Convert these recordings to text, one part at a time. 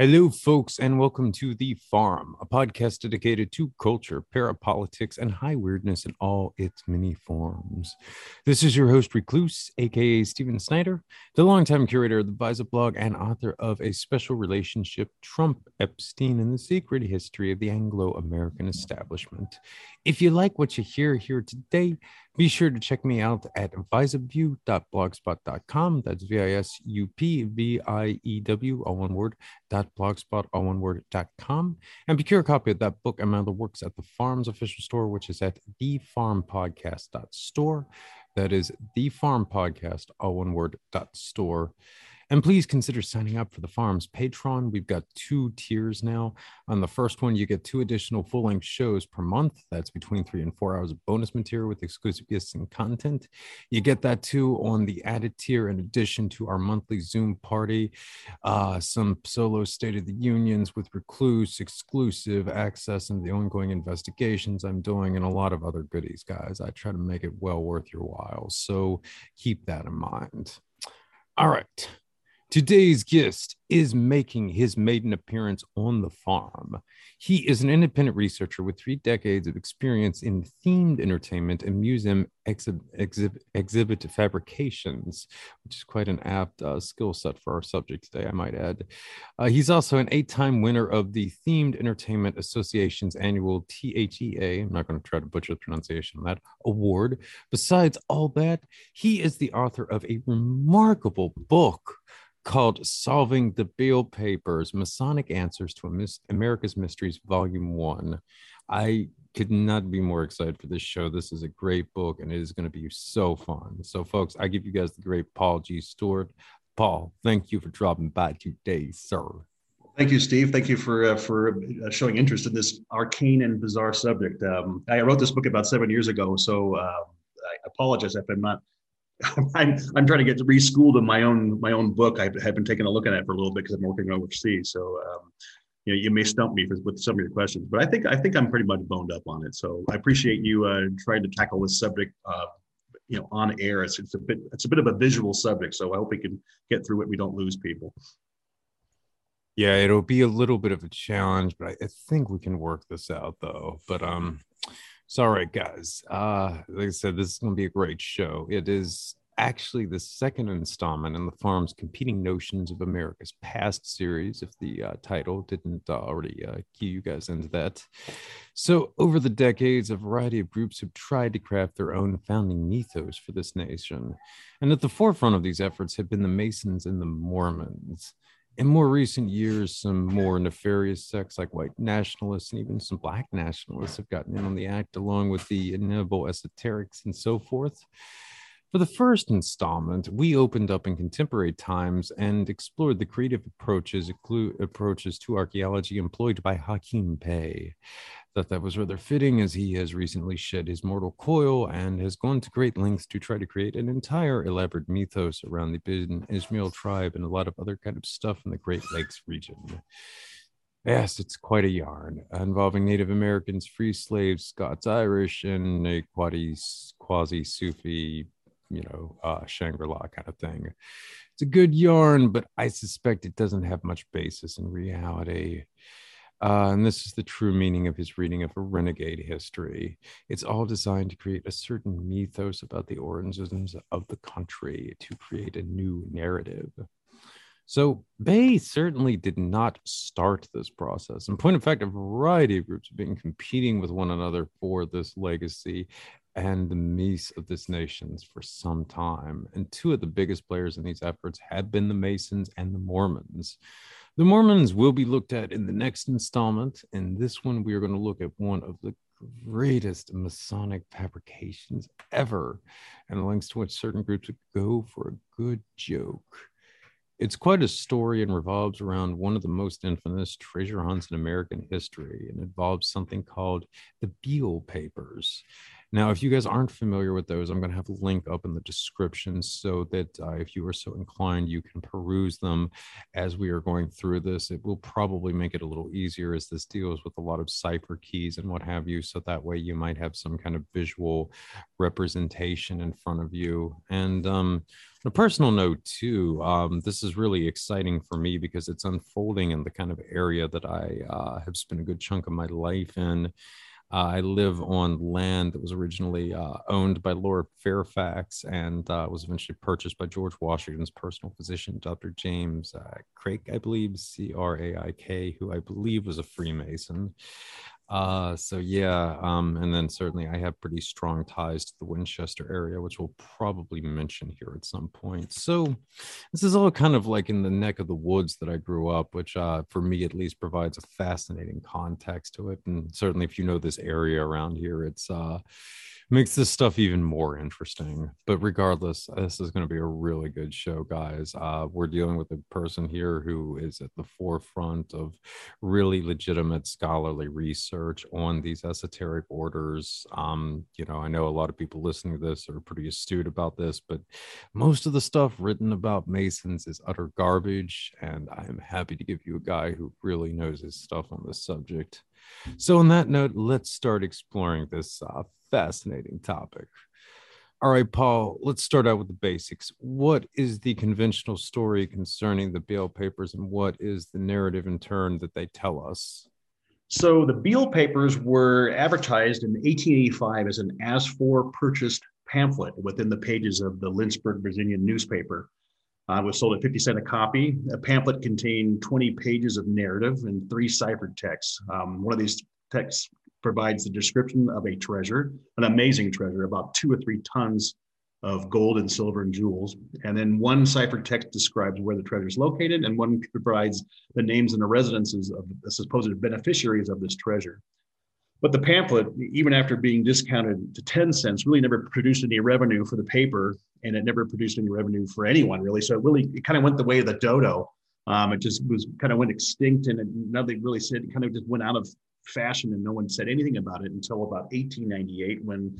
Hello, folks, and welcome to The Farm, a podcast dedicated to culture, parapolitics, and high weirdness in all its many forms. This is your host, Recluse, aka Steven Snyder, the longtime curator of the Visa blog and author of A Special Relationship Trump Epstein and the Secret History of the Anglo American Establishment. If you like what you hear here today, be sure to check me out at visupview.blogspot.com. That's V I S U P V I E W, all one word, dot blogspot, all one word, dot com. And procure a copy of that book and my other works at the Farm's official store, which is at thefarmpodcast.store. That is the Farm Podcast, all one word, dot store. And please consider signing up for the farm's Patreon. We've got two tiers now. On the first one, you get two additional full length shows per month. That's between three and four hours of bonus material with exclusive guests and content. You get that too on the added tier, in addition to our monthly Zoom party, uh, some solo State of the Unions with Recluse, exclusive access and the ongoing investigations I'm doing, and a lot of other goodies, guys. I try to make it well worth your while. So keep that in mind. All right. Today's guest is making his maiden appearance on the farm. He is an independent researcher with three decades of experience in themed entertainment and museum exhib- exhib- exhibit fabrications, which is quite an apt uh, skill set for our subject today, I might add. Uh, he's also an eight time winner of the Themed Entertainment Association's annual THEA, I'm not going to try to butcher the pronunciation of that award. Besides all that, he is the author of a remarkable book called Solving the Beale Papers Masonic Answers to America's Mysteries, Volume One. I could not be more excited for this show. This is a great book and it is going to be so fun. So, folks, I give you guys the great Paul G. Stewart. Paul, thank you for dropping by today, sir. Thank you, Steve. Thank you for uh, for uh, showing interest in this arcane and bizarre subject. Um, I wrote this book about seven years ago, so uh, I apologize if I'm not I'm, I'm trying to get reschooled in my own my own book. I have been taking a look at it for a little bit because I'm working overseas. So um, you know, you may stump me for, with some of your questions, but I think I think I'm pretty much boned up on it. So I appreciate you uh, trying to tackle this subject, uh, you know, on air. It's, it's a bit it's a bit of a visual subject, so I hope we can get through it. We don't lose people. Yeah, it'll be a little bit of a challenge, but I, I think we can work this out though. But um, so, all right, guys. Uh, like I said, this is going to be a great show. It is actually the second installment in the farm's competing notions of america's past series if the uh, title didn't uh, already uh, key you guys into that so over the decades a variety of groups have tried to craft their own founding mythos for this nation and at the forefront of these efforts have been the masons and the mormons in more recent years, some more nefarious sects like white nationalists and even some black nationalists have gotten in on the act, along with the inevitable esoterics and so forth. For the first installment, we opened up in contemporary times and explored the creative approaches approaches to archaeology employed by Hakim Bey. Thought that was rather fitting as he has recently shed his mortal coil and has gone to great lengths to try to create an entire elaborate mythos around the Ben Ishmael tribe and a lot of other kind of stuff in the Great Lakes region. Yes, it's quite a yarn involving Native Americans, free slaves, Scots Irish, and a quasi Sufi you know, uh, Shangri La kind of thing. It's a good yarn, but I suspect it doesn't have much basis in reality. Uh, and this is the true meaning of his reading of a renegade history. It's all designed to create a certain mythos about the origins of the country to create a new narrative. So Bey certainly did not start this process. In point of fact, a variety of groups have been competing with one another for this legacy and the Mies of this nations for some time. And two of the biggest players in these efforts have been the Masons and the Mormons. The Mormons will be looked at in the next installment. And this one, we are going to look at one of the greatest Masonic fabrications ever, and the lengths to which certain groups would go for a good joke. It's quite a story and revolves around one of the most infamous treasure hunts in American history and involves something called the Beale Papers. Now, if you guys aren't familiar with those, I'm going to have a link up in the description so that uh, if you are so inclined, you can peruse them as we are going through this. It will probably make it a little easier as this deals with a lot of cipher keys and what have you. So that way you might have some kind of visual representation in front of you. And um, a personal note, too, um, this is really exciting for me because it's unfolding in the kind of area that I uh, have spent a good chunk of my life in. Uh, I live on land that was originally uh, owned by Lord Fairfax and uh, was eventually purchased by George Washington's personal physician, Dr. James uh, Craik, I believe, C R A I K, who I believe was a Freemason. Uh, so yeah, um, and then certainly I have pretty strong ties to the Winchester area, which we'll probably mention here at some point. So this is all kind of like in the neck of the woods that I grew up, which uh, for me at least provides a fascinating context to it. And certainly if you know this area around here, it's uh makes this stuff even more interesting. But regardless, this is going to be a really good show, guys. Uh, we're dealing with a person here who is at the forefront of really legitimate scholarly research on these esoteric orders. Um, you know, I know a lot of people listening to this are pretty astute about this, but most of the stuff written about Masons is utter garbage. And I am happy to give you a guy who really knows his stuff on this subject. So, on that note, let's start exploring this uh, fascinating topic. All right, Paul, let's start out with the basics. What is the conventional story concerning the Beale papers, and what is the narrative in turn that they tell us? So, the Beale papers were advertised in 1885 as an as for purchased pamphlet within the pages of the Lynchburg, Virginia newspaper. Uh, was sold at 50 cent a copy. A pamphlet contained 20 pages of narrative and three ciphered texts. Um, one of these texts provides the description of a treasure, an amazing treasure, about two or three tons of gold and silver and jewels. And then one ciphered text describes where the treasure is located, and one provides the names and the residences of the supposed beneficiaries of this treasure. But the pamphlet, even after being discounted to 10 cents, really never produced any revenue for the paper, and it never produced any revenue for anyone, really. So it really, it kind of went the way of the dodo. Um, it just was kind of went extinct, and nothing really said. It kind of just went out of fashion and no one said anything about it until about 1898 when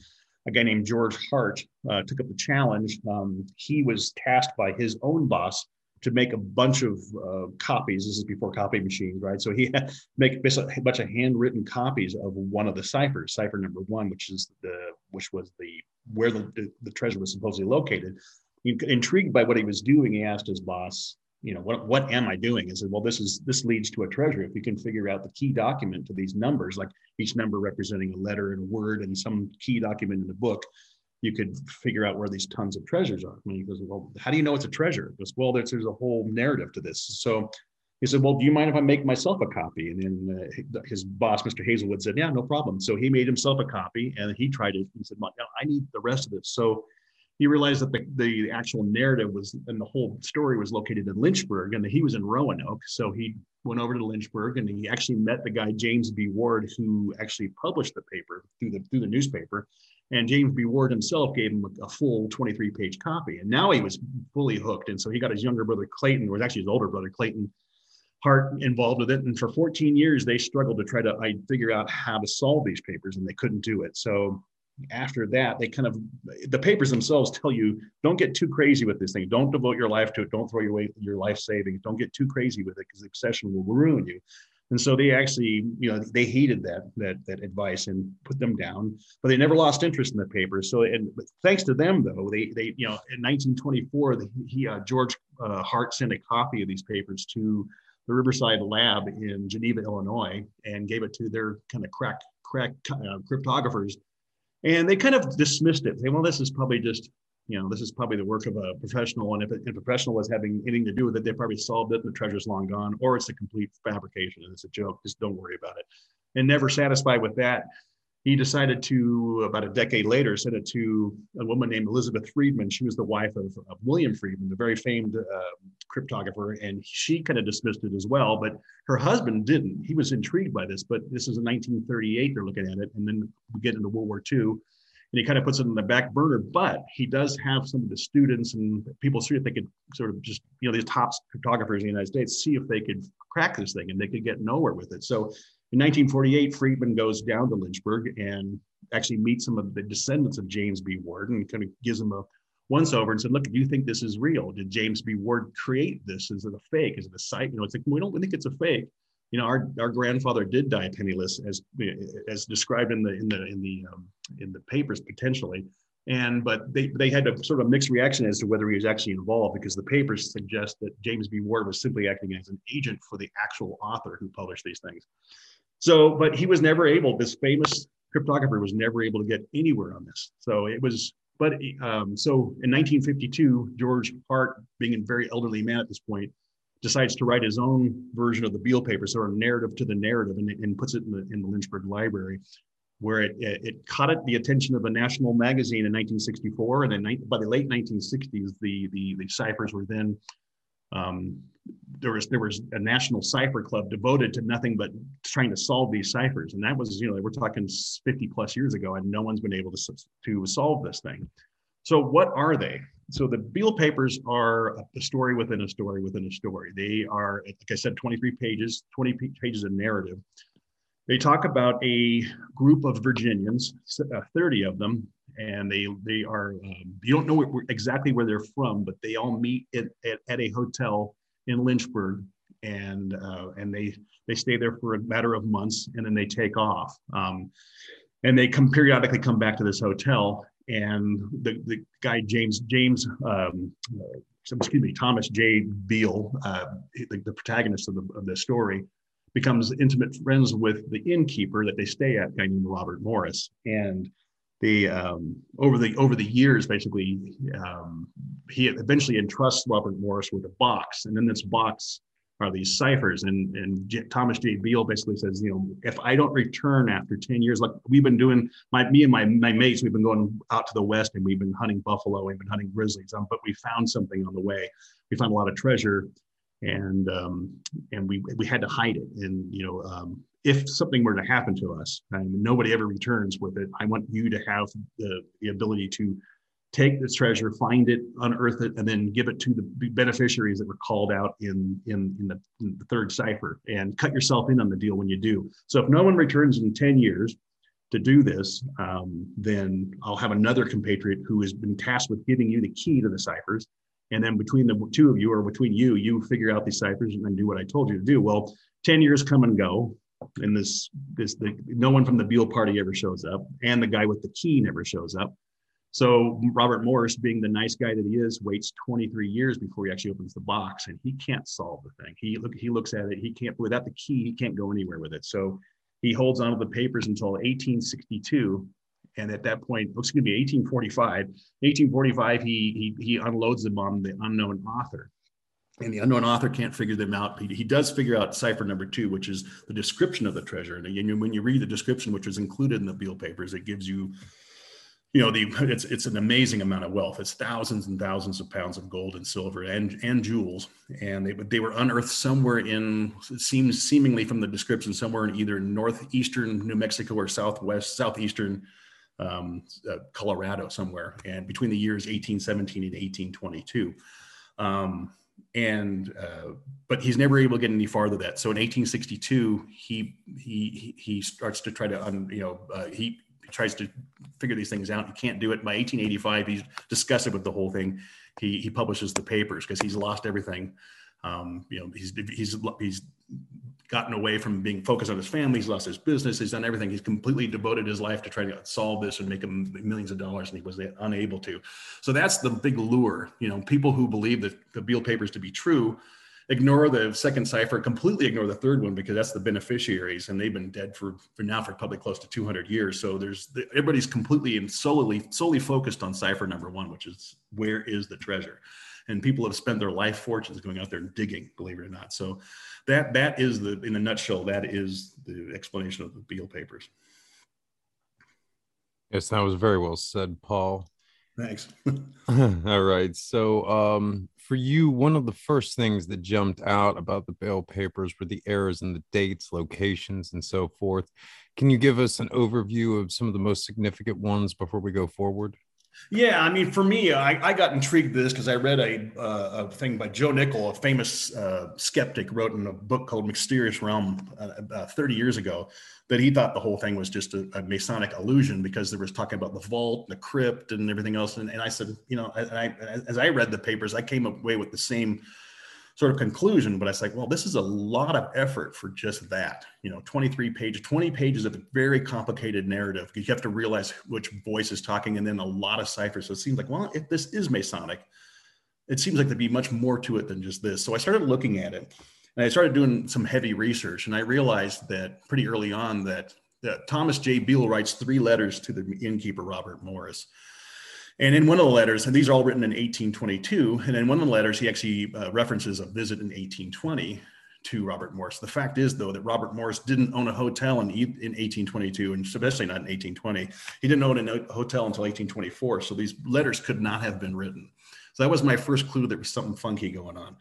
a guy named George Hart uh, took up the challenge. Um, he was tasked by his own boss to make a bunch of uh, copies. This is before copy machines, right? So he had make a bunch of handwritten copies of one of the ciphers, cipher number one, which is the which was the where the, the treasure was supposedly located. Intrigued by what he was doing, he asked his boss, you know, what, what am I doing? I said, well, this is, this leads to a treasure. If you can figure out the key document to these numbers, like each number representing a letter and a word and some key document in the book, you could figure out where these tons of treasures are. And he goes, well, how do you know it's a treasure? He goes, well, there's, there's a whole narrative to this. So he said, well, do you mind if I make myself a copy? And then uh, his boss, Mr. Hazelwood said, yeah, no problem. So he made himself a copy and he tried it. He said, I need the rest of this. So he realized that the, the actual narrative was and the whole story was located in Lynchburg and that he was in Roanoke. So he went over to Lynchburg and he actually met the guy James B. Ward who actually published the paper through the through the newspaper. And James B. Ward himself gave him a, a full 23 page copy. And now he was fully hooked. And so he got his younger brother Clayton, or was actually his older brother Clayton Hart involved with it. And for 14 years, they struggled to try to I, figure out how to solve these papers and they couldn't do it. So after that, they kind of the papers themselves tell you don't get too crazy with this thing. Don't devote your life to it. Don't throw your way, your life savings. Don't get too crazy with it because the obsession will ruin you. And so they actually, you know, they hated that that that advice and put them down, but they never lost interest in the papers. So, and thanks to them, though, they they you know, in 1924, the, he uh, George uh, Hart sent a copy of these papers to the Riverbank Lab in Geneva, Illinois, and gave it to their kind of crack crack uh, cryptographers and they kind of dismissed it. Say, well, this is probably just, you know, this is probably the work of a professional. And if a professional was having anything to do with it, they probably solved it and the treasure's long gone, or it's a complete fabrication and it's a joke. Just don't worry about it. And never satisfied with that, he decided to, about a decade later, send it to a woman named Elizabeth Friedman. She was the wife of, of William Friedman, the very famed uh, cryptographer, and she kind of dismissed it as well. But her husband didn't. He was intrigued by this, but this is in 1938. They're looking at it, and then we get into World War II, and he kind of puts it in the back burner. But he does have some of the students and people see if they could sort of just, you know, these top cryptographers in the United States see if they could crack this thing, and they could get nowhere with it. So in 1948, Friedman goes down to Lynchburg and actually meets some of the descendants of James B. Ward and kind of gives them a once over and said, look, do you think this is real? Did James B. Ward create this? Is it a fake? Is it a site? You know, it's like, we don't think it's a fake. You know, our, our grandfather did die penniless as, as described in the, in the, in the, um, in the papers potentially. And, but they, they had a sort of mixed reaction as to whether he was actually involved because the papers suggest that James B. Ward was simply acting as an agent for the actual author who published these things. So, but he was never able, this famous cryptographer was never able to get anywhere on this. So it was but um, so in 1952, George Hart, being a very elderly man at this point, decides to write his own version of the Beale paper, sort of narrative to the narrative, and, and puts it in the, in the Lynchburg Library, where it, it, it caught it, the attention of a national magazine in 1964. And then by the late 1960s, the, the, the ciphers were then um, there was there was a national cipher club devoted to nothing but trying to solve these ciphers. And that was you know we're talking 50 plus years ago and no one's been able to to solve this thing. So what are they? So the Beale papers are a story within a story within a story. They are like i said 23 pages 20 pages of narrative. They talk about a group of virginians uh, 30 of them and they they are um, you don't know exactly where they're from but they all meet at, at, at a hotel in Lynchburg, and uh, and they they stay there for a matter of months, and then they take off. Um, and they come periodically come back to this hotel, and the the guy James James um, uh, excuse me Thomas J. Beale, uh, the, the, protagonist of the of the story, becomes intimate friends with the innkeeper that they stay at, a guy named Robert Morris, and the um, over the over the years, basically, um, he eventually entrusts Robert Morris with a box, and in this box are these ciphers. And and J- Thomas J. Beale basically says, you know, if I don't return after ten years, like we've been doing, my me and my my mates, we've been going out to the west, and we've been hunting buffalo, we've been hunting grizzlies, um, but we found something on the way. We found a lot of treasure, and um, and we we had to hide it. And you know, um, if something were to happen to us and nobody ever returns with it, I want you to have the, the ability to take this treasure, find it, unearth it, and then give it to the beneficiaries that were called out in, in, in, the, in the third cipher and cut yourself in on the deal when you do. So if no one returns in 10 years to do this, um, then I'll have another compatriot who has been tasked with giving you the key to the ciphers. And then between the two of you or between you, you figure out these ciphers and then do what I told you to do. Well, 10 years come and go and this this the no one from the Beale party ever shows up, and the guy with the key never shows up. So Robert Morris, being the nice guy that he is, waits 23 years before he actually opens the box, and he can't solve the thing. He look he looks at it, he can't without the key, he can't go anywhere with it. So he holds on to the papers until 1862, and at that point, to be 1845. 1845, he he he unloads them on the unknown author and the unknown author can't figure them out. He, he, does figure out cipher number two, which is the description of the treasure. And again, when you read the description, which was included in the Beale papers, it gives you, you know, the it's it's an amazing amount of wealth. It's thousands and thousands of pounds of gold and silver and and jewels. And they they were unearthed somewhere in seems seemingly from the description somewhere in either northeastern New Mexico or southwest southeastern um, uh, Colorado somewhere, and between the years 1817 and 1822. Um, and uh, but he's never able to get any farther that. So in 1862 he he he starts to try to un, you know uh, he tries to figure these things out. He can't do it. By 1885 he's disgusted with the whole thing. He he publishes the papers because he's lost everything um, you know he's he's he's gotten away from being focused on his family. He's lost his business. He's done everything. He's completely devoted his life to trying to solve this and make him millions of dollars, and he was unable to. So that's the big lure. You know, people who believe that the Beale papers to be true ignore the second cipher, completely ignore the third one because that's the beneficiaries, and they've been dead for for now for probably close to 200 years. So there's everybody's completely and solely solely focused on cipher number one, which is where is the treasure and people have spent their life fortunes going out there and digging believe it or not. So that that is the in a nutshell that is the explanation of the beale papers. Yes that was very well said paul. Thanks. All right. So um for you one of the first things that jumped out about the Beale papers were the errors in the dates locations and so forth. Can you give us an overview of some of the most significant ones before we go forward Yeah, I mean, for me, I, I got intrigued this because I read a, uh, a thing by Joe Nickell, a famous uh, skeptic, wrote in a book called Mysterious Realm uh, 30 years ago that he thought the whole thing was just a, a, Masonic illusion because there was talking about the vault, the crypt, and everything else. And, and I said, you know, I, as I read the papers, I came away with the same sort of conclusion, but I was like, well, this is a lot of effort for just that. You know, 23 pages, 20 pages of a very complicated narrative. Because you have to realize which voice is talking, and then a lot of ciphers. So it seems like, well, if this is Masonic, it seems like there'd be much more to it than just this. So I started looking at it, and I started doing some heavy research, and I realized that pretty early on that, that Thomas J. Beale writes three letters to the innkeeper Robert Morris and in one of the letters, and these are all written in 1822, and in one of the letters, he actually uh, references a visit in 1820 to Robert Morris. The fact is, though, that Robert Morris didn't own a hotel in, in 1822, and especially not in 1820. He didn't own a hotel until 1824. So these letters could not have been written. So that was my first clue there was something funky going on.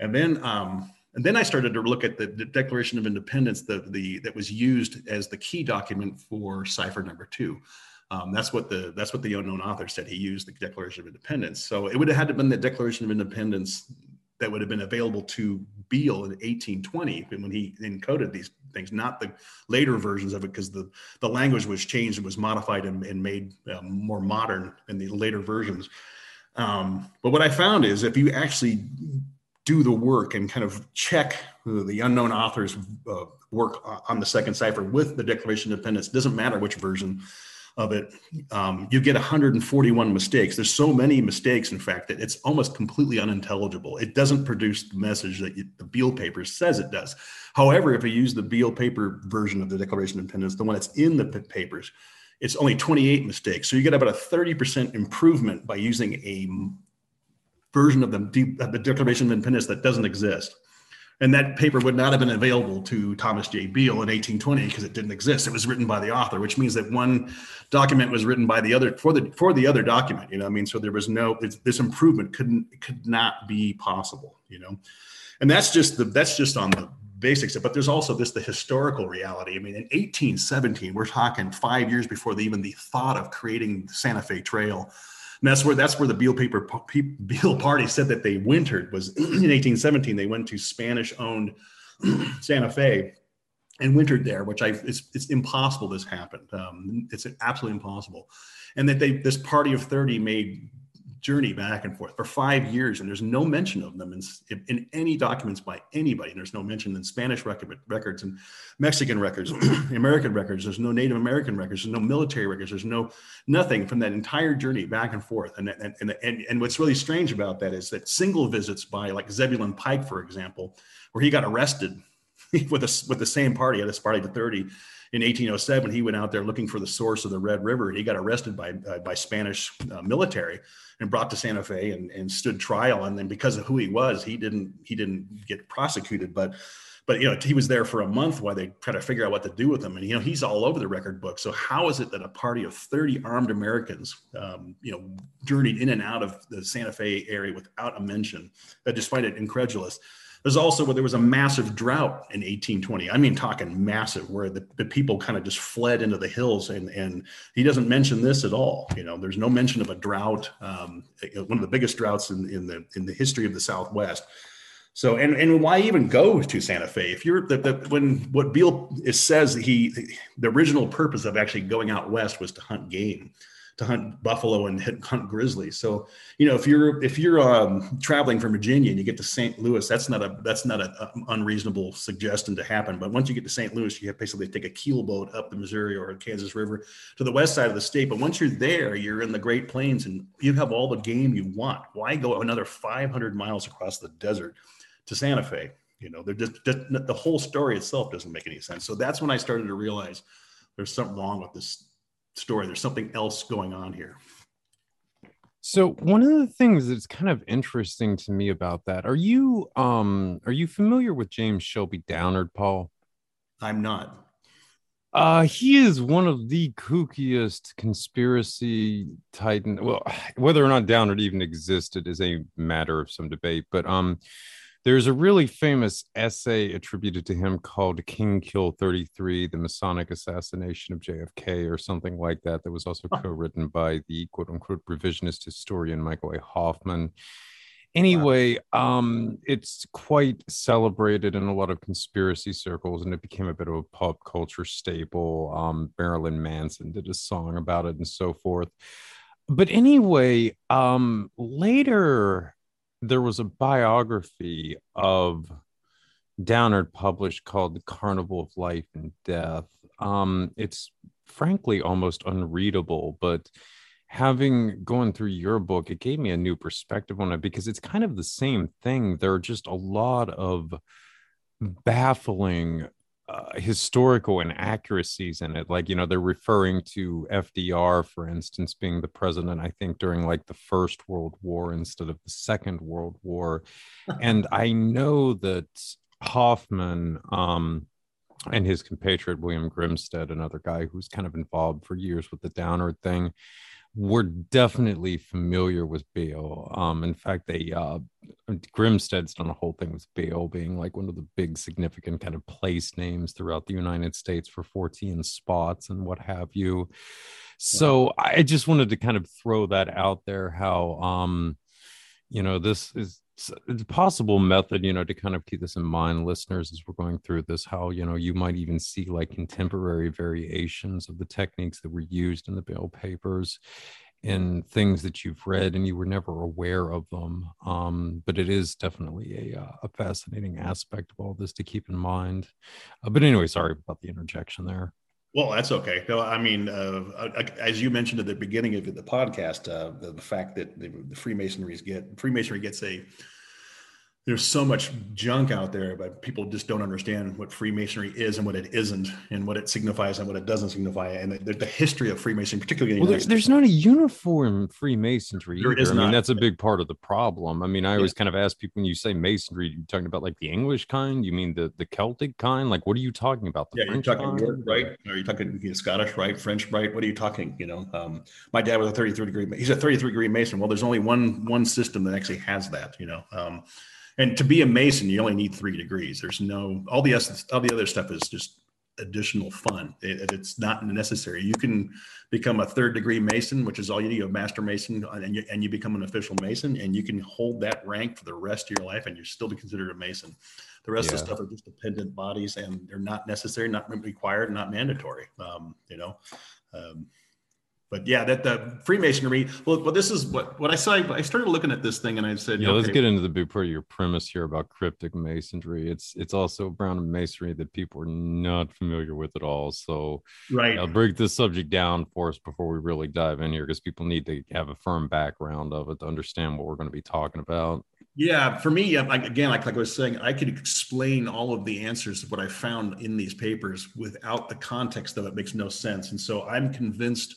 And then, um, and then I started to look at the, the Declaration of Independence, the, the, that was used as the key document for cipher number two. Um, that's what the that's what the unknown author said. He used the Declaration of Independence. So it would have had to been the Declaration of Independence that would have been available to Beale in 1820 when he encoded these things, not the later versions of it, because the, the language was changed and was modified and, and made um, more modern in the later versions. Um, but what I found is if you actually do the work and kind of check the unknown author's uh, work on the second cipher with the Declaration of Independence, doesn't matter which version, of it, um, you get 141 mistakes. There's so many mistakes, in fact, that it's almost completely unintelligible. It doesn't produce the message that you, the Beale paper says it does. However, if you use the Beale paper version of the Declaration of Independence, the one that's in the papers, it's only 28 mistakes. So you get about a 30% improvement by using a version of the, of the Declaration of Independence that doesn't exist. And that paper would not have been available to Thomas J. Beale in 1820 because it didn't exist. It was written by the author, which means that one document was written by the other for the for the other document. You know, I mean, so there was no this improvement couldn't could not be possible. You know, and that's just the that's just on the basics. But there's also this the historical reality. I mean, in 1817, we're talking five years before the, even the thought of creating the Santa Fe Trail and that's where that's where the Beale paper Beale party said that they wintered was in 1817. They went to Spanish-owned Santa Fe and wintered there, which I it's, it's impossible this happened. Um, it's absolutely impossible, and that they this party of 30 made journey back and forth for five years, and there's no mention of them in, in any documents by anybody. And there's no mention in Spanish record, records and Mexican records, American records. There's no Native American records. There's no military records. There's no nothing from that entire journey back and forth. And and and and, and what's really strange about that is that single visits by like Zebulon Pike, for example, where he got arrested with a, with the same party at his party to 30 in 1807, he went out there looking for the source of the Red River. He got arrested by uh, by Spanish uh, military and brought to Santa Fe and, and stood trial. And then because of who he was, he didn't he didn't get prosecuted. But but you know he was there for a month while they try to figure out what to do with him. And you know he's all over the record book. So how is it that a party of 30 armed Americans, um, you know, journeyed in and out of the Santa Fe area without a mention? Uh, despite it incredulous. There's also where there was a massive drought in 1820. I mean, talking massive, where the, the people kind of just fled into the hills. And, and he doesn't mention this at all. You know, there's no mention of a drought, um, one of the biggest droughts in, in, the, in the history of the Southwest. So, and, and why even go to Santa Fe? If you're the, the when what Beale says he, the original purpose of actually going out west was to hunt game to hunt buffalo and hunt grizzly. So, you know, if you're if you're um, traveling from Virginia and you get to St. Louis, that's not a that's not an unreasonable suggestion to happen. But once you get to St. Louis, you have basically take a keel boat up the Missouri or Kansas River to the west side of the state. But once you're there, you're in the Great Plains and you have all the game you want. Why go another 500 miles across the desert to Santa Fe? You know, they're just, just the whole story itself doesn't make any sense. So that's when I started to realize there's something wrong with this story. There's something else going on here. So one of the things that's kind of interesting to me about that, are you um are you familiar with James Shelby Downard, Paul? I'm not. Uh, he is one of the kookiest conspiracy titan. Well, whether or not Downard even existed is a matter of some debate. But um, there's a really famous essay attributed to him called King Kill 33, the Masonic assassination of JFK, or something like that, that was also co written by the quote unquote revisionist historian Michael A. Hoffman. Anyway, wow. um, it's quite celebrated in a lot of conspiracy circles, and it became a bit of a pop culture staple. Um, Marilyn Manson did a song about it and so forth. But anyway, um, later there was a biography of Downard published called The Carnival of Life and Death. Um, it's frankly almost unreadable, but having gone through your book, it gave me a new perspective on it because it's kind of the same thing. There are just a lot of baffling uh, historical inaccuracies in it. Like, you know, they're referring to FDR, for instance, being the president, I think, during like the First World War instead of the Second World War. and I know that Hoffman, um, and his compatriot William Grimstad, another guy who's kind of involved for years with the Downard thing, were definitely familiar with Beale. Um, in fact, they uh, Grimstad's done a whole thing with Beale being like one of the big significant kind of place names throughout the United States for 14 spots and what have you. So I just wanted to kind of throw that out there. How um, you know this is it's a possible method you know to kind of keep this in mind listeners as we're going through this how you know you might even see like contemporary variations of the techniques that were used in the Beale papers and things that you've read and you were never aware of them. Um, but it is definitely a, uh, a fascinating aspect of all this to keep in mind. Uh, but anyway sorry about the interjection there well, that's okay. No, I mean, uh, as you mentioned at the beginning of the podcast, uh, the, the, fact that the, the Freemasonries Freemasonry gets a there's so much junk out there, but people just don't understand what Freemasonry is and what it isn't, and what it signifies and what it doesn't signify, and the, the history of Freemasonry, particularly. well, there's, there's, not a uniform Freemasonry. There either. I mean, that's a big part of the problem. I mean, I always yeah. kind of ask people when you say Masonry, you're talking about like the English kind? You mean the the Celtic kind? Like, what are you talking about? The yeah, French you're talking York, right? Are you talking you know, Scottish, right? French, right? What are you talking? You know, um, my dad was a 33 degree. He's a 33 degree Mason. Well, there's only one one system that actually has that. You know. Um, and to be a mason you only need three degrees. There's no all the essence, all the other stuff is just additional fun. It, it's not necessary. You can become a third degree mason which is all you need a master mason and you, and you become an official mason and you can hold that rank for the rest of your life and you're still considered a mason. The rest yeah. of the stuff are just dependent bodies and they're not necessary not required not mandatory um, you know um, but yeah, that the Freemasonry. Well, well, this is what what I saw. I started looking at this thing, and I said, "Yeah, okay. let's get into the big part of your premise here about cryptic masonry. It's it's also brown masonry that people are not familiar with at all. So, right, I'll break this subject down for us before we really dive in here, because people need to have a firm background of it to understand what we're going to be talking about. Yeah, for me, again, like, like I was saying, I could explain all of the answers of what I found in these papers without the context of it makes no sense. And so I'm convinced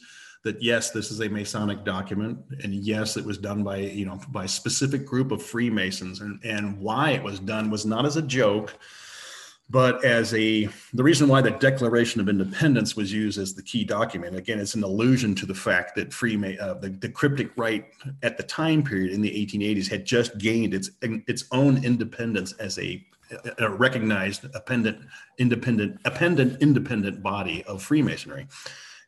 that yes, this is a Masonic document, and yes, it was done by you know by a specific group of Freemasons, and and why it was done was not as a joke, but as a the reason why the Declaration of Independence was used as the key document. Again, it's an allusion to the fact that Freema uh, the, the cryptic rite at the time period in the 1880s had just gained its its own independence as a a recognized appendant independent appendant independent body of Freemasonry.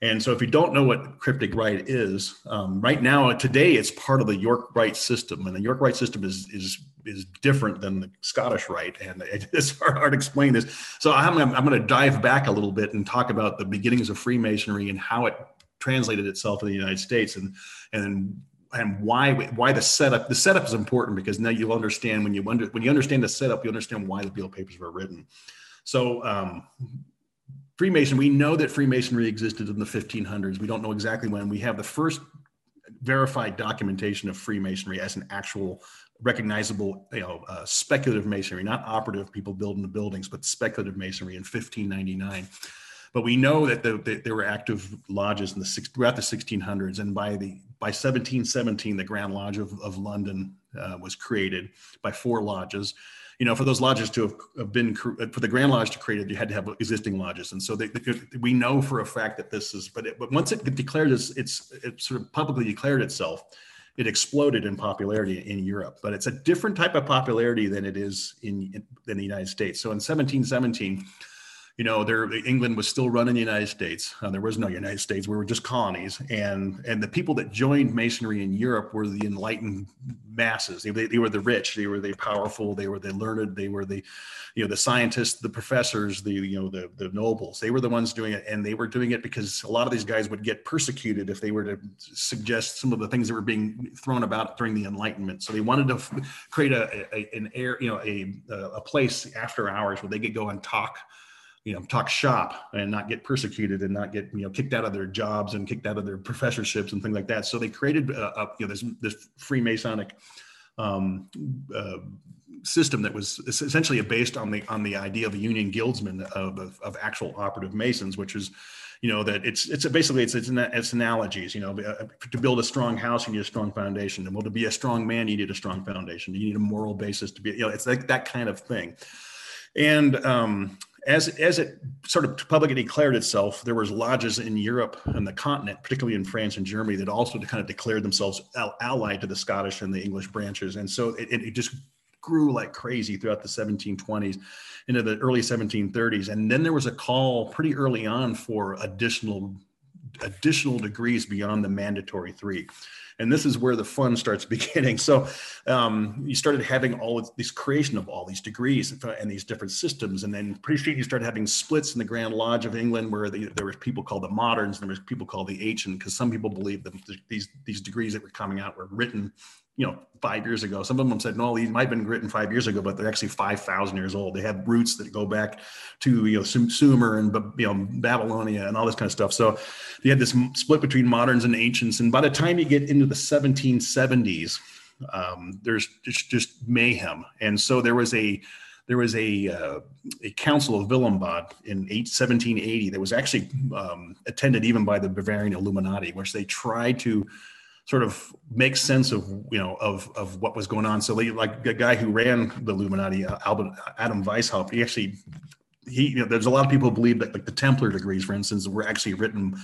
And so, if you don't know what cryptic rite is, um, right now, today, it's part of the York Rite system, and the York Rite system is is is different than the Scottish Rite, and it's hard, hard to explain this. So, I'm I'm going to dive back a little bit and talk about the beginnings of Freemasonry and how it translated itself in the United States, and and and why why the setup the setup is important because now you'll understand when you under, when you understand the setup you understand why the Beale papers were written so um, Freemason, we know that Freemasonry existed in the 1500s. We don't know exactly when. We have the first verified documentation of Freemasonry as an actual recognizable, you know, uh, speculative masonry, not operative people building the buildings, but speculative masonry in 1599. But we know that the, the, there were active lodges in the six, throughout the 1600s, and by the by 1717, the Grand Lodge of, of London uh, was created by four lodges you know, for those lodges to have, have been for the Grand Lodge to create it, you had to have existing lodges, and so they, they, we know for a fact that this is. But it, but once it declared its, it's it sort of publicly declared itself it exploded in popularity in Europe, but it's a different type of popularity than it is in, in, in the United States. So in 1717, you know, there England was still running the United States. Uh, there was no United States. We were just colonies, and and the people that joined Masonry in Europe were the enlightened masses. They, they, they, were the rich. They were the powerful. They were the learned. They were the, you know, the scientists, the professors, the you know the the nobles. They were the ones doing it, and they were doing it because a lot of these guys would get persecuted if they were to suggest some of the things that were being thrown about during the Enlightenment. So they wanted to f- create a, a, an air, you know, a a place after hours where they could go and talk you know talk shop and not get persecuted and not get you know kicked out of their jobs and kicked out of their professorships and things like that. So they created a, you know this this freemasonic um, uh, system that was essentially based on the on the idea of a union guildsman of, of, of actual operative masons which is you know that it's it's basically it's, it's it's analogies you know uh, to build a strong house you need a strong foundation. And well to be a strong man you need a strong foundation. You need a moral basis to be you know it's like that kind of thing. And um, as as it sort of publicly declared itself, there was lodges in Europe and the continent, particularly in France and Germany, that also kind of declared themselves allied to the Scottish and the English branches, and so it, it just grew like crazy throughout the 1720s into the early 1730s, and then there was a call pretty early on for additional additional degrees beyond the mandatory three and this is where the fun starts beginning. So um, you started having all of this creation of all these degrees and these different systems, and then pretty soon you started having splits in the Grand Lodge of England, where the, there were people called the moderns, and there was people called the ancient, because some people believed that these these degrees that were coming out were written you know, five years ago. Some of them said, no, these might have been written five years ago, but they're actually 5,000 years old. They have roots that go back to, you know, Sumer and, you know, Babylonia and all this kind of stuff. So you had this split between moderns and ancients. And by the time you get into the 1770s, um, there's just, just mayhem. And so there was a, there was a, uh, a council of Wilhelmsbad in 1780 that was actually um, attended even by the Bavarian Illuminati, which they tried to sort of make sense of you know of of what was going on. So like the guy who ran the Illuminati, uh, Albert Adam Weishaupt, he actually he you know there's a lot of people believe that like the Templar degrees, for instance, were actually written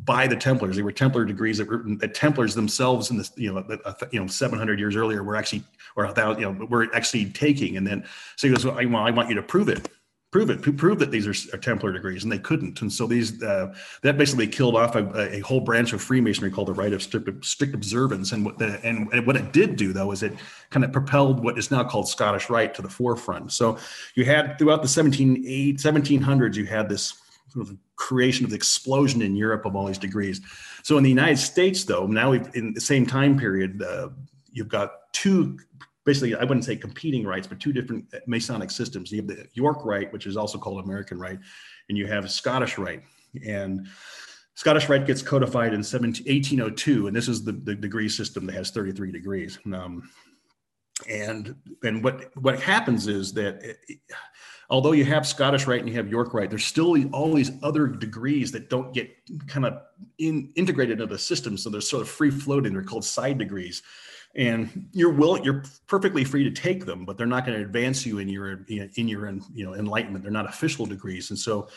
by the Templars. They were Templar degrees that were the Templars themselves in this you know you know 700 years earlier were actually or a thousand you know were actually taking. And then so he goes, well, I want you to prove it prove it, prove that these are, Templar degrees, and they couldn't. And so these uh, that basically killed off a, a, whole branch of Freemasonry called the Rite of Strict, strict Observance. And what the, and, and, what it did do though is it kind of propelled what is now called Scottish Rite to the forefront. So you had throughout the 17, 1700s, you had this sort of creation of the explosion in Europe of all these degrees. So in the United States, though, now we've in the same time period, uh, you've got two basically, I wouldn't say competing rites, but two different Masonic systems. You have the York Rite, which is also called American Rite, and you have Scottish Rite. And Scottish Rite gets codified in 17, 1802, and this is the, the degree system that has 33 degrees. Um, and and what what happens is that it, although you have Scottish Rite and you have York Rite, there's still all these other degrees that don't get kind of in, integrated into the system. So they're sort of free floating. They're called side degrees and you're will you're perfectly free to take them but they're not going to advance you in your in your you know enlightenment. They're not official degrees. And so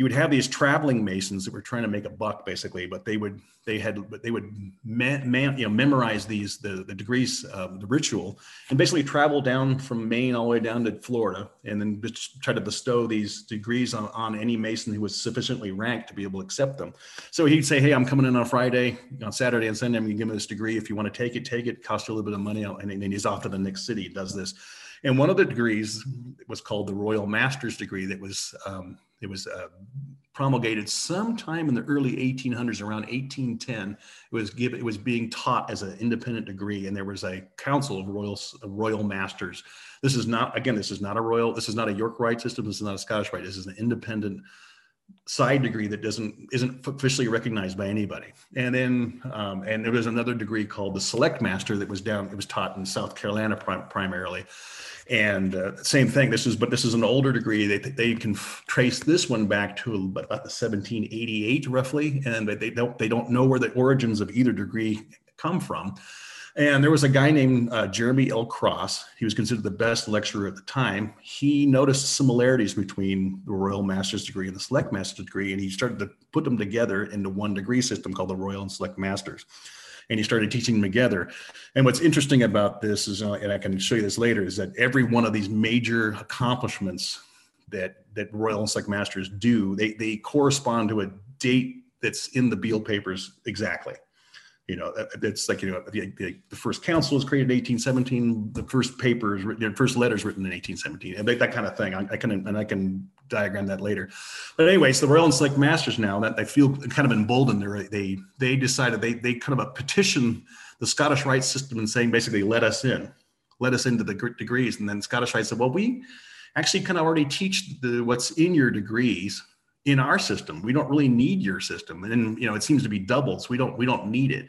you would have these traveling masons that were trying to make a buck basically but they would they had they would man, man, you know memorize these the, the degrees of the ritual and basically travel down from maine all the way down to florida and then try to bestow these degrees on, on any mason who was sufficiently ranked to be able to accept them. So he'd say hey i'm coming in on friday on saturday and sunday i'm to give me this degree. If you want to take it take it. Cost you a little bit of money and then he's off to the next city does this and one of the degrees was called the royal master's degree that was um, it was uh, promulgated sometime in the early 1800s, around 1810. It was given, it was being taught as an independent degree, and there was a council of royal royal masters. This is not again, this is not a royal, this is not a York Rite system, this is not a Scottish Rite. This is an independent side degree that doesn't isn't officially recognized by anybody. And then um, and there was another degree called the Select Master that was down. It was taught in South Carolina prim- primarily and uh, same thing this is but this is an older degree they, they can f- trace this one back to about the 1788 roughly and they don't they don't know where the origins of either degree come from and there was a guy named uh, jeremy l. Cross. He was considered the best lecturer at the time. He noticed similarities between the royal master's degree and the select master's degree and he started to put them together into one degree system called the royal and select masters. And he started teaching them together. And what's interesting about this is, uh, and I can show you this later, is that every one of these major accomplishments that that Royal and Select Masters do, they they correspond to a date that's in the Beale papers exactly you know, uh, it's like, you know, the, the, the, first council was created in 1817, the first papers, the first letters written in 1817, and that kind of thing. I, I, can, and I can diagram that later. But anyway anyways, the Royal and Select Masters now that they feel kind of emboldened, they they they decided they they kind of a petition the Scottish Rite system and saying basically let us in, let us into the degrees. And then Scottish Rite said, well, we actually kind of already teach the what's in your degrees in our system. We don't really need your system, and you know it seems to be doubled, so we don't we don't need it.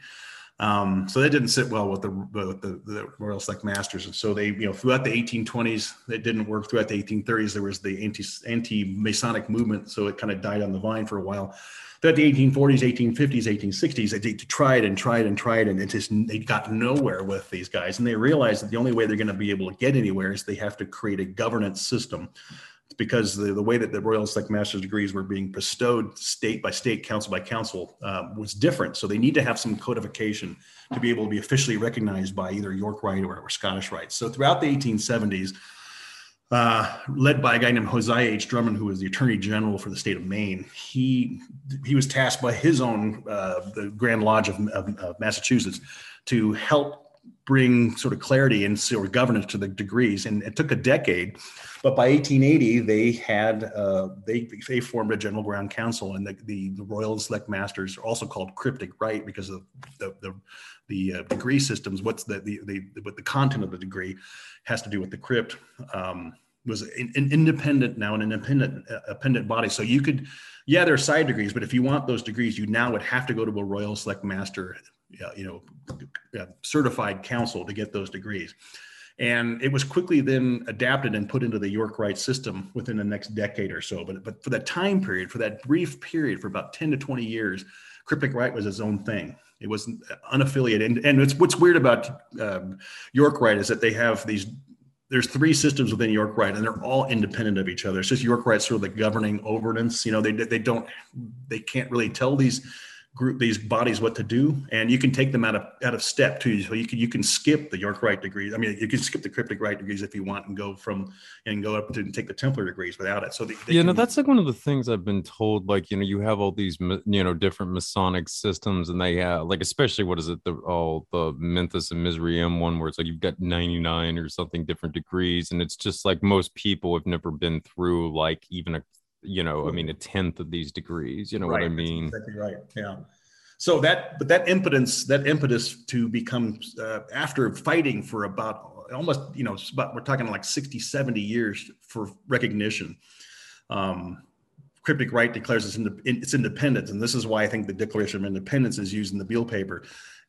Um, so that didn't sit well with the, with the, the Royal Select Masters, and so they you know throughout the 1820s it didn't work. Throughout the 1830s there was the anti anti Masonic movement, so it kind of died on the vine for a while. Throughout the 1840s, 1850s, 1860s, they tried and tried and tried, and it just they got nowhere with these guys, and they realized that the only way they're going to be able to get anywhere is they have to create a governance system because the, the way that the Royal Select Master's degrees were being bestowed state by state, council by council, uh, was different. So they need to have some codification to be able to be officially recognized by either York Rite or, or Scottish Rite. So throughout the 1870s, uh, led by a guy named Josiah H. Drummond, who was the Attorney General for the state of Maine, he he was tasked by his own uh, the Grand Lodge of, of, of Massachusetts to help bring sort of clarity and sort of governance to the degrees. And it took a decade, but by 1880 they had uh, they they formed a general grand council, and the the, the Royal Select Masters are also called cryptic rite because of the the, the uh, degree systems. What's the the the what the content of the degree has to do with the crypt. Um, was an, an, independent now an independent uh, independent body so you could yeah there are side degrees but if you want those degrees you now would have to go to a royal select master Uh, you know, uh, certified council to get those degrees. And it was quickly then adapted and put into the York Rite system within the next decade or so. But, but for that time period, for that brief period, for about 10 to 20 years, Cryptic Rite was its own thing. It was uh, unaffiliated. And, and it's, what's weird about um, York Rite is that they have these there's three systems within York Rite, and they're all independent of each other. It's just York Rite sort of the governing ordinance. You know, they they don't they can't really tell these group these bodies what to do and you can take them out of out of step too. So you can you can skip the york rite degrees. I mean you can skip the cryptic rite degrees if you want and go from and go up to take the templar degrees without it. So they, they yeah can, no that's like one of the things i've been told like you know you have all these you know different masonic systems and they have like especially what is it the all the Memphis and Mizraim one where it's like you've got 99 or something different degrees and it's just like most people have never been through like even a you know, I mean, a tenth of these degrees. You know right. what I mean? That's exactly right. Yeah. So that, but that impotence, that impetus to become uh, after fighting for about almost, you know, about we're talking like 60, 70 years for recognition. Um, Cryptic Rite declares its, ind- its independence, and this is why I think the Declaration of Independence is used in the Beale paper.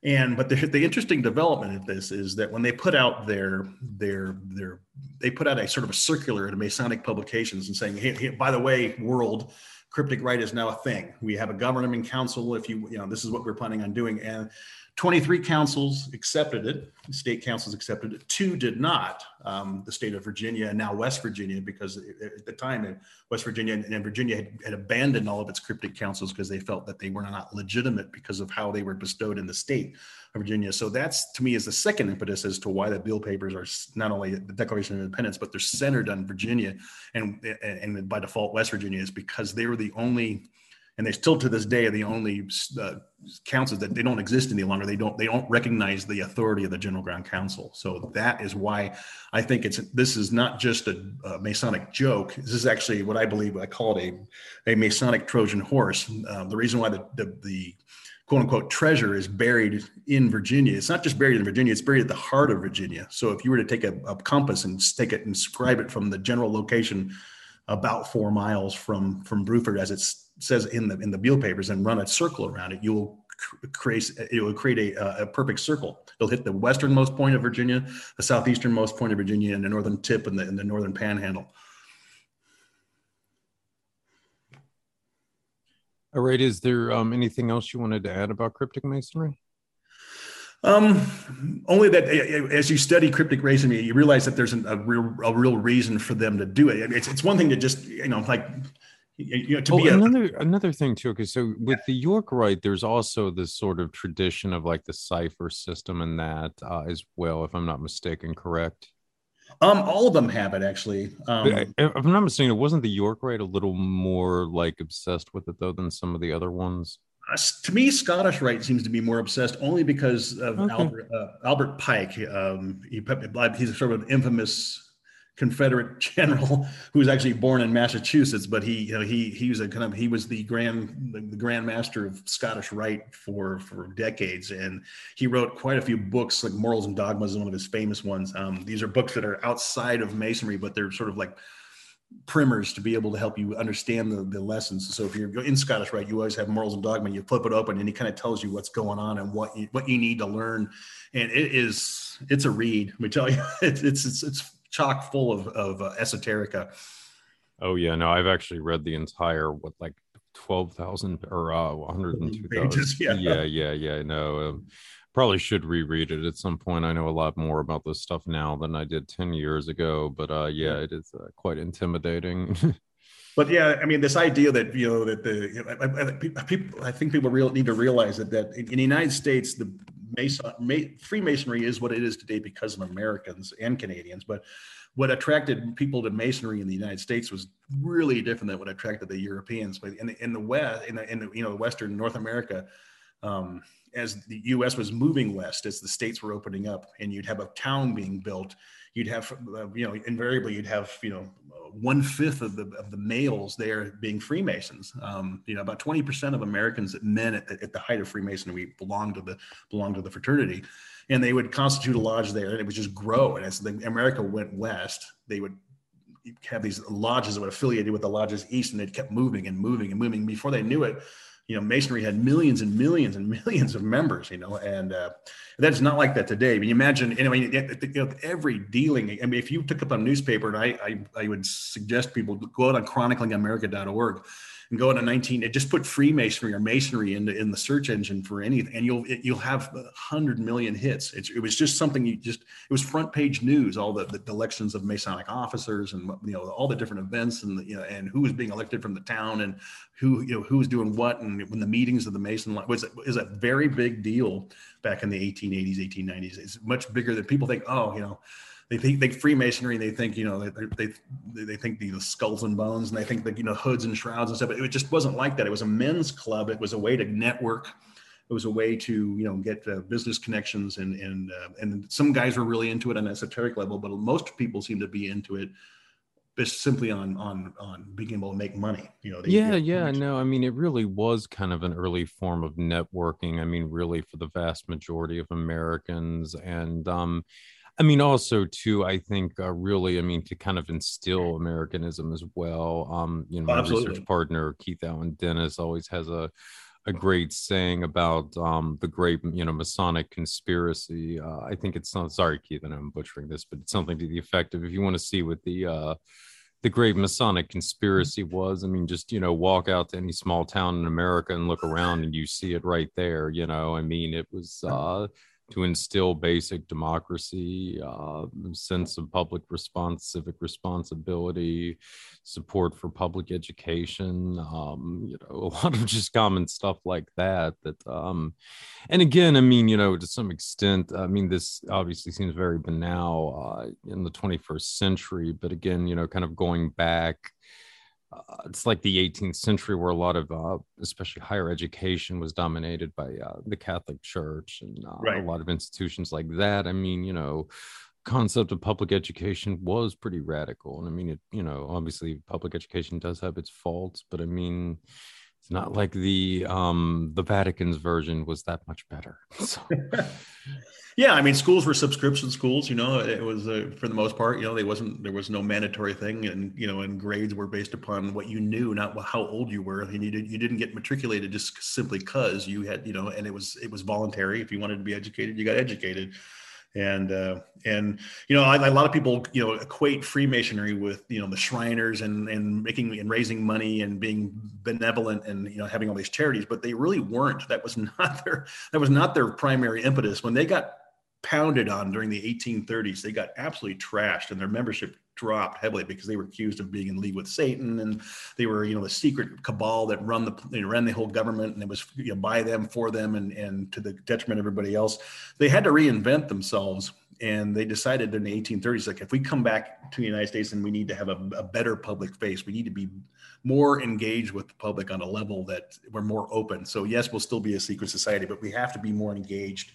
And but the, the interesting development of this is that when they put out their their their they put out a sort of a circular in Masonic publications and saying, hey, hey, by the way, world, cryptic rite is now a thing. We have a governing council. If you you know this is what we're planning on doing, and 23 councils accepted it. State councils accepted it. Two did not. Um, the state of Virginia and now West Virginia, because at the time West Virginia and Virginia had, had abandoned all of its cryptic councils because they felt that they were not legitimate because of how they were bestowed in the state of Virginia. So that's to me is the second impetus as to why the Beale papers are not only the Declaration of Independence, but they're centered on Virginia and and by default West Virginia is because they were the only and they still to this day are the only uh, councils that they don't exist any longer. They don't they don't recognize the authority of the General Grand Council. So that is why I think it's this is not just a, a Masonic joke. This is actually what I believe I call it a a Masonic Trojan horse. Um, the reason why the, the the quote unquote treasure is buried in Virginia. It's not just buried in Virginia, it's buried at the heart of Virginia. So if you were to take a, a compass and take it and scribe it from the general location about four miles from from Buford as it's says in the in the Beale papers and run a circle around it, you will create it will create a, a perfect circle. It'll hit the westernmost point of Virginia, the southeasternmost point of Virginia, and the northern tip and the, and the northern panhandle. All right. Is there um, anything else you wanted to add about cryptic masonry? Um, only that as you study cryptic masonry, you realize that there's an, a real a real reason for them to do it. It's it's one thing to just you know like you know, to oh, be a, another another thing too. Okay, so with the York Rite, there's also this sort of tradition of like the cipher system and that uh, as well, if I'm not mistaken. Correct. Um, all of them have it actually. Um, I- if I'm not mistaken, it wasn't the York Rite a little more like obsessed with it though than some of the other ones. Uh, to me, Scottish Rite seems to be more obsessed only because of Okay. Albert, uh, Albert Pike. Um, he, he's sort of an infamous Confederate general who was actually born in Massachusetts, but he, you know, he he was a kind of he was the grand the, grand master of Scottish Rite for for decades, and he wrote quite a few books like Morals and Dogmas is one of his famous ones. Um, these are books that are outside of Masonry, but they're sort of like primers to be able to help you understand the, the lessons. So if you're in Scottish Rite, you always have morals and dogma. You flip it open, and he kind of tells you what's going on and what you, what you need to learn. And it is it's a read. Let me tell you, it's it's it's, it's chock full of of uh, esoterica. Oh yeah, no, I've actually read the entire what like twelve thousand or uh, one hundred and two. Pages, yeah. yeah, yeah, yeah. No, um, probably should reread it at some point. I know a lot more about this stuff now than I did ten years ago, but uh, yeah, it is uh, quite intimidating. But yeah, I mean, this idea that you know that the people, I think people real, need to realize that that in the United States, the Mason, Ma, Freemasonry is what it is today because of Americans and Canadians. But what attracted people to Masonry in the United States was really different than what attracted the Europeans. But in the, in the West, in the, in the you know Western North America, um, as the U.S. was moving west, as the states were opening up, and you'd have a town being built, you'd have uh, you know invariably you'd have you know one fifth of the of the males there being Freemasons. Um, you know, about twenty percent of Americans, men at the, at the height of Freemasonry, belonged to the belonged to the fraternity, and they would constitute a lodge there, and it would just grow. And as the, America went west, they would have these lodges that were affiliated with the lodges east, and they kept moving and moving and moving. Before they knew it, you know, Masonry had millions and millions and millions of members. You know, and uh, that's not like that today. I mean, imagine, I mean, you know, every dealing. I mean, if you took up a newspaper, and I, I, I would suggest people go out on chroniclingamerica.org and go into 19 and just put Freemasonry or Masonry in the, in the search engine for anything, and you'll it, you'll have a hundred million hits. It's, it was just something you just it was front page news. All the, the elections of Masonic officers and you know all the different events and you know and who was being elected from the town and who you know who was doing what and when the meetings of the Mason was is a very big deal back in the 1880s 1890s. It's much bigger than people think. Oh, you know they think think Freemasonry. They think you know they they they think the skulls and bones, and they think that you know hoods and shrouds and stuff. But it just wasn't like that. It was a men's club. It was a way to network. It was a way to you know get uh, business connections, and and uh, and some guys were really into it on an esoteric level, but most people seem to be into it just simply on on on being able to make money. You know. they- yeah yeah no i mean it really was kind of an early form of networking i mean really for the vast majority of americans and um i mean also too i think uh, really i mean to kind of instill americanism as well um you know my Absolutely. research partner keith allen dennis always has a a great saying about um, the great, you know, Masonic conspiracy. Uh, I think it's not. Sorry, Keith, and I'm butchering this, but it's something to the effect of if you want to see what the uh, the great Masonic conspiracy was. I mean, just you know, walk out to any small town in America and look around, and you see it right there. You know, I mean, it was uh, to instill basic democracy, uh, sense of public response, civic responsibility, support for public education. Um, you know, a lot of just common stuff like that. That, um, and again, I mean, you know, to some extent, I mean, this obviously seems very banal uh, in the 21st century, but again, you know, kind of going back uh, it's like the 18th century where a lot of uh, especially higher education was dominated by uh, the catholic church and uh, Right. a lot of institutions like that i mean you know concept of public education was pretty radical and i mean it you know obviously public education does have its faults but i mean it's not like the um the vatican's version was that much better so Yeah, I mean, schools were subscription schools. You know, it was uh, for the most part. You know, they wasn't there was no mandatory thing, and you know, and grades were based upon what you knew, not how old you were. And you did you didn't get matriculated just simply because you had you know, and it was it was voluntary. If you wanted to be educated, you got educated. And uh, and you know, I, a lot of people you know equate Freemasonry with you know the Shriners and and making and raising money and being benevolent and you know having all these charities, but they really weren't. That was not their that was not their primary impetus. When they got pounded on during the 1830s. They got absolutely trashed and their membership dropped heavily because they were accused of being in league with Satan and they were, you know, the secret cabal that run the know, ran the whole government and it was you know, by them for them and and to the detriment of everybody else. They had to reinvent themselves and they decided in the 1830s like if we come back to the United States and we need to have a, a better public face, we need to be more engaged with the public on a level that we're more open. So yes, we'll still be a secret society, but we have to be more engaged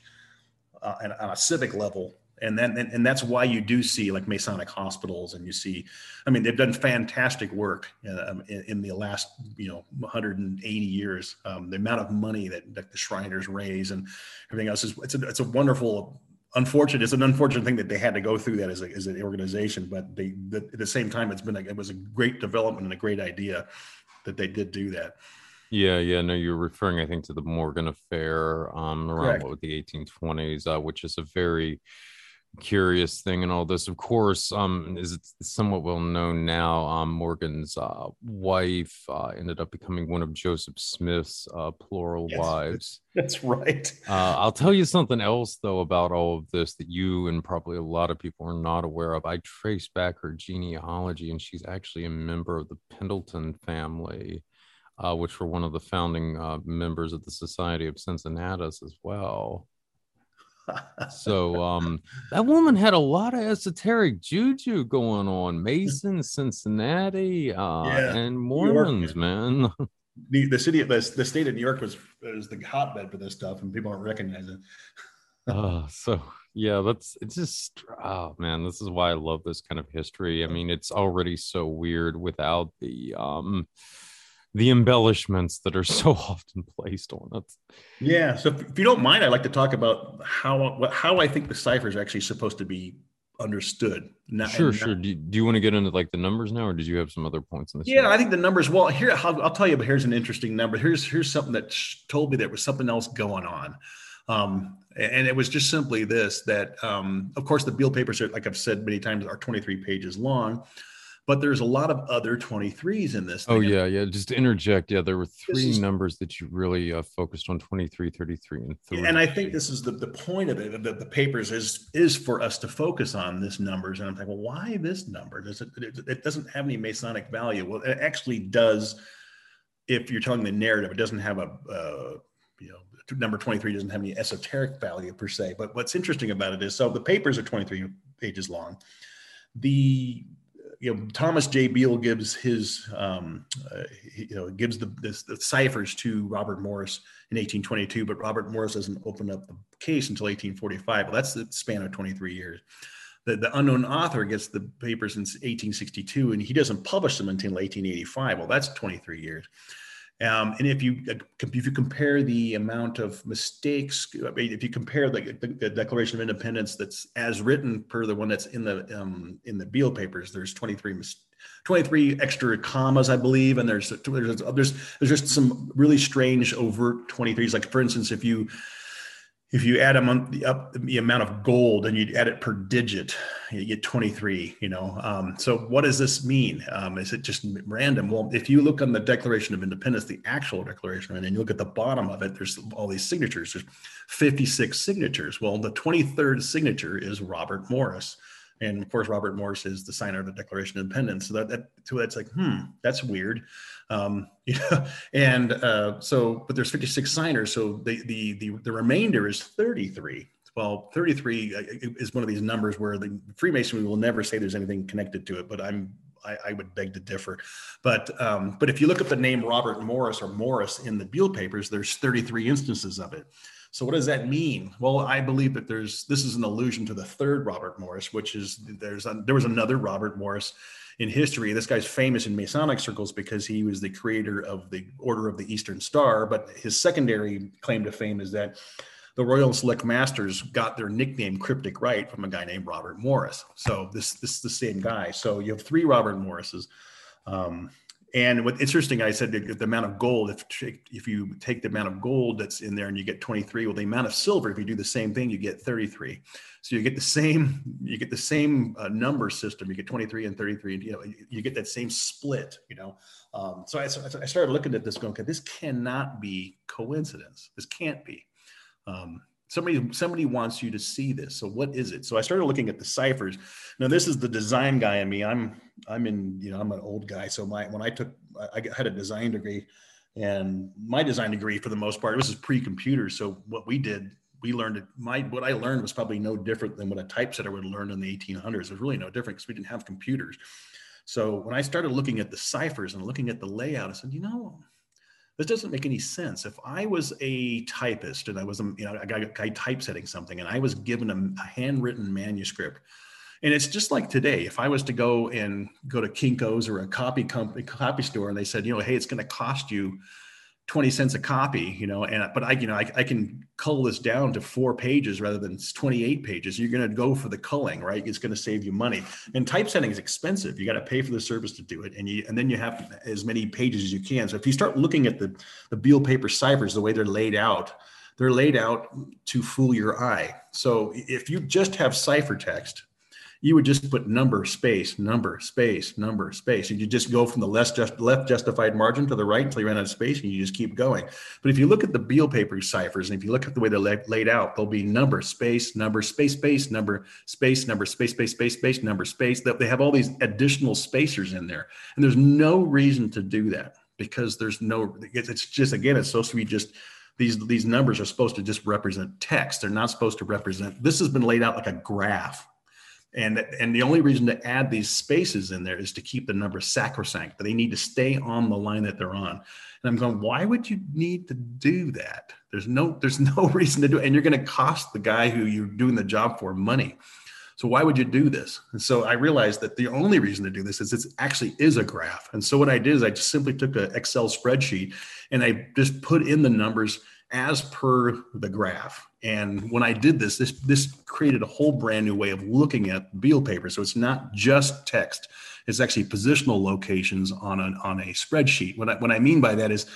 uh, on a civic level and then and, and, that's why you do see like masonic hospitals and you see i mean they've done fantastic work um, in, in, the last you know 180 years um, the amount of money that, that, the shriners raise and everything else is it's a, it's a wonderful unfortunate it's an unfortunate thing that they had to go through that as, a, as an organization but they the, at the same time it's been a, it was a great development and a great idea that they did do that yeah, yeah. No, you're referring, I think, to the Morgan affair um, around what, the 1820s, uh, which is a very curious thing and all this. Of course um is it somewhat well known now um morgan's uh wife uh ended up becoming one of joseph smith's uh plural yes, wives. that's right. Uh i'll tell you something else though about all of this that you and probably a lot of people are not aware of. I traced back her genealogy and she's actually a member of the pendleton family uh, which were one of the founding uh, members of the society of cincinnatus as well so um that woman had a lot of esoteric juju going on mason cincinnati uh yeah, and mormons man. the, the city of the, the state of new york was was the hotbed for this stuff and people aren't recognizing it. Uh, so yeah that's it's just oh man this is why i love this kind of history. I mean it's already so weird without the um the embellishments that are so often placed on it. Yeah. So if you don't mind, I'd like to talk about how how I think the cipher is actually supposed to be understood. Not, sure, sure. do, you, do you want to get into like the numbers now, or did you have some other points in this? Yeah, I think the numbers. Well, here I'll, I'll, tell you. But here's an interesting number. Here's here's something that told me there was something else going on. Um, and it was just simply this that um, of course the Beale papers are like i've said many times are 23 pages long but there's a lot of other 23s in this. Oh, thing. Oh yeah, yeah. Just to interject, yeah, there were three is, numbers that you really uh, focused on: 23, 33, and 3. And I think this is the, the point of it. The, the papers is is for us to focus on this numbers. And I'm like, well, why this number? Does it, it? It doesn't have any Masonic value. Well, it actually does. If you're telling the narrative, it doesn't have a uh, you know number 23 doesn't have any esoteric value per se. But what's interesting about it is so the papers are 23 pages long. The you know, Thomas J. Beale gives his, um, uh, you know, gives the, this, the ciphers to Robert Morris in 1822, but Robert Morris doesn't open up the case until 1845. Well, that's the span of 23 years. The, the unknown author gets the papers in 1862, and he doesn't publish them until 1885. Well, that's 23 years. Um, and if you if you compare the amount of mistakes, if you compare the, the, the, Declaration of Independence that's as written per the one that's in the um, in the Beale papers, there's 23 23 extra commas, I believe, and there's there's there's there's just some really strange overt 23s. Like for instance, if you if you add them the, up the amount of gold and you add it per digit, you get 23, you know. Um, so what does this mean? Um, is it just random? Well, if you look on the Declaration of Independence, the actual declaration, and you look at the bottom of it, there's all these signatures. There's 56 signatures. Well, the 23rd signature is Robert Morris. And of course, Robert Morris is the signer of the Declaration of Independence. So that, that so that's like, hmm, that's weird. Um, know, and uh, so, but there's 56 signers, so the the the, the remainder is 33. Well, 33 uh, is one of these numbers where the Freemasonry will never say there's anything connected to it, but I'm I, I would beg to differ. But um, but if you look up the name Robert Morris or Morris in the Beale papers, there's 33 instances of it. So what does that mean? Well, I believe that there's this is an allusion to the third Robert Morris, which is there's a, there was another Robert Morris in history. This guy's famous in Masonic circles because he was the creator of the Order of the Eastern Star. But his secondary claim to fame is that the Royal Select Masters got their nickname Cryptic Rite from a guy named Robert Morris. So this this is the same guy. So you have three Robert Morrises. Um, and what's interesting, I said the, the, amount of gold, if, if you take the amount of gold that's in there and you get 23, well, the amount of silver, if you do the same thing, you get 33. So you get the same, you get the same uh, number system. You get 23 and 33, and you know, you get that same split, you know. Um, so I, I, started looking at this going, okay, this cannot be coincidence. This can't be. Um, somebody somebody wants you to see this. So what is it? So i started looking at the ciphers. Now this is the design guy in me. I'm i'm in you know i'm an old guy. So my when i took i had a design degree and my design degree for the most part this is pre-computer. So what we did we learned it. My what i learned was probably no different than what a typesetter would learn in the 1800s it was really no different because we didn't have computers. So when i started looking at the ciphers and looking at the layout i said you know this doesn't make any sense. If I was a typist and I was a, you know, a guy, guy typesetting something and I was given a, a handwritten manuscript, and it's just like today, if I was to go and go to Kinko's or a copy company, copy store, and they said, you know, hey, it's going to cost you 20 cents a copy, you know, and but I, you know, I, I can cull this down to four pages rather than 28 pages. You're going to go for the culling, right? It's going to save you money. And typesetting is expensive. You got to pay for the service to do it. And you, and then you have as many pages as you can. So if you start looking at the, the Beale paper ciphers, the way they're laid out, they're laid out to fool your eye. So if you just have ciphertext, you would just put number, space, number, space, number, space. And you just go from the left, just, left justified margin to the right until you run out of space and you just keep going. But if you look at the Beale paper ciphers and if you look at the way they're laid out, there'll be number, space, number, space, space, number, space, number, space, space, space, space, number, space. They have all these additional spacers in there. And there's no reason to do that because there's no, it's just, again, it's supposed to be just, these these numbers are supposed to just represent text they're not supposed to represent this has been laid out like a graph and, and the only reason to add these spaces in there is to keep the number sacrosanct, but they need to stay on the line that they're on. And I'm going, why would you need to do that? There's no, there's no reason to do it. And you're going to cost the guy who you're doing the job for money. So why would you do this? And so I realized that the only reason to do this is it actually is a graph. And so what I did is I just simply took an Excel spreadsheet and I just put in the numbers as per the graph. And when I did this, this this created a whole brand new way of looking at Beale paper. So it's not just text; it's actually positional locations on a on a spreadsheet. What I, what I mean by that is,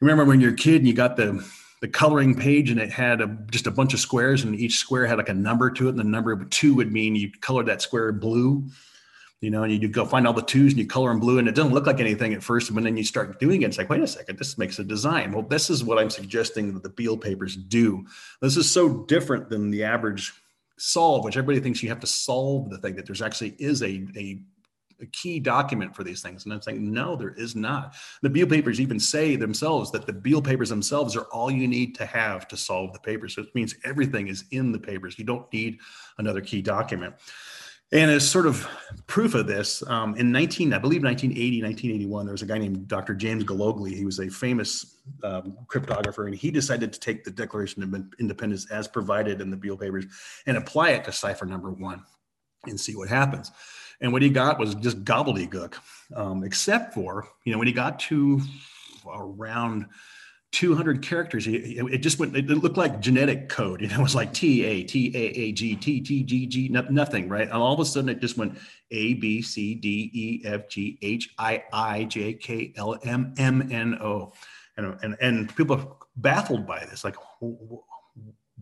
remember when you're a kid and you got the the coloring page and it had a, just a bunch of squares and each square had like a number to it and the number two would mean you colored that square blue you know, and you go find all the twos and you color them blue and it doesn't look like anything at first. But then you start doing it, it's like, wait a second, this makes a design. Well, this is what I'm suggesting that the Beale papers do. This is so different than the average solve, which everybody thinks you have to solve the thing, that there's actually is a, a, a key document for these things. And I'm saying, no, there is not. The Beale papers even say themselves that the Beale papers themselves are all you need to have to solve the paper. So it means everything is in the papers. You don't need another key document. And as sort of proof of this, um, in 19, I believe 1980, 1981, there was a guy named Dr. James Gillogly. He was a famous um, cryptographer, and he decided to take the Declaration of Independence as provided in the Beale Papers and apply it to cipher number one and see what happens. And what he got was just gobbledygook, um, except for, you know, when he got to around 200 characters. It just went, it looked like genetic code. You know, it was like T A T A A G T T G G, nothing, right? And all of a sudden it just went A, B, C, D, E, F, G, H, I, I, J, K, L, M, M, N, O. And, and, and people are baffled by this, like,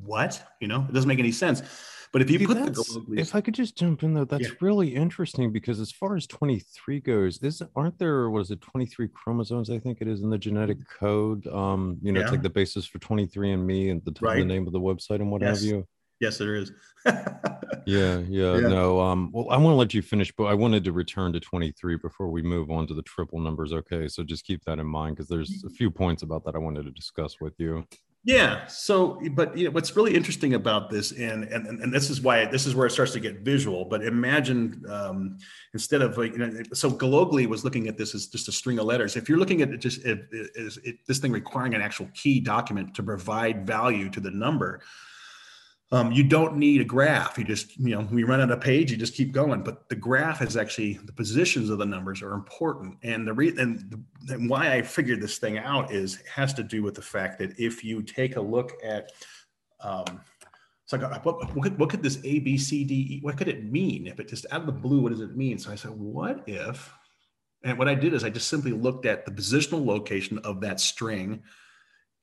what? You know, it doesn't make any sense. But if you See, put the if I could just jump in though, that's yeah. really interesting because as far as 23 goes, is aren't there was it 23 chromosomes? I think it is in the genetic code. Um, you know, yeah. it's like the basis for 23 and me and the, right. the name of the website and what yes. have you. Yes, there is. yeah, yeah, yeah, no. Um, well, I want to let you finish, but I wanted to return to 23 before we move on to the triple numbers. Okay, so just keep that in mind because there's a few points about that I wanted to discuss with you. Yeah. So, but you know, what's really interesting about this, and and and this is why this is where it starts to get visual. But imagine um, instead of you know, so Gillogly was looking at this as just a string of letters. If you're looking at it just it, it, it, this thing requiring an actual key document to provide value to the number, um, you don't need a graph. You just, you know, when you run out of page, you just keep going. But the graph is actually the positions of the numbers are important. And the reason and why I figured this thing out is has to do with the fact that if you take a look at, um, it's like what, what, could, what could this A B C D E what could it mean if it just out of the blue? What does it mean? So I said, what if? And what I did is I just simply looked at the positional location of that string,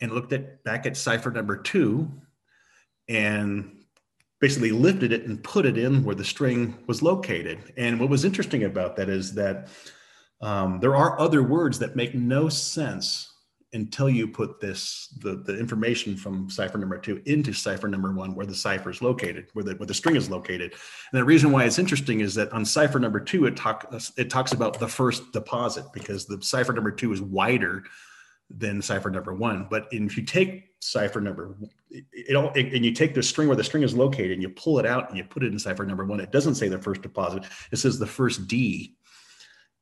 and looked at back at cipher number two and basically lifted it and put it in where the string was located. And what was interesting about that is that um, there are other words that make no sense until you put this the, the information from cipher number two into cipher number one where the cipher is located where the, where the string is located and the reason why it's interesting is that on cipher number two it talk it talks about the first deposit because the cipher number two is wider than cipher number one. But if you take cipher number it, it, it, and you take the string where the string is located and you pull it out and you put it in cipher number one it doesn't say the first deposit. It says the first d.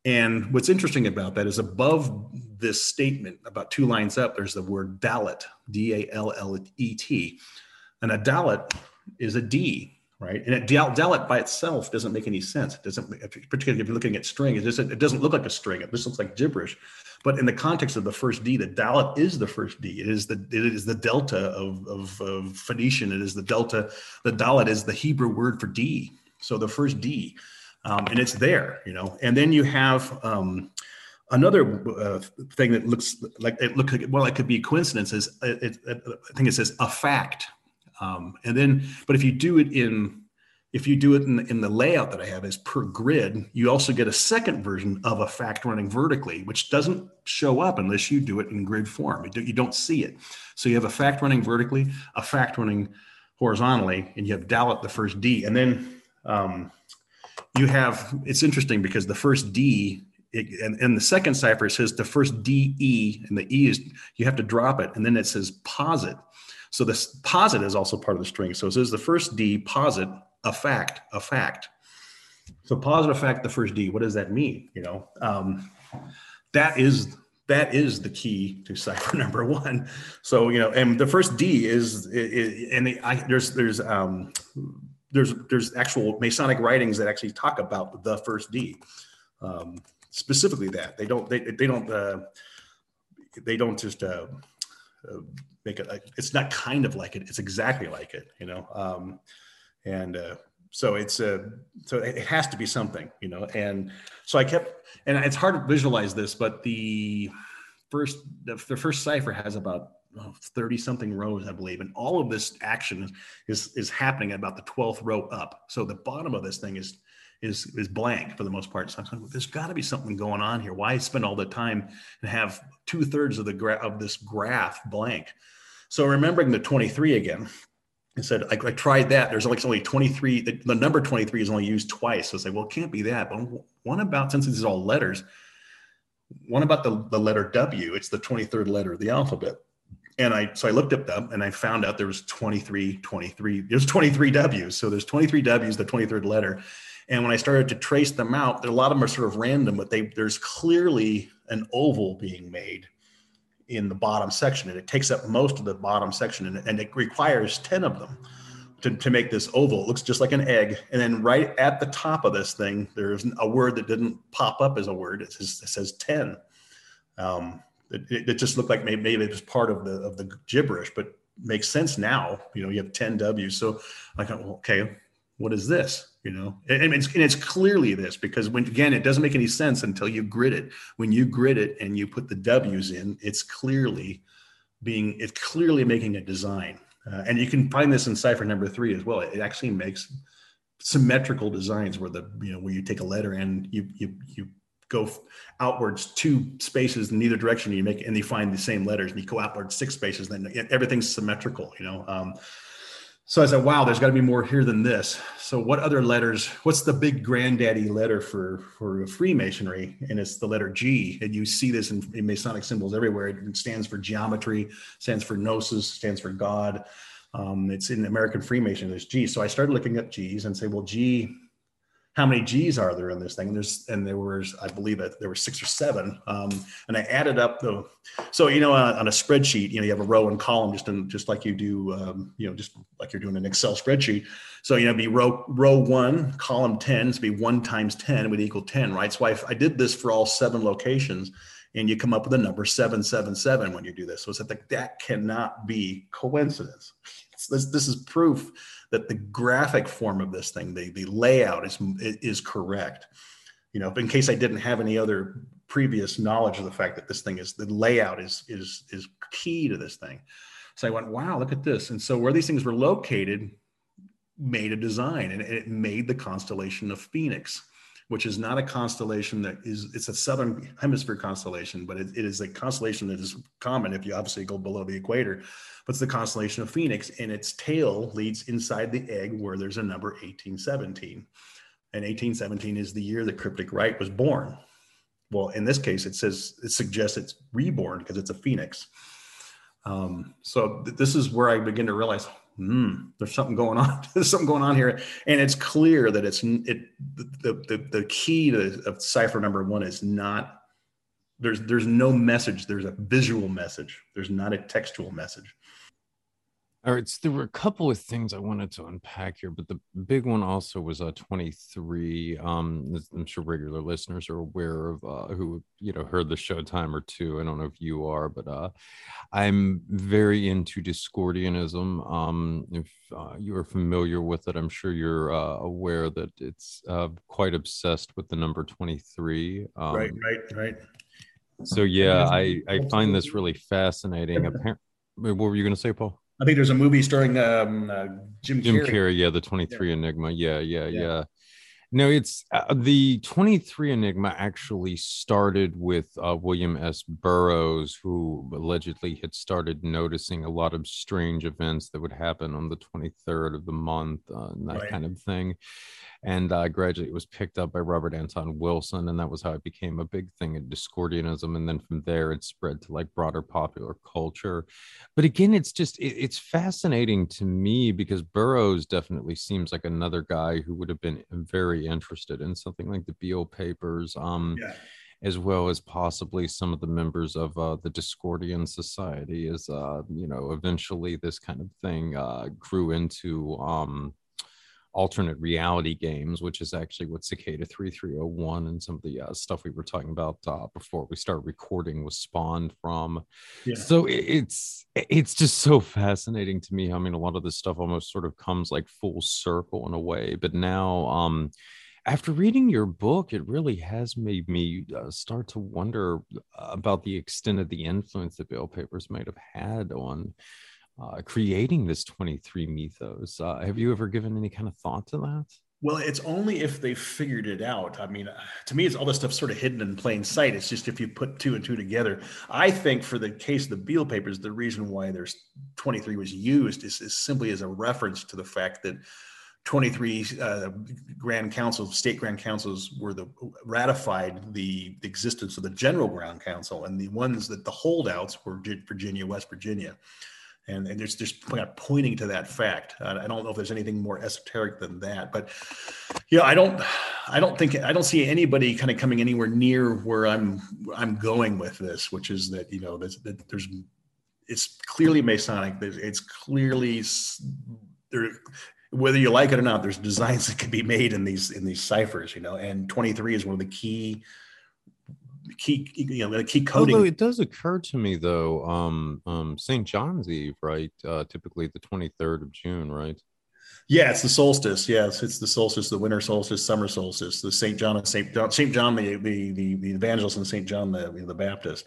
And what's interesting about that is above this statement, about two lines up, there's the word Dalet, D A L L E T. And a Dalet is a D, right? And a Dalet by itself doesn't make any sense. It doesn't, particularly if you're looking at string, it doesn't, it doesn't look like a string. It just looks like gibberish. But in the context of the first D, the Dalet is the first D. It is the it is the delta of, of, of Phoenician. It is the delta. The Dalet is the Hebrew word for D. So the first D um, and it's there, you know. And then you have um, another uh, thing that looks like it look like, well, it could be coincidences. It, it, I think it says a fact, um, and then but if you do it in if you do it in, in the layout that I have as per grid, you also get a second version of a fact running vertically, which doesn't show up unless you do it in grid form. You don't see it. So you have a fact running vertically, a fact running horizontally, and you have Dalet the first D. And then um, you have it's interesting because the first D it, and, and the second cipher says the first D E and the E is you have to drop it and then it says posit. So this posit is also part of the string. So it says the first D posit a fact a fact. So posit a fact the first D. What does that mean? You know um, that is that is the key to cipher number one. So you know, and the first D is, is and the, I, there's there's um, there's there's actual Masonic writings that actually talk about the first D, um, specifically that they don't they they don't uh, they don't just uh, make it. Like, it's not kind of like it. It's exactly like it. You know, um, and uh, so it's uh, so it has to be something. You know, and so I kept and it's hard to visualize this, but the first the, the first cipher has about 30 something rows, I believe. And all of this action is, is happening at about the 12th row up. So the bottom of this thing is, is, is blank for the most part. So I'm saying, there's got to be something going on here. Why spend all the time and have two thirds of the gra- of this graph blank? So remembering the 23 again, I said, I, I tried that. There's like only 23, the, the, number 23 is only used twice. So I say, well, it can't be that. But one about, since these are all letters, one about the, the letter W, it's the 23rd letter of the alphabet and I so I looked up them and I found out there was 23, 23, there's 23 W's. So there's 23 W's, the 23rd letter. And when I started to trace them out, a lot of them are sort of random, but they there's clearly an oval being made in the bottom section. And it takes up most of the bottom section and, and it requires 10 of them to, to make this oval. It looks just like an egg. And then right at the top of this thing, there's a word that didn't pop up as a word. It says, it says 10. Um, it, it just looked like maybe, maybe it was part of the of the gibberish, but makes sense now. You know, you have 10 W's. So I well, okay, what is this? You know, and it's, and it's clearly this because when again, it doesn't make any sense until you grid it. When you grid it and you put the W's in, it's clearly being it's clearly making a design. Uh, and you can find this in cipher number three as well. It actually makes symmetrical designs where the you know where you take a letter and you you you go outwards two spaces in either direction you make and you find the same letters and you go outwards six spaces then everything's symmetrical you know um, so i said wow there's got to be more here than this. So what other letters what's the big granddaddy letter for for freemasonry? And it's the letter g. And you see this in, in masonic symbols everywhere. It stands for geometry stands for gnosis stands for god. Um, it's in american freemason there's g. So i started looking at g's and say well g how many G's are there in this thing? And there's and there was, I believe that there were six or seven. Um, and I added up the, so you know, on, on, a spreadsheet, you know, you have a row and column just in just like you do, um, you know, just like you're doing an Excel spreadsheet. So you know, be row row one, column ten, to be one times ten would equal ten, right? So I, I did this for all seven locations, and you come up with a number seven seven seven when you do this. So it's like that cannot be coincidence. This, this is proof that the graphic form of this thing, the, the layout is, is correct. You know, in case I didn't have any other previous knowledge of the fact that this thing is, the layout is, is, is key to this thing. So I went, wow, look at this. And so where these things were located made a design and it made the constellation of Phoenix which is not a constellation that is it's a southern hemisphere constellation but it, it is a constellation that is common if you obviously go below the equator. But it's the constellation of phoenix and its tail leads inside the egg where there's a number 1817 and 1817 is the year that cryptic Rite was born. Well in this case it says it suggests it's reborn because it's a phoenix. Um, so th- this is where i begin to realize hmm, there's something going on. there's something going on here, and it's clear that it's it. The the the key to of cipher number one is not there's there's no message. There's a visual message. There's not a textual message. All right, so there were a couple of things I wanted to unpack here, but the big one also was uh 23. Um, I'm sure regular listeners are aware of uh, who you know heard the show time or two. I don't know if you are, but uh, I'm very into Discordianism. Um, if uh, you are familiar with it, I'm sure you're uh, aware that it's uh, quite obsessed with the number 23. Um, right, right, right. So yeah, I I find this really fascinating. Apparently, what were you going to say, Paul? I think there's a movie starring um, uh, Jim Jim Carrey. Carrey. Yeah, the 23 yeah. Enigma. Yeah, yeah, yeah, yeah. No, it's uh, the 23 Enigma actually started with uh, William S. Burroughs, who allegedly had started noticing a lot of strange events that would happen on the 23rd of the month uh, and that right. kind of thing and uh, gradually it was picked up by Robert Anton Wilson, and that was how it became a big thing in Discordianism, and then from there it spread to like broader popular culture. But again, it's just it, it's fascinating to me because Burroughs definitely seems like another guy who would have been very interested in something like the Beale Papers. Um, yeah as well as possibly some of the members of uh, the Discordian Society, as uh, you know, eventually this kind of thing uh, grew into um, alternate reality games, which is actually what Cicada 3301 and some of the uh, stuff we were talking about uh, before we start recording was spawned from. Yeah. So it's it's just so fascinating to me. I mean, a lot of this stuff almost sort of comes like full circle in a way. But now, um, after reading your book, it really has made me uh, start to wonder about the extent of the influence that Beale Papers might have had on uh, creating this 23 mythos. Uh, have you ever given any kind of thought to that? Well, it's only if they figured it out. I mean, to me, it's all this stuff sort of hidden in plain sight. It's just if you put two and two together. I think for the case of the Beale papers, the reason why there's 23 was used is, is simply as a reference to the fact that 23 uh, grand councils, state grand councils, were the ratified the, existence of the general grand council, and the ones that the holdouts were Virginia, West Virginia and, and there's just kind of pointing to that fact. I don't know if there's anything more esoteric than that, but yeah, I don't, I don't think I don't see anybody kind of coming anywhere near where I'm I'm going with this, which is that you know there's that there's it's clearly Masonic. It's clearly there whether you like it or not. There's designs that can be made in these in these ciphers, you know, and 23 is one of the key key you know key coding. Although it does occur to me though um um st john's eve right uh typically the 23rd of june right? Yeah it's the solstice. Yes it's the solstice the winter solstice summer solstice the st john and st john st john the the the, the evangelist and st john the the baptist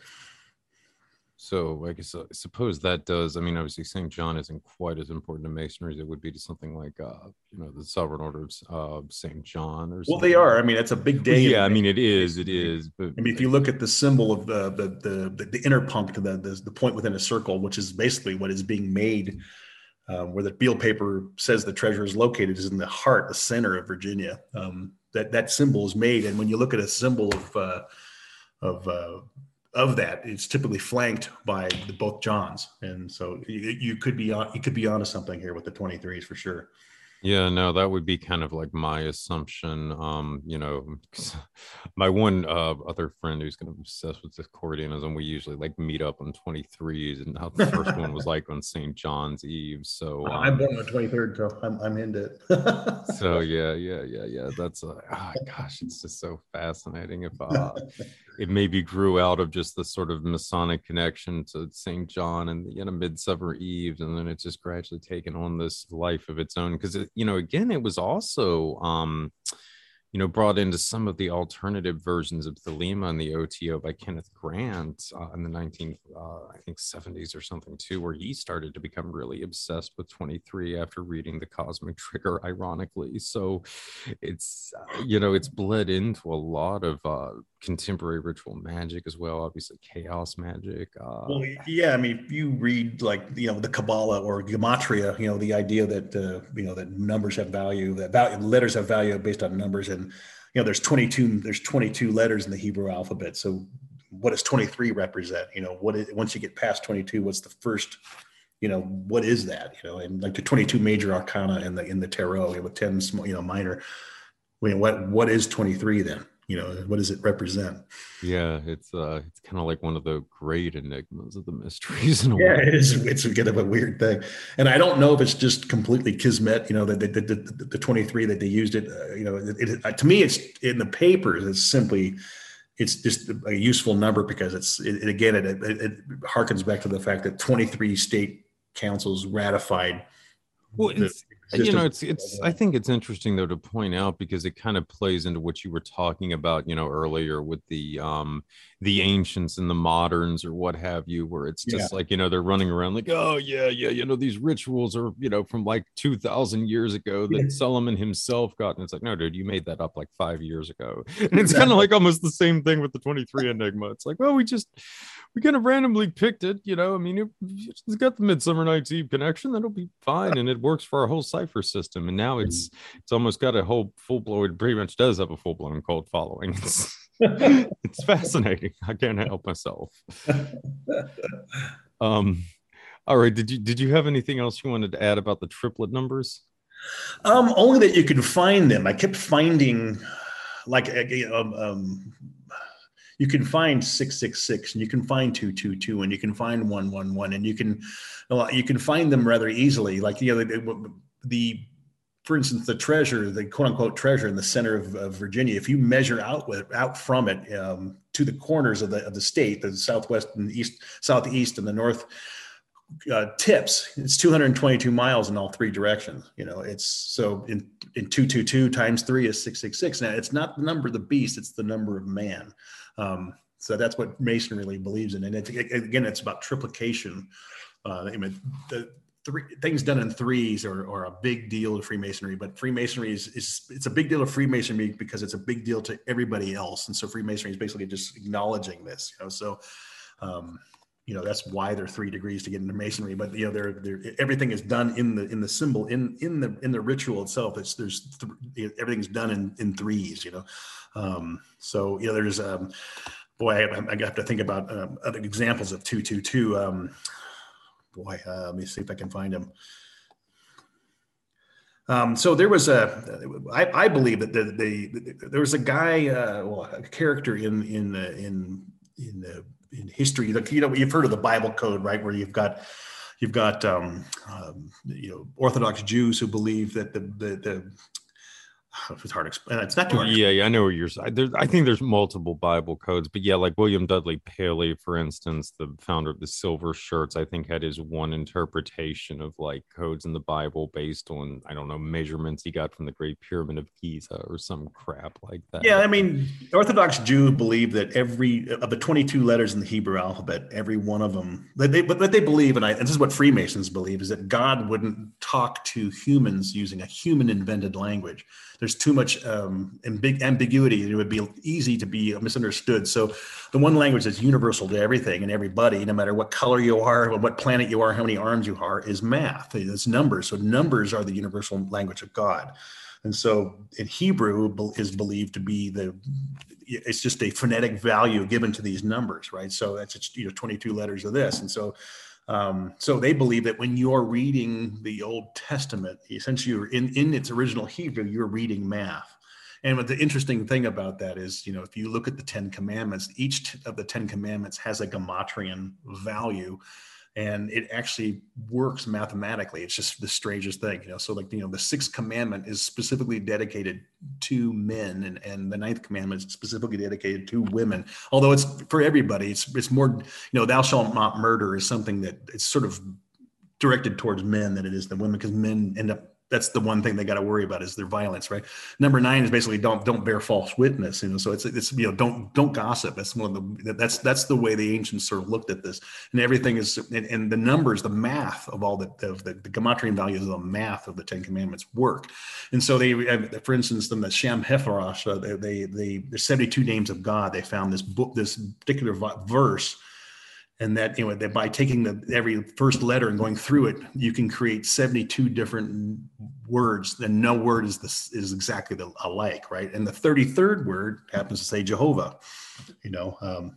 so I guess uh, I suppose that does. I mean, obviously, St. John isn't quite as important to Masonry as it would be to something like, uh, you know, the Sovereign Order of uh, St. John. Or Something. well, they are. I mean, it's a big day. Yeah, I mean, it is. It is. But I mean, if you look at the symbol of the the the, the inner punct, the, the the point within a circle, which is basically what is being made. Um, where the Beale paper says the treasure is located is in the heart, the center of Virginia. Um, that that symbol is made, and when you look at a symbol of uh, of uh, of that, it's typically flanked by the, both Johns, and so you, you could be on you could be onto something here with the 23s for sure. Yeah, no, that would be kind of like my assumption. Um, you know, my one uh, other friend who's kind of obsessed with Discordianism, we usually like meet up on 23s, and now the first one was like on St. John's Eve. So um, I'm born on the 23rd, so I'm, I'm into it. so yeah, yeah, yeah, yeah. That's uh, oh, gosh, it's just so fascinating. If uh, it maybe grew out of just the sort of Masonic connection to St. John and you know, Midsummer Eve, and then it's just gradually taken on this life of its own. Because you know, again, it was also um, you know, brought into some of the alternative versions of Thelema and the OTO by Kenneth Grant uh, in the 19, uh, I think 70s or something too, where he started to become really obsessed with 23 after reading the Cosmic Trigger, ironically. So it's, uh, you know, it's bled into a lot of uh, contemporary ritual magic as well, obviously chaos magic. Uh, well, yeah, I mean, if you read like, you know, the Kabbalah or Gematria, you know, the idea that, uh, you know, that numbers have value, that value, letters have value based on numbers and you know there's 22 there's 22 letters in the hebrew alphabet. So what does 23 represent? You know what is once you get past 22 what's the first you know what is that? You know and like the 22 major arcana in the in the tarot with 10 small you know minor. I mean, what what is 23 then you know what does it represent yeah it's uh it's kind of like one of the great enigmas of the mysteries in a yeah way. it is it's a kind of a weird thing and i don't know if it's just completely kismet you know the the, the, the, the 23 that they used it uh, you know it, it, to me it's in the papers it's simply it's just a useful number because it's it, again it, it, it harkens back to the fact that 23 state councils ratified well, it's, you know it's it's i think it's interesting though to point out because it kind of plays into what you were talking about you know earlier with the um the ancients and the moderns or what have you where it's just yeah. like you know they're running around like oh yeah yeah you know these rituals are you know from like 2000 years ago that yeah. solomon himself got and it's like no dude you made that up like five years ago and it's kind of like almost the same thing with the 23 enigma it's like well we just we kind of randomly picked it you know i mean it, it's got the midsummer night's eve connection that'll be fine and it works for our whole cipher system and now it's it's almost got a whole full-blown it pretty much does have a full-blown cult following. It's, it's fascinating. I can't help myself. Um all right did you did you have anything else you wanted to add about the triplet numbers? Um only that you could find them. I kept finding like um, um you can find 666 and you can find 222 and you can find 111 and you can you can find them rather easily. Like you know the, the for instance the treasure the quote unquote treasure in the center of, of virginia if you measure out with out from it um, to the corners of the of the state the southwest and east southeast and the north uh, tips it's 222 miles in all three directions you know it's so in in 222 times 3 is 666 now it's not the number of the beast it's the number of man um, so that's what Mason really believes in. And it, again, it's about triplication. Uh, I mean, the three things done in threes are, are a big deal to Freemasonry, but Freemasonry is, is it's a big deal to Freemasonry because it's a big deal to everybody else. And so Freemasonry is basically just acknowledging this, you know, so, um, you know that's why they're three degrees to get into masonry but you know they're, they're everything is done in the in the symbol in in the in the ritual itself it's there's th- everything's done in in threes you know um, so you know, there's um, boy, I, I have to think about um, other examples of two two two. Um, boy, uh, let me see if I can find them. Um, so there was a, I, I believe that the, the, the, there was a guy, uh, well, a character in in uh, in in the in history. Like you know, you've heard of the Bible code, right? Where you've got you've got um, um, you know Orthodox Jews who believe that the the, the it's hard to explain. It's not too hard. Yeah, yeah, I know where you're. There's, I think there's multiple Bible codes, but yeah, like William Dudley Pelley, for instance, the founder of the Silver Shirts, I think had his one interpretation of like codes in the Bible based on I don't know measurements he got from the Great Pyramid of Giza or some crap like that. Yeah, I mean, Orthodox Jews believe that every of the 22 letters in the Hebrew alphabet, every one of them, that they, but they believe, and, I, and this is what Freemasons believe, is that God wouldn't talk to humans using a human invented language there's too much um, ambig- ambiguity. It would be easy to be misunderstood. So the one language that's universal to everything and everybody, no matter what color you are, what planet you are, how many arms you are, is math. It's numbers. So numbers are the universal language of God. And so in Hebrew is believed to be the it's just a phonetic value given to these numbers, right? So that's you know 22 letters of this. And so um, so they believe that when you're reading the Old Testament, essentially you're in, in its original Hebrew, you're reading math. And the interesting thing about that is, you know, if you look at the Ten Commandments, each of the Ten Commandments has a gematrian value and it actually works mathematically. It's just the strangest thing, you know. So, like, you know, the sixth commandment is specifically dedicated to men, and, and the ninth commandment is specifically dedicated to women. Although it's for everybody, it's it's more, you know, thou shalt not murder is something that it's sort of directed towards men than it is the women, because men end up that's the one thing they got to worry about is their violence, right? Number nine is basically don't don't bear false witness, you know. So it's it's you know don't don't gossip. That's one of the that's that's the way the ancients sort of looked at this, and everything is and, and the numbers, the math of all the of the, the gematrian values of the math of the Ten Commandments work, and so they, for instance, in the Shem Hefarash, uh, they they, they there's 72 names of God. They found this book, this particular verse and that you know that by taking the every first letter and going through it you can create 72 different words. And no word is this is exactly the, alike right? And the 33rd word happens to say jehovah you know um,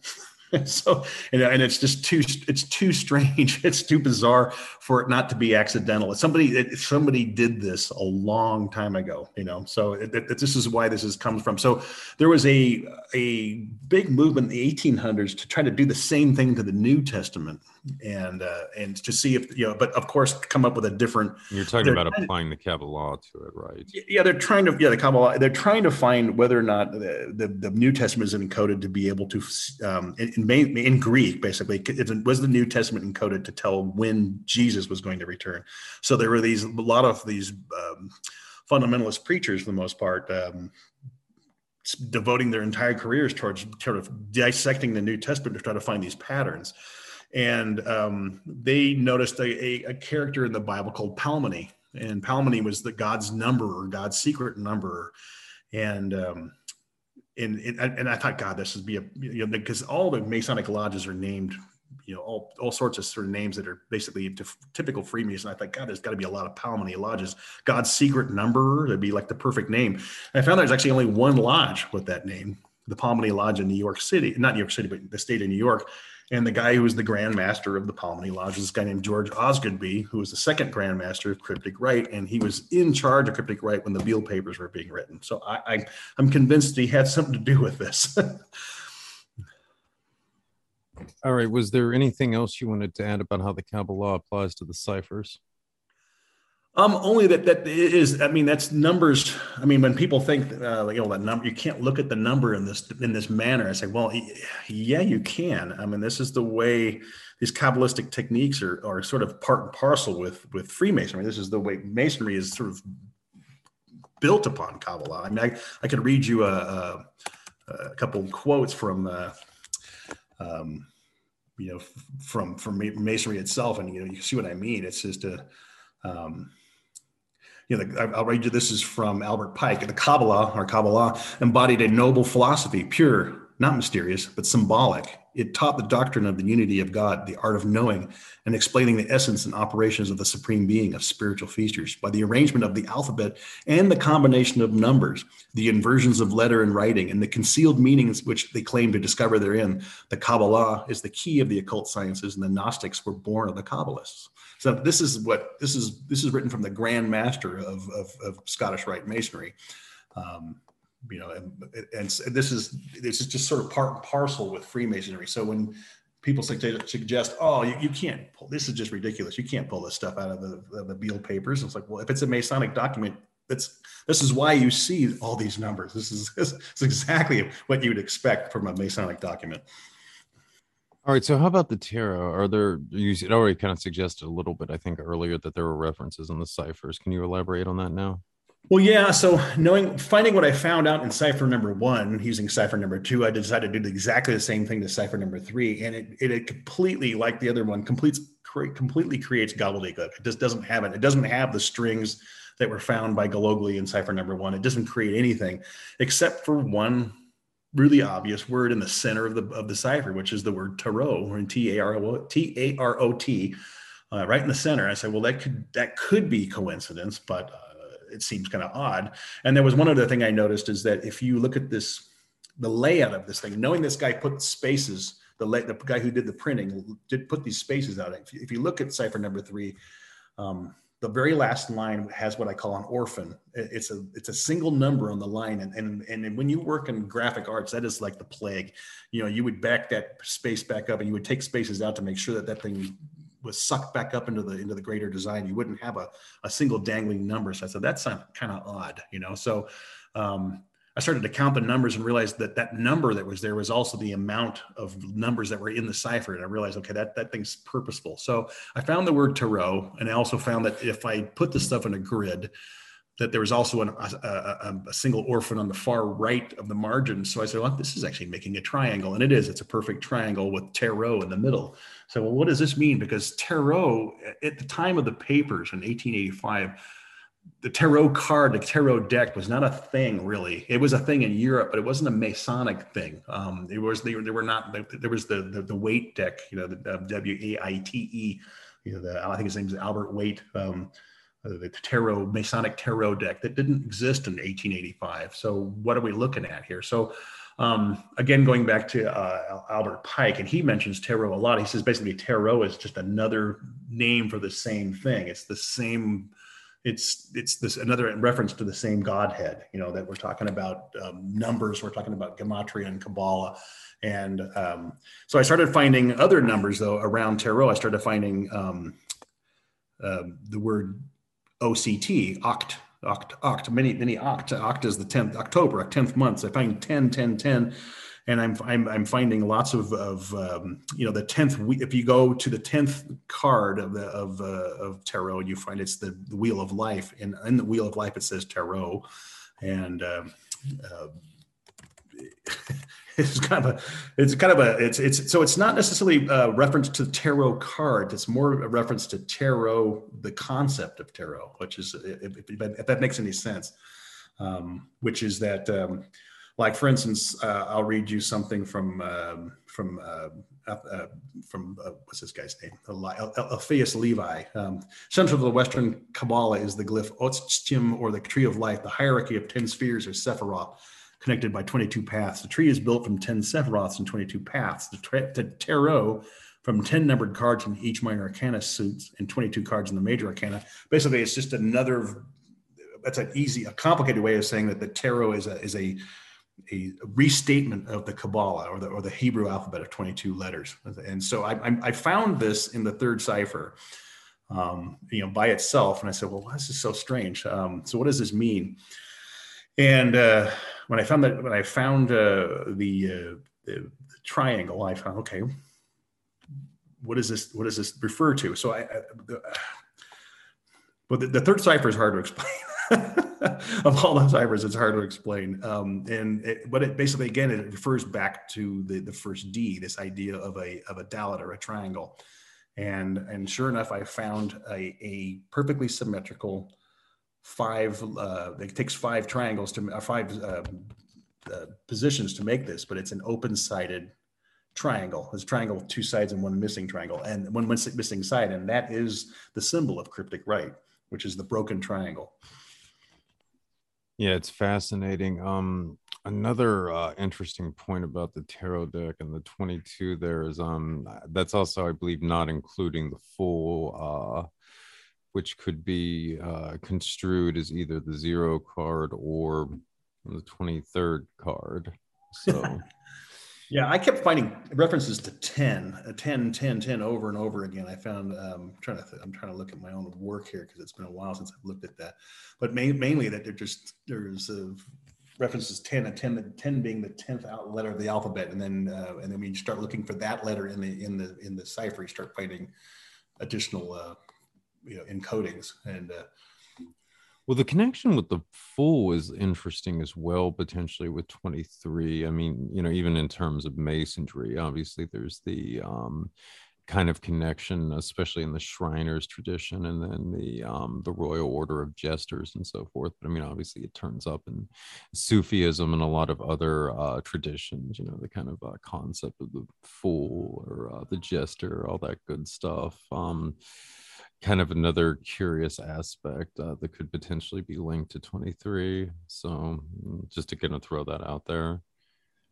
so and, and it's just too it's too strange it's too bizarre for it not to be accidental. Somebody it, somebody did this a long time ago you know? So it, it, this is why this is comes from. So there was a a big movement in the 1800s to try to do the same thing to the new testament and uh, and to see if you know, but of course, come up with a different. You're talking about applying to, the Kabbalah to it, right? Yeah, they're trying to yeah the Kabbalah. They're trying to find whether or not the the, the New Testament is encoded to be able to um, in, in, in Greek basically it was the New Testament encoded to tell when Jesus was going to return. So there were these a lot of these um, fundamentalist preachers for the most part. Um, devoting their entire careers towards sort of dissecting the New Testament to try to find these patterns and um, they noticed a, a, a, character in the Bible called Palmoni, and Palmoni was the God's number or God's secret number, and um, and, and I thought, God, this would be a you know because all the Masonic lodges are named, you know, all all sorts of sort of names that are basically typical Freemason. I thought, God, there's got to be a lot of Palmoni lodges. God's secret number, that'd be like the perfect name. And I found there's actually only one lodge with that name, the Palmoni Lodge in New York City, not New York City, but the state of New York and the guy who was the Grand Master of the Palmoni Lodge is this guy named George Osgoodby, who was the second Grand Master of Cryptic Rite, and he was in charge of Cryptic Rite when the Beale papers were being written. So I, I I'm convinced he had something to do with this. All right. Was there anything else you wanted to add about how the Kabbalah applies to the ciphers? Um, only that that is. I mean, that's numbers. I mean, when people think, uh, you know, that number, you can't look at the number in this in this manner. I say, well, yeah, you can. I mean, this is the way these kabbalistic techniques are are sort of part and parcel with with Freemasonry. This is the way Masonry is sort of built upon Kabbalah. I mean, I, I could read you a, a, a couple quotes from, uh, um, you know, from from Masonry itself, and you know, you see what I mean. It's just a um, you know, I'll read you this is from Albert Pike. The Kabbalah or Kabbalah embodied a noble philosophy, pure, not mysterious, but symbolic. It taught the doctrine of the unity of God, the art of knowing, and explaining the essence and operations of the supreme being of spiritual features by the arrangement of the alphabet and the combination of numbers, the inversions of letter and writing, and the concealed meanings which they claim to discover therein. The Kabbalah is the key of the occult sciences, and the Gnostics were born of the Kabbalists. So this is what this is. This is written from the Grand Master of, of, of Scottish Rite Masonry. Um, you know, and, and, this is this is just sort of part and parcel with Freemasonry. So when people suggest, oh, you, you can't pull this is just ridiculous. You can't pull this stuff out of the, of the Beale papers. It's like, well, if it's a Masonic document, that's this is why you see all these numbers. This is, this is exactly what you would expect from a Masonic document. All right. So how about the tarot? Are there you already kind of suggested a little bit, I think, earlier that there were references in the ciphers. Can you elaborate on that now? Well, yeah. So knowing finding what I found out in cipher number one, using cipher number two, I decided to do exactly the same thing to cipher number three, and it it, it completely, like the other one, completes completely creates gobbledygook. It just doesn't have it. It doesn't have the strings that were found by Gillogly in cipher number one. It doesn't create anything except for one really obvious word in the center of the of the cipher, which is the word tarot, or in T A R O T A R O T, uh, right in the center. I said, well, that could that could be coincidence, but uh, it seems kind of odd. And there was one other thing I noticed is that if you look at this, the layout of this thing, knowing this guy put spaces, the the guy who did the printing did put these spaces out. If you, if you look at cipher number three. Um, the very last line has what I call an orphan. It's a it's a single number on the line, and and and when you work in graphic arts, that is like the plague. You know, you would back that space back up, and you would take spaces out to make sure that that thing was sucked back up into the into the greater design. You wouldn't have a, a single dangling number. So I said that's kind of odd, you know. So um, I started to count the numbers and realized that that number that was there was also the amount of numbers that were in the cipher. And I realized, okay, that, that thing's purposeful. So I found the word tarot, and I also found that if I put the stuff in a grid, that there was also an, a, a, a, single orphan on the far right of the margin. So I said, well, this is actually making a triangle. And it is, it's a perfect triangle with tarot in the middle. So, well, what does this mean? Because tarot, at the time of the papers in 1885, the tarot card, the tarot deck was not a thing really. It was a thing in Europe, but it wasn't a Masonic thing. Um, it was, they, they were not, there was the, the, the Waite deck, you know, the W-A-I-T-E, you know, the, I think his name is Albert Waite. Um, the tarot Masonic tarot deck that didn't exist in 1885. So what are we looking at here? So um, again, going back to uh, Albert Pike, and he mentions tarot a lot. He says basically tarot is just another name for the same thing. It's the same. It's it's this another reference to the same Godhead. You know that we're talking about um, numbers. We're talking about gematria and Kabbalah, and um, so I started finding other numbers though around tarot. I started finding um, uh, the word OCT, oct, oct, oct, many, many oct. Oct is the 10th, October, 10th month. So I find 10, 10, 10. And I'm, I'm, I'm finding lots of, of um, you know, the 10th, if you go to the 10th card of the, of, uh, of tarot, you find it's the, the wheel of life. And in the wheel of life, it says tarot. And, uh, it's kind of a it's kind of a it's it's so it's not necessarily a reference to the tarot cards it's more a reference to tarot the concept of tarot which is if, if, if that makes any sense um, which is that um, like for instance uh, i'll read you something from um, from uh, uh, from uh, what's this guy's name Eliphas Levi um, central to the western kabbalah is the glyph Otz Chiim or the tree of life the hierarchy of 10 spheres or sephiroth connected by 22 paths. The tree is built from 10 sephiroths and 22 paths. The, tra- the tarot from 10 numbered cards in each minor arcana suits and 22 cards in the major arcana. Basically, it's just another, that's an easy, a complicated way of saying that the tarot is a, is a, a restatement of the Kabbalah or the, or the Hebrew alphabet of 22 letters. And so I, I found this in the third cipher, um, you know, by itself. And I said, well, this is so strange. Um, so what does this mean? And uh, when I found that, when I found uh, the, uh, the, triangle, I found okay, what is this? What does this refer to? So I, I the, but the, the, third cipher is hard to explain. Of all ciphers, it's hard to explain. Um, and it, but it basically, again, it refers back to the, the first D, this idea of a of a dalet or a triangle. And and sure enough, I found a, a perfectly symmetrical five uh, it takes five triangles to uh, five uh, uh, positions to make this but it's an open sided triangle it's a triangle with two sides and one missing triangle and one missing side and that is the symbol of cryptic rite, which is the broken triangle yeah it's fascinating um another uh, interesting point about the tarot deck and the 22 there is um that's also i believe not including the full uh which could be uh, construed as either the zero card or the 23rd card. So, yeah, I kept finding references to 10, a 10, 10, 10 over and over again. I found, um, I'm trying to, th- I'm trying to look at my own work here because it's been a while since I've looked at that, but mainly that they're just, there's a, references 10 and 10 10 being the 10th letter of the alphabet. And then uh, and then when you start looking for that letter in the in the in the cipher you start finding additional uh, you know encodings. And uh, well the connection with the fool is interesting as well potentially with 23 i mean you know even in terms of masonry obviously there's the um kind of connection especially in the shriners tradition and then the um the royal order of jesters and so forth. But i mean obviously it turns up in sufism and a lot of other uh traditions you know the kind of uh, concept of the fool or uh, the jester all that good stuff. Um kind of another curious aspect uh, that could potentially be linked to 23. So mm, just to kind of throw that out there.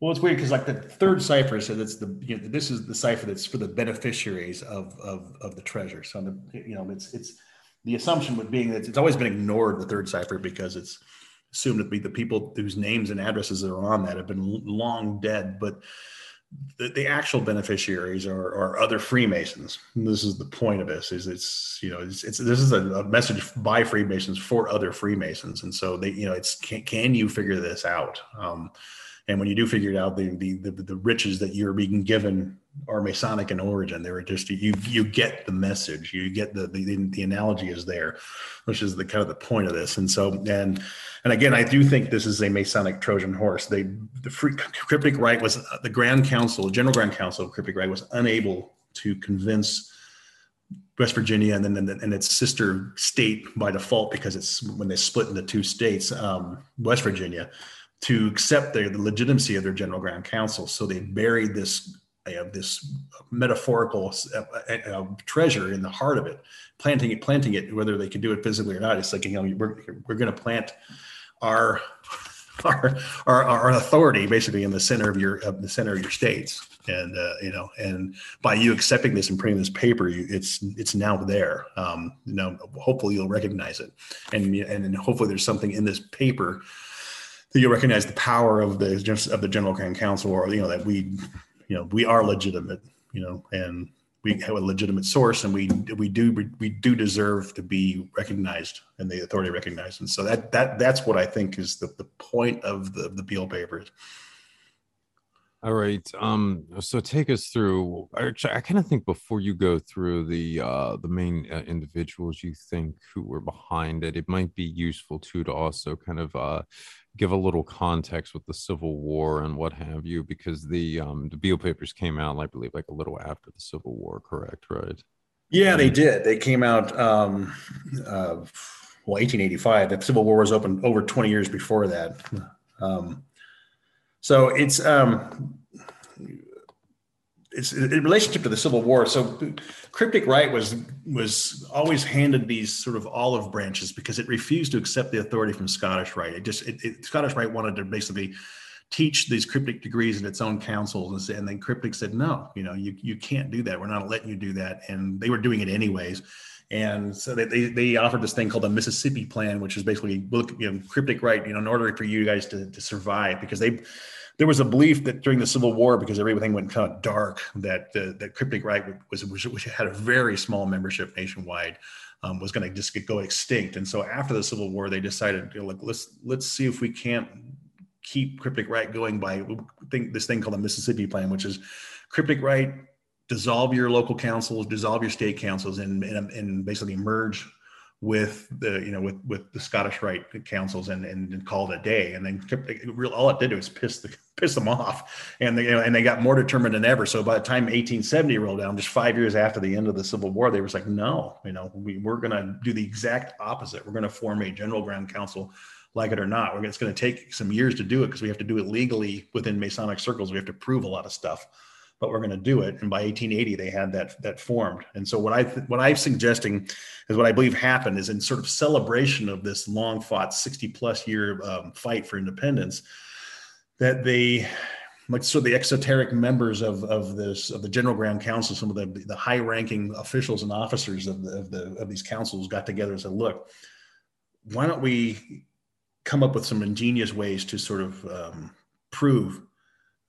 Well, it's weird because like the third cipher says it's the you know this is the cipher that's for the beneficiaries of of of the treasure. So the you know it's it's the assumption would being that it's always been ignored the third cipher because it's assumed to be the people whose names and addresses that are on that have been long dead. But the, the actual beneficiaries are, are other Freemasons. This is the point of this: is it's you know it's, it's this is a, a, message by Freemasons for other Freemasons, and so they you know it's can, can you figure this out? Um, and when you do figure it out, the, the the the riches that you're being given are Masonic in origin. They're just you you get the message, you get the the, the analogy is there, which is the kind of the point of this. And so and and again, I do think this is a Masonic Trojan horse. They the free, cryptic rite was the Grand Council, General Grand Council of cryptic rite was unable to convince West Virginia and then and its sister state by default because it's when they split into two states, um, West Virginia to accept the legitimacy of their general grand council. So they buried this uh, this metaphorical uh, uh, uh, treasure in the heart of it, planting it, planting it, whether they can do it physically or not. It's like you know we're we're going to plant our, our our our authority basically in the center of your of the center of your states. And uh, you know, and by you accepting this and printing this paper, you, it's it's now there. Um, you know, hopefully you'll recognize it, and and hopefully there's something in this paper that you recognize the power of the of the general grand council or you know that we you know we are legitimate you know and we have a legitimate source and we we do we do deserve to be recognized and the authority recognized and so that that that's what i think is the, the point of the the Beale papers all right. Um, so take us through. Actually, I kind of think before you go through the uh, the main uh, individuals you think who were behind it, it might be useful too to also kind of uh, give a little context with the Civil War and what have you, because the um, the Beale papers came out, I believe, like a little after the Civil War. Correct? Right? Yeah, they did. They came out. Um, uh, well, 1885. The Civil War was open over 20 years before that. Um, so it's um, it's in relationship to the Civil War. So cryptic rite was was always handed these sort of olive branches because it refused to accept the authority from Scottish Rite. It just it, it, Scottish Rite wanted to basically teach these cryptic degrees in its own councils, and then cryptic said, no, you know, you you can't do that. We're not letting you do that, and they were doing it anyways. And so they, they, offered this thing called the Mississippi Plan, which is basically look, you know, cryptic rite, you know, in order for you guys to, to survive, because they there was a belief that during the Civil War, because everything went kind of dark, that the that cryptic rite was, was which had a very small membership nationwide, um, was going to just go extinct. And so after the Civil War, they decided, you know, like let's let's see if we can't keep cryptic rite going by think this thing called the Mississippi Plan, which is cryptic rite dissolve your local councils, dissolve your state councils, and and, and basically merge with the you know with with the Scottish Rite councils and and called it a day. And then real all it did was piss the piss them off, and they you know, and they got more determined than ever. So by the time 1870 rolled down, just five years after the end of the Civil War, they was like, no, you know, we we're gonna do the exact opposite. We're gonna form a general grand council. Like it or not, we're, it's going to take some years to do it because we have to do it legally within Masonic circles. We have to prove a lot of stuff but we're going to do it. And by 1880, they had that that formed. And so what I what I'm suggesting is what I believe happened is in sort of celebration of this long fought 60 plus year um, fight for independence, that they like so the exoteric members of, of this of the general grand council some of the, the high ranking officials and officers of the, of the of these councils got together and said look why don't we come up with some ingenious ways to sort of um, prove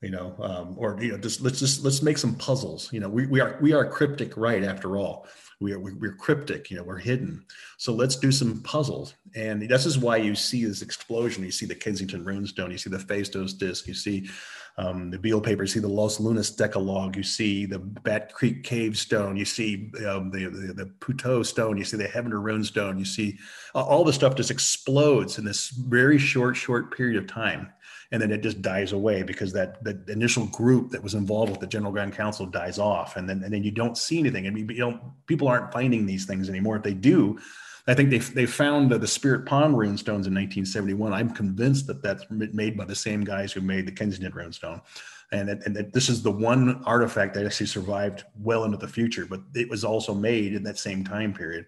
you know, um, or you know, just let's just let's make some puzzles. You know, we, we are we are cryptic, right? After all, we are we're cryptic. You know, we're hidden. So let's do some puzzles, and this is why you see this explosion. You see the Kensington Runestone. You see the Phaistos disc. You see um, the Beale paper. You see the Los Lunas Decalogue. You see the Bat Creek Cave Stone. You see um, the, the the Puteaux Stone. You see the Heavener Runestone. You see uh, all the stuff just explodes in this very short short period of time and then it just dies away because that the initial group that was involved with the general grand council dies off. And then and then you don't see anything. And you know people aren't finding these things anymore. If they do i think they they found the, the spirit pond runestones in 1971 i'm convinced that that's made by the same guys who made the kensington runestone. And, that, and that this is the one artifact that actually survived well into the future but it was also made in that same time period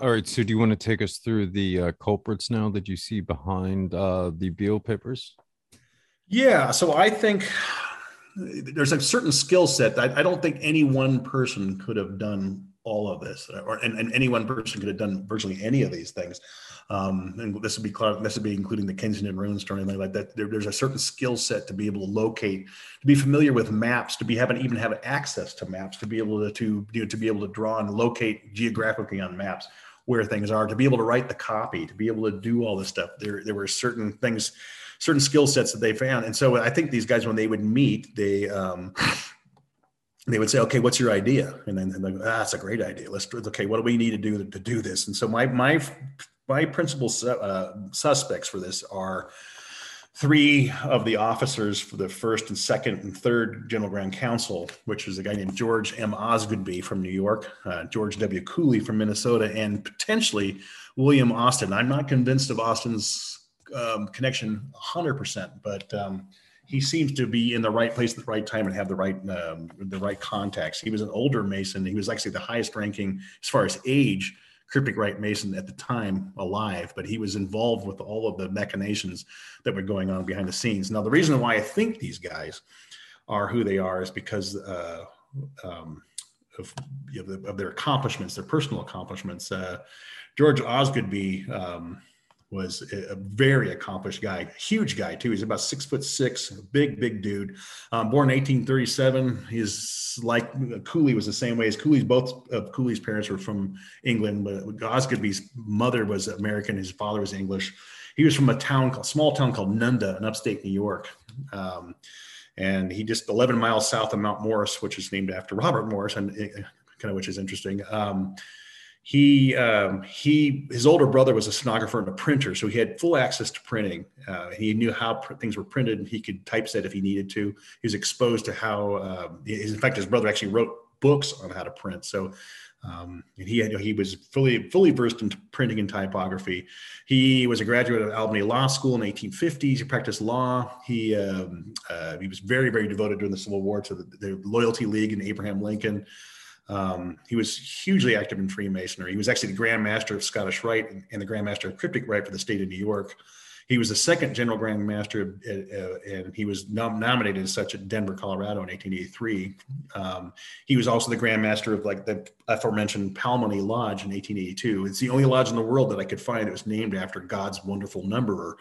all right. So, do you want to take us through the uh, culprits now that you see behind uh, the Beale papers? Yeah. So, I think there's a certain skill set that I don't think any one person could have done all of this, or and, and any one person could have done virtually any of these things. Um, and this would be this would be including the Kensington Ruins or anything like that. There, there's a certain skill set to be able to locate, to be familiar with maps, to be having even have access to maps, to be able to to you know, to be able to draw and locate geographically on maps where things are, to be able to write the copy, to be able to do all this stuff. There there were certain things, certain skill sets that they found, and so I think these guys when they would meet, they um, they would say, okay, what's your idea? And then ah, that's a great idea. Let's okay, what do we need to do to do this? And so my my my principal uh, suspects for this are three of the officers for the first and second and third General Grand Council, which is a guy named George M. Osgoodby from New York, uh, George W. Cooley from Minnesota, and potentially William Austin. I'm not convinced of Austin's um, connection 100%, but um, he seems to be in the right place at the right time and have the right um, the right contacts. He was an older Mason. He was actually the highest ranking as far as age cryptic rite mason at the time alive, but he was involved with all of the machinations that were going on behind the scenes. Now, the reason why I think these guys are who they are is because uh, um, of, you know, of, their accomplishments, their personal accomplishments. Uh, George Osgoodby um, was a very accomplished guy, huge guy too. He's about six foot six, big, big dude. Um, born 1837. He's like Cooley was the same way as Cooley's. Both of Cooley's parents were from England, but Osgoodby's mother was American. His father was English. He was from a town called small town called Nunda in upstate New York. Um, and he just 11 miles south of Mount Morris, which is named after Robert Morris, and eh, kind of which is interesting. Um, he um, he his older brother was a stenographer and a printer, so he had full access to printing. Uh, he knew how pr- things were printed, and he could typeset if he needed to. He was exposed to how. Um, his, in fact, his brother actually wrote books on how to print. So. Um, and he had, he was fully fully versed in printing and typography. He was a graduate of Albany Law School in the 1850s. He practiced law. He um, uh, he was very very devoted during the Civil War to the, the Loyalty League and Abraham Lincoln. Um, he was hugely active in Freemasonry. He was actually the Grand Master of Scottish Rite and the Grand Master of Cryptic Rite for the state of New York. He was the second General Grand Master, uh, uh, and he was nom- nominated as such at Denver, Colorado in 1883. Um, he was also the Grand Master of like the aforementioned Palmoni Lodge in 1882. It's the only lodge in the world that I could find that was named after God's wonderful numberer.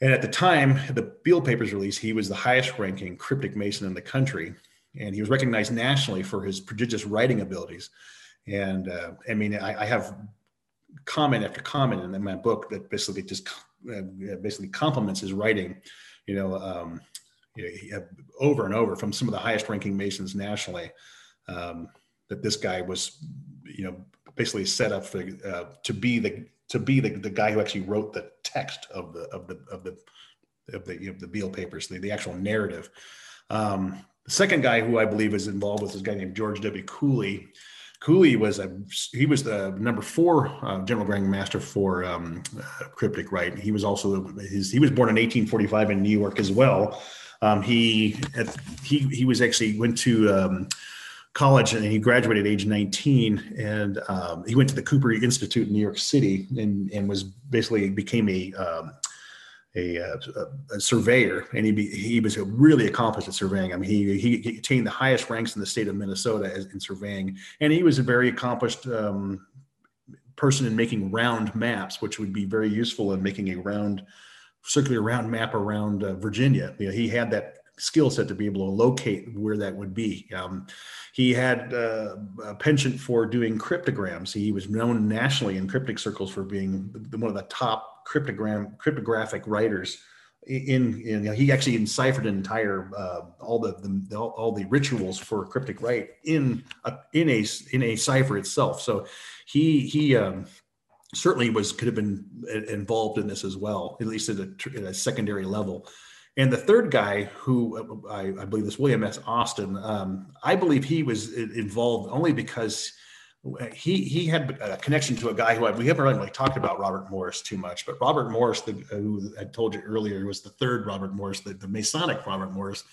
And at the time the Beale Papers release, he was the highest ranking cryptic Mason in the country and he was recognized nationally for his prodigious writing abilities. And uh, I mean, I, I, have comment after comment in my book that basically just uh, basically compliments his writing. You know, um, you know, over and over from some of the highest ranking Masons nationally. Um, that this guy was, you know, basically set up for, uh, to be the to be the, the guy who actually wrote the text of the of the of the of the, you know, the Beale papers, the, the actual narrative. Um, the second guy who I believe is involved with is a guy named George W. Cooley. Cooley was a he was the number four uh, general grand master for um, uh, cryptic rite. He was also his he was born in 1845 in New York as well. Um, he he he was actually went to um, college and he graduated at age 19 and um, he went to the Cooper Institute in New York City and and was basically became a um, a, a, a, surveyor, and he be, he was really accomplished at surveying. I mean, he, he, he attained the highest ranks in the state of Minnesota as, in surveying, and he was a very accomplished um, person in making round maps, which would be very useful in making a round, circular round map around uh, Virginia. You know, he had that skill set to be able to locate where that would be. Um, he had uh, a penchant for doing cryptograms. He was known nationally in cryptic circles for being one of the top cryptogram cryptographic writers in, in you know, he actually enciphered an entire uh, all the, the, all the rituals for cryptic rite in a, in a in a cipher itself so he he um, certainly was could have been involved in this as well at least at a, at a secondary level and the third guy who uh, I, I believe is William S. Austin um, I believe he was involved only because he he had a connection to a guy who I, we haven't really talked about Robert Morris too much, but Robert Morris, the, who I told you earlier, was the third Robert Morris, the, the Masonic Robert Morris,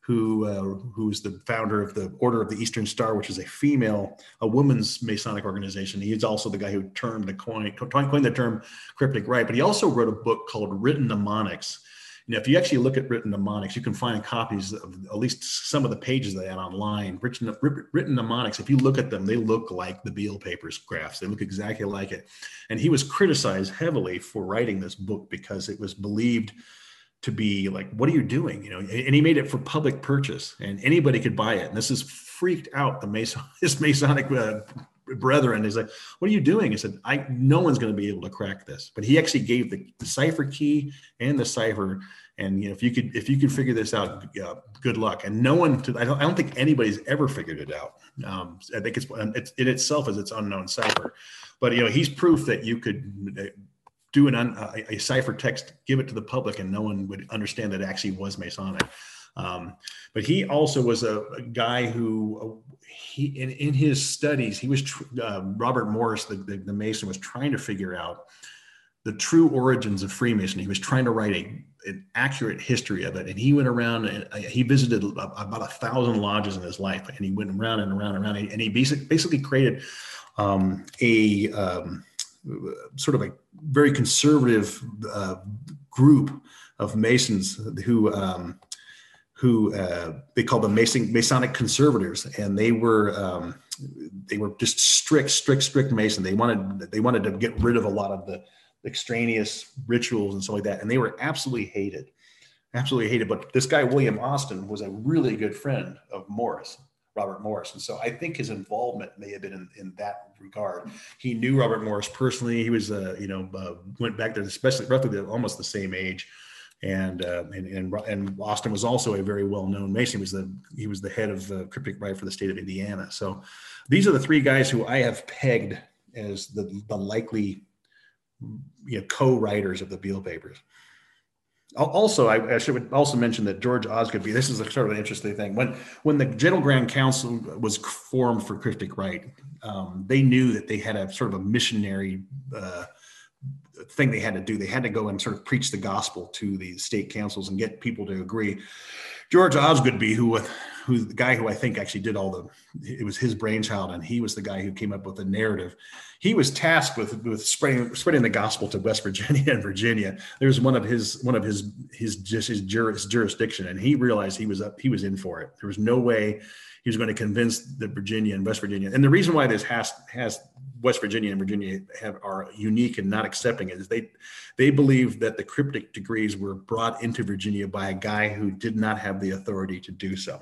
who uh, who's the founder of the Order of the Eastern Star, which is a female, a woman's Masonic organization. He's also the guy who termed the coin, coined the term cryptic rite, but he also wrote a book called Written Mnemonics know, if you actually look at written mnemonics, you can find copies of at least some of the pages of that online. Written, written mnemonics, if you look at them, they look like the Beale papers graphs. They look exactly like it. And he was criticized heavily for writing this book because it was believed to be like, what are you doing? You know, and he made it for public purchase and anybody could buy it. And this has freaked out the Mason, his Masonic uh, brethren. He's like, what are you doing? He said, I, no one's going to be able to crack this, but he actually gave the, the cipher key and the cipher. And you know, if you could, if you could figure this out, uh, good luck. And no one, I don't, I don't think anybody's ever figured it out. Um, I think it's, it's in itself is its unknown cipher, but you know, he's proof that you could uh, do an un, a, a cipher text, give it to the public, and no one would understand that it actually was Masonic. Um, but he also was a, a guy who uh, he in, in his studies he was tr- uh, Robert Morris the, the, the Mason was trying to figure out the true origins of Freemasonry. He was trying to write a an accurate history of it, and he went around and uh, he visited about a thousand lodges in his life, and he went around and around and around, and he basically basically created um, a um, sort of a very conservative uh, group of Masons who um, who uh, they called them Mason, Masonic conservators, and they were um, they were just strict, strict, strict Mason. They wanted they wanted to get rid of a lot of the extraneous rituals and stuff like that, and they were absolutely hated, absolutely hated. But this guy William Austin was a really good friend of Morris, Robert Morris, and so I think his involvement may have been in, in that regard. He knew Robert Morris personally. He was, uh, you know, uh, went back there, especially roughly almost the same age and, uh, and, and and Austin was also a very well known Mason. He was the he was the head of uh, cryptic rite for the state of Indiana. So these are the three guys who I have pegged as the the likely you know co-writers of the Beale papers. Also, I, I, should also mention that George Osgoodby. This is a sort of an interesting thing. When when the General Grand Council was formed for cryptic rite, um, they knew that they had a sort of a missionary uh, thing they had to do. They had to go and sort of preach the gospel to the state councils and get people to agree. George Osgoodby, who who's the guy who I think actually did all the, it was his brainchild, and he was the guy who came up with the narrative. He was tasked with with spreading spreading the gospel to West Virginia and Virginia. There's one of his one of his his just his, juris, jurisdiction, and he realized he was up he was in for it. There was no way he was going to convince the Virginia and West Virginia. And the reason why this has has West Virginia and Virginia have are unique and not accepting it is they they believe that the cryptic degrees were brought into Virginia by a guy who did not have the authority to do so.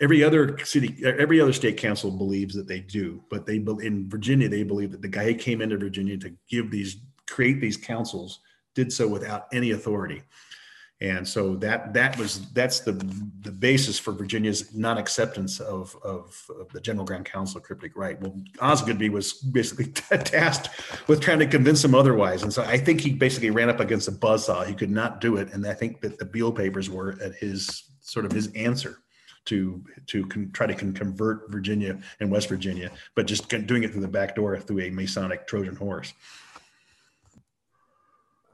Every other city, every other state council believes that they do, but they in Virginia they believe that the guy who came into Virginia to give these create these councils did so without any authority and so that that was that's the the basis for Virginia's non-acceptance of, of, of the General Grand Council Cryptic Rite. Well, Osgoodby was basically tasked with trying to convince him otherwise, and so I think he basically ran up against a buzzsaw. He could not do it, and I think that the Beale papers were at his sort of his answer to to con- try to con- convert Virginia and West Virginia, but just doing it through the back door through a Masonic Trojan horse.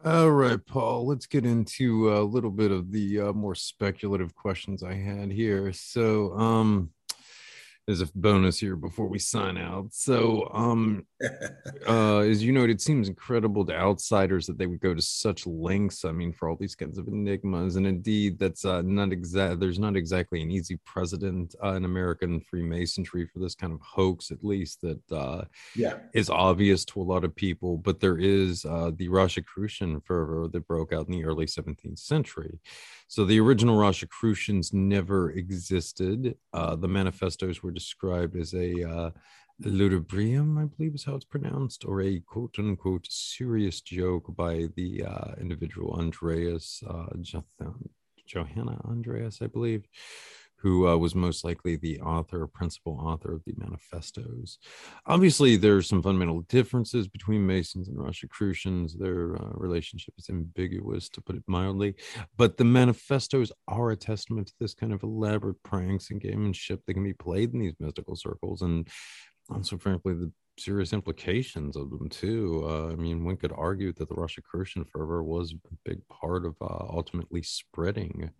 All right, Paul, let's get into a little bit of the uh, more speculative questions I had here. So, um, there's a bonus here before we sign out. So, um, uh, as you know, it seems incredible to outsiders that they would go to such lengths. I mean, for all these kinds of enigmas, and indeed, that's uh, not exact. There's not exactly an easy precedent uh, in American Freemasonry for this kind of hoax, at least that uh, yeah is obvious to a lot of people. But there is uh, the Rosicrucian fervor that broke out in the early 17th century. So the original Rosicrucians never existed. Uh, the manifestos were described as a uh, ludibrium, I believe is how it's pronounced, or a quote unquote serious joke by the uh, individual Andreas uh, Johanna Andreas, I believe, who uh, was most likely the author, principal author of the manifestos. Obviously, there are some fundamental differences between Masons and Rosicrucians. Their uh, relationship is ambiguous, to put it mildly, but the manifestos are a testament to this kind of elaborate pranks and gamemanship that can be played in these mystical circles, and also, frankly, the serious implications of them too. Uh, I mean, one could argue that the Rosicrucian fervor was a big part of uh, ultimately spreading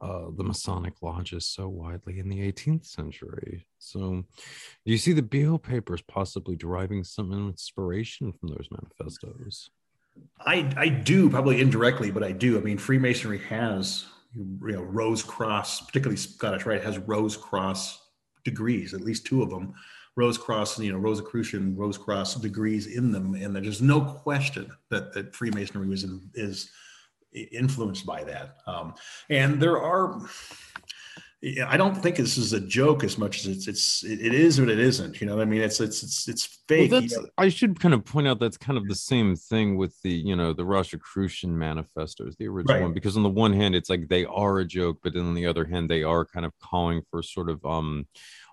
uh, the Masonic lodges so widely in the 18th century. So, do you see the Beale papers possibly deriving some inspiration from those manifestos? I I do probably indirectly, but I do. I mean, Freemasonry has you know Rose Cross, particularly Scottish Rite, has Rose Cross degrees, at least two of them, Rose Cross, you know, Rosicrucian Rose Cross degrees in them, and there's no question that that Freemasonry was in, is influenced by that. Um, and there are I don't think this is a joke as much as it's it's it is but it isn't. You know, I mean, it's it's it's it's fake. Well, you know? I should kind of point out that's kind of the same thing with the you know the Rosicrucian manifestos, the original right. one, because on the one hand it's like they are a joke, but then on the other hand they are kind of calling for sort of um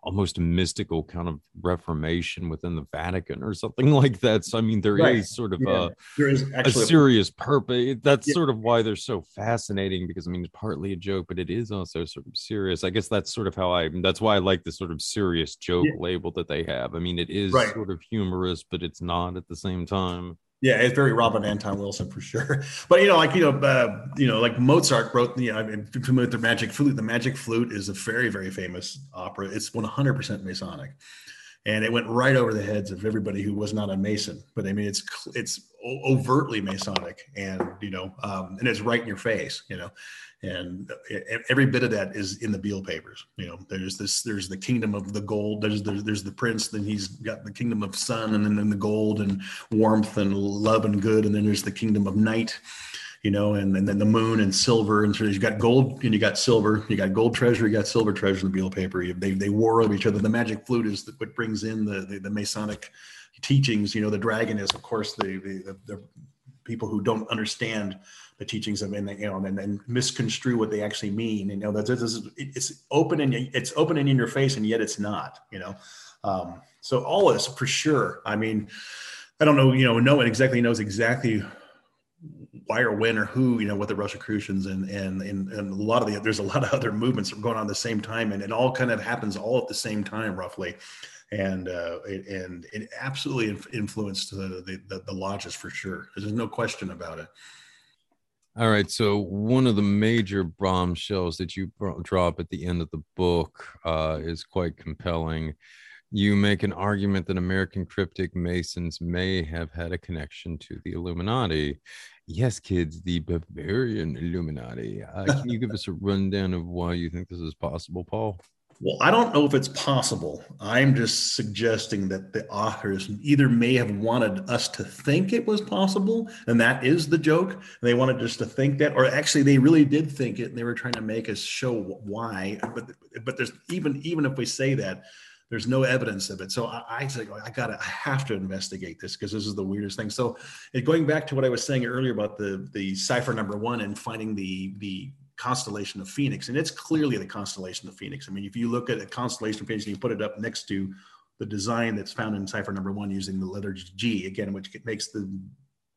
almost a mystical kind of reformation within the Vatican or something like that. So I mean, there right. is sort of yeah. a there is a serious purpose. Eh, that's yeah. sort of why they're so fascinating because I mean, it's partly a joke, but it is also sort of serious. I guess that's sort of how I. That's why I like the sort of serious joke yeah. label that they have. I mean, it is right. sort of humorous, but it's not at the same time. Yeah, it's very Robert Anton Wilson for sure. But you know, like you know, uh, you know, like Mozart wrote. You know, I'm familiar with the Magic Flute. The Magic Flute is a very, very famous opera. It's 100 percent Masonic, and it went right over the heads of everybody who was not a Mason. But I mean, it's it's overtly Masonic, and you know, um, and it's right in your face. You know, and every bit of that is in the Beale papers. You know, there's this, there's the kingdom of the gold. There's there's, there's the prince. Then he's got the kingdom of sun, and then, then the gold and warmth and love and good. And then there's the kingdom of night. You know, and, and then the moon and silver, and so you've got gold and you got silver. You got gold treasure, you got silver treasure in the Beale paper. They they war over each other. The magic flute is what brings in the, the, the Masonic teachings. You know, the dragon is of course the the, the people who don't understand the teachings of and you know and then misconstrue what they actually mean. You know that this is it's open and it's open and in your face, and yet it's not. You know, um, so all of this for sure. I mean, I don't know. You know, no one exactly knows exactly why or when or who you know what the Rosicrucians and and and, and a lot of the there's a lot of other movements going on at the same time and it all kind of happens all at the same time roughly and uh, it, and it absolutely influenced the, the the lodges for sure there's no question about it all right. So one of the major bombshells that you drop at the end of the book uh, is quite compelling. You make an argument that American cryptic Masons may have had a connection to the Illuminati. Yes, kids, the Bavarian Illuminati. Uh, can you give us a rundown of why you think this is possible, Paul? Well, I don't know if it's possible. I'm just suggesting that the authors either may have wanted us to think it was possible, and that is the joke. They wanted us to think that, or actually, they really did think it, and they were trying to make us show why. But but there's even even if we say that, there's no evidence of it. So I, I say I gotta I have to investigate this because this is the weirdest thing. So going back to what I was saying earlier about the the cipher number one and finding the the constellation of Phoenix, and it's clearly the constellation of Phoenix. I mean, if you look at a constellation Phoenix and you put it up next to the design that's found in cipher number one using the letter G, again, which makes the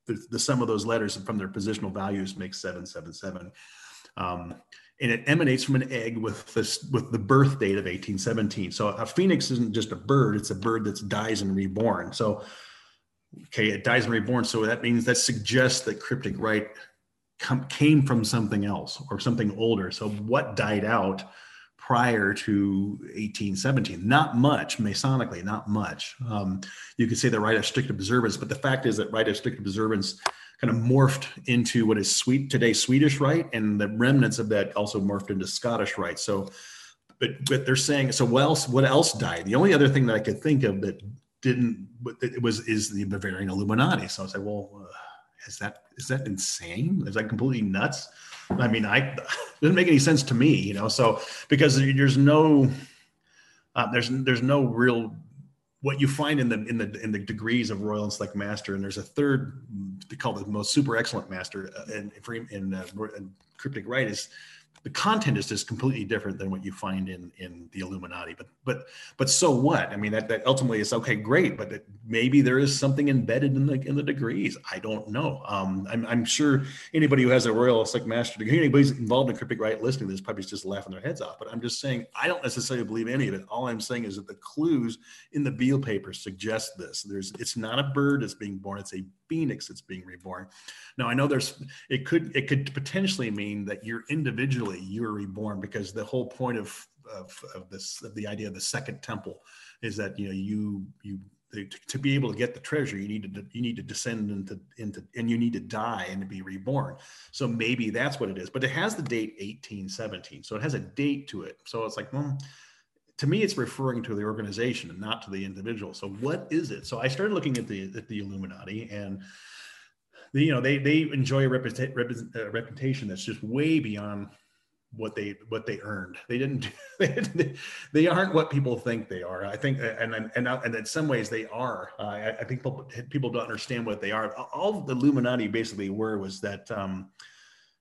the, the sum of those letters from their positional values makes seven seven seven. Um, and it emanates from an egg with this with the birth date of 1817. So a phoenix isn't just a bird; it's a bird that dies and reborn. So, okay, it dies and reborn. So that means that suggests that cryptic rite came from something else or something older. So what died out prior to 1817? Not much, Masonically, not much. Um, you could say the rite of strict observance, but the fact is that rite of strict observance kind of morphed into what is sweet today Swedish rite, and the remnants of that also morphed into Scottish Rite. So, but but they're saying so. What else? What else died? The only other thing that I could think of that didn't it was is the Bavarian Illuminati. So I said, well. Uh, is that is that insane? Is that completely nuts? I mean, I doesn't make any sense to me, you know. So because there's no uh, there's there's no real what you find in the in the in the degrees of royal and select master, and there's a third they call the most super excellent master uh, in in, in, uh, in cryptic rite is the content is just completely different than what you find in in the Illuminati. But but but so what? I mean, that, that ultimately is okay, great. But maybe there is something embedded in the in the degrees. I don't know. Um, I'm, I'm sure anybody who has a Royal Select Master degree, anybody's involved in cryptic rite listening to this, probably just laughing their heads off. But I'm just saying, I don't necessarily believe any of it. All I'm saying is that the clues in the Beale paper suggest this. There's it's not a bird that's being born; it's a phoenix that's being reborn. Now I know there's it could it could potentially mean that you're individually you're reborn because the whole point of of, of this of the idea of the second temple is that you know you you to, be able to get the treasure, you need to you need to descend into into and you need to die and to be reborn. So maybe that's what it is. But it has the date 1817, so it has a date to it. So it's like, well, to me, it's referring to the organization and not to the individual. So what is it? So I started looking at the at the Illuminati and. The, you know they they enjoy a reputa- uh, reputation that's just way beyond what they what they earned. They didn't. They, aren't what people think they are. I think, and and and, in some ways they are. Uh, I, I, think people people don't understand what they are. All the Illuminati basically were was that. Um,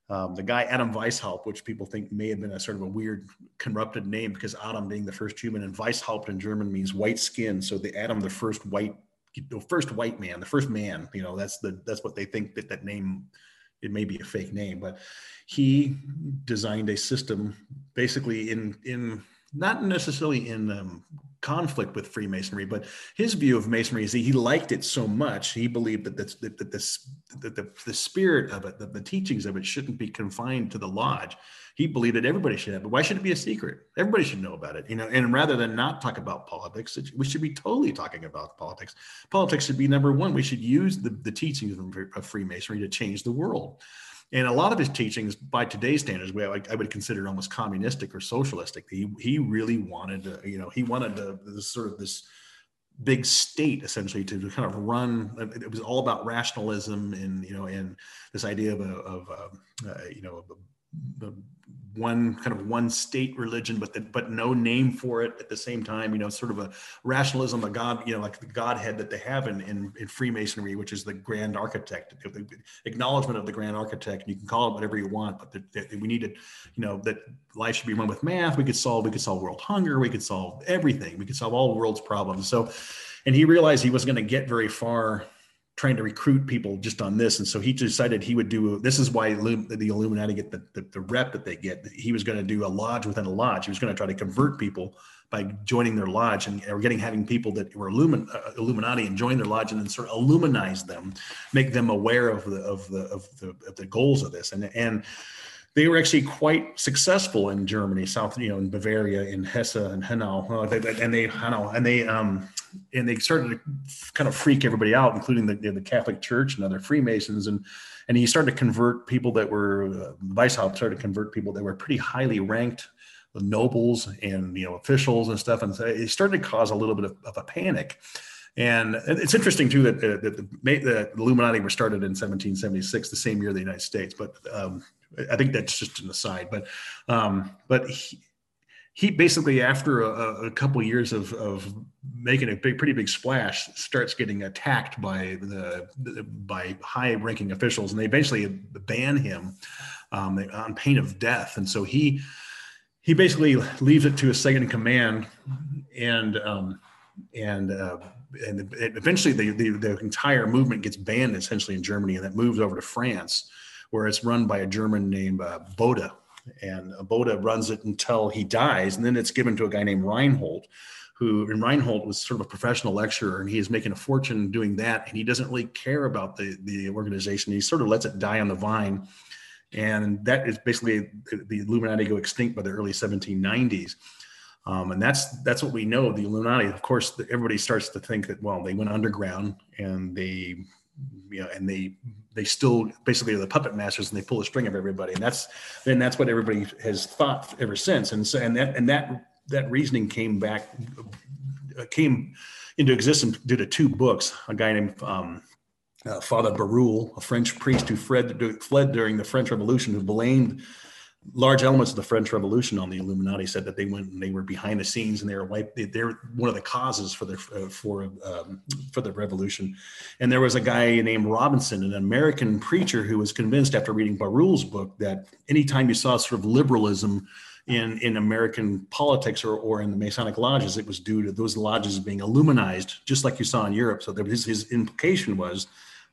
um, the guy Adam Weishaupt, which people think may have been a sort of a weird corrupted name because Adam being the first human and Weishaupt in German means white skin. So the Adam, the first white, the first white man, the first man, you know, that's the that's what they think that that name it may be a fake name, but he designed a system basically in in not necessarily in um, conflict with Freemasonry, but his view of Masonry is he liked it so much he believed that that, that this that the, the spirit of it, the teachings of it shouldn't be confined to the lodge. He believed that everybody should have it. Why should it be a secret? Everybody should know about it, you know. And rather than not talk about politics, we should be totally talking about politics. Politics should be number one. We should use the, the teachings of Freemasonry to change the world. And a lot of his teachings, by today's standards, we I would consider almost communistic or socialistic. He he really wanted to, you know, he wanted to, this sort of this big state essentially to kind of run. It was all about rationalism and you know, and this idea of a, of a, uh, you know, the one kind of one state religion, but the, but no name for it at the same time. You know, sort of a rationalism, a God, you know, like the Godhead that they have in in, in Freemasonry, which is the Grand Architect, the acknowledgement of the Grand Architect. and You can call it whatever you want, but the, the, we needed, you know, that life should be run with math. We could solve, we could solve world hunger, we could solve everything, we could solve all the world's problems. So, and he realized he wasn't going to get very far trying to recruit people just on this. And so he decided he would do, this is why the Illuminati get the, the, the rep that they get. He was going to do a lodge within a lodge. He was going to try to convert people by joining their lodge and or getting having people that were Illumin, uh, Illuminati and join their lodge and then sort of illuminize them, make them aware of the, of the, of the, of the goals of this. And, and, they were actually quite successful in Germany, South, you know, in Bavaria, in Hesse and Hanau, and they, Hanau, and they, um, and they started to kind of freak everybody out, including the, the Catholic Church and other Freemasons, and and he started to convert people that were uh, Weishaupt started to convert people that were pretty highly ranked nobles and you know officials and stuff, and so it started to cause a little bit of, of a panic. And it's interesting too that, uh, that the, the, Illuminati were started in 1776, the same year the United States. But um, I think that's just an aside. But um, but he basically after a, a couple years of, of making a big, pretty big splash, starts getting attacked by the, by high-ranking officials, and they eventually ban him um, on pain of death. And so he he basically leaves it to his second in command, and um, and uh, and eventually the, the, the entire movement gets banned essentially in Germany, and that moves over to France, where it's run by a German named uh, Bode and Bode runs it until he dies, and then it's given to a guy named Reinhold, who and Reinhold was sort of a professional lecturer, and he is making a fortune doing that, and he doesn't really care about the the organization. He sort of lets it die on the vine, and that is basically the Illuminati go extinct by the early 1790s. Um, and that's that's what we know. The Illuminati, of course, everybody starts to think that well, they went underground and they, you know, and they they still basically are the puppet masters and they pull the string of everybody. And that's then that's what everybody has thought ever since. And so and that and that that reasoning came back uh, came into existence due to two books. A guy named um, uh, Father Barruel, a French priest who fled, fled during the French Revolution, who blamed large elements of the French Revolution on the Illuminati said that they went and they were behind the scenes and they were wiped. They, are one of the causes for the uh, for um, for the revolution. And there was a guy named Robinson, an American preacher, who was convinced after reading Barruel's book that anytime you saw sort of liberalism in in American politics or or in the Masonic lodges, it was due to those lodges being illuminized, just like you saw in Europe. So there, his his implication was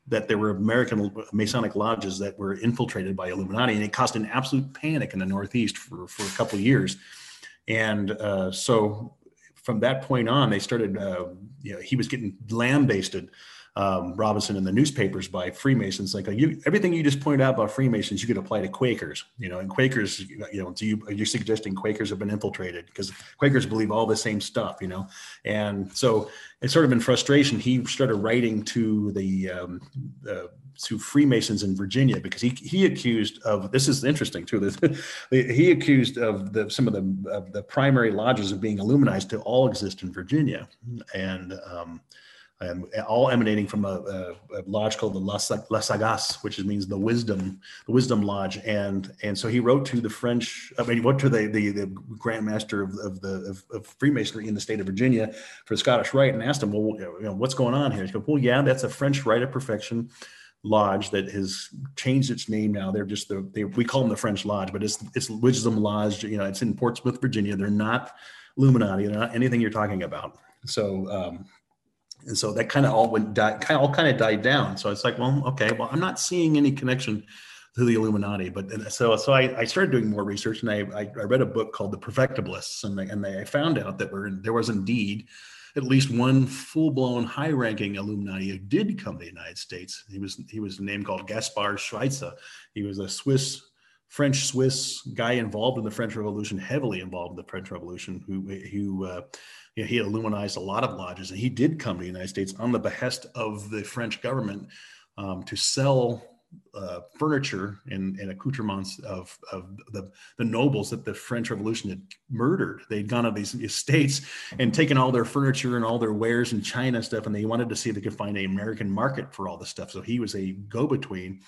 that there were American Masonic lodges that were infiltrated by Illuminati, and it caused an absolute panic in the Northeast for, for a couple of years. And uh, so from that point on, they started, uh, you know, he was getting lambasted um, Robinson in the newspapers by Freemasons. Like you, everything you just pointed out about Freemasons, you could apply to Quakers. You know, and Quakers, you know, do you are you suggesting Quakers have been infiltrated because Quakers believe all the same stuff, you know, and so it's sort of in frustration he started writing to the, um, the to Freemasons in Virginia because he he accused of this is interesting too. he accused of the some of the of the primary lodges of being Illuminized to all exist in Virginia, and um, and all emanating from a, a, a lodge called the La, La Sagesse, which means the wisdom, the wisdom lodge. And and so he wrote to the French, I mean, he wrote to the the, the Grand Master of, of the of, of, Freemasonry in the state of Virginia for the Scottish Rite, and asked him, well, you know, what's going on here? He goes, well, yeah, that's a French Rite of Perfection lodge that has changed its name now. They're just the they, we call them the French Lodge, but it's it's Wisdom Lodge. You know, it's in Portsmouth, Virginia. They're not Illuminati. They're not anything you're talking about. So um, and so that kind of all went kind all kind of died down. So it's like, well, okay, well, I'm not seeing any connection to the Illuminati, but so so I, I started doing more research, and I, I, I read a book called The Perfectibilists, and they, and I found out that were, there was indeed at least one full-blown high-ranking Illuminati who did come to the United States. He was he was a name called Gaspar Schweitzer. He was a Swiss French Swiss guy involved in the French Revolution, heavily involved in the French Revolution, who who uh, you know, he had Illuminized a lot of lodges, and he did come to the United States on the behest of the French government um, to sell uh, furniture and, and accoutrements of, of the, the nobles that the French Revolution had murdered. They'd gone to these estates and taken all their furniture and all their wares and China stuff, and they wanted to see if they could find an American market for all this stuff. So he was a go-between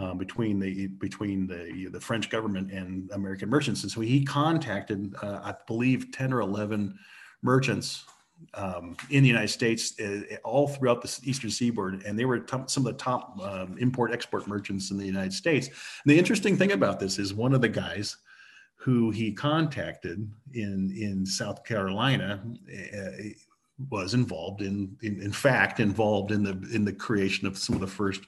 uh, between the between the the French government and American merchants, and so he contacted, uh, I believe, ten or eleven merchants um, in the United States, uh, all throughout the Eastern Seaboard, and they were some of the top um, import-export merchants in the United States. And the interesting thing about this is one of the guys who he contacted in in South Carolina uh, was involved in, in, in fact, involved in the in the creation of some of the first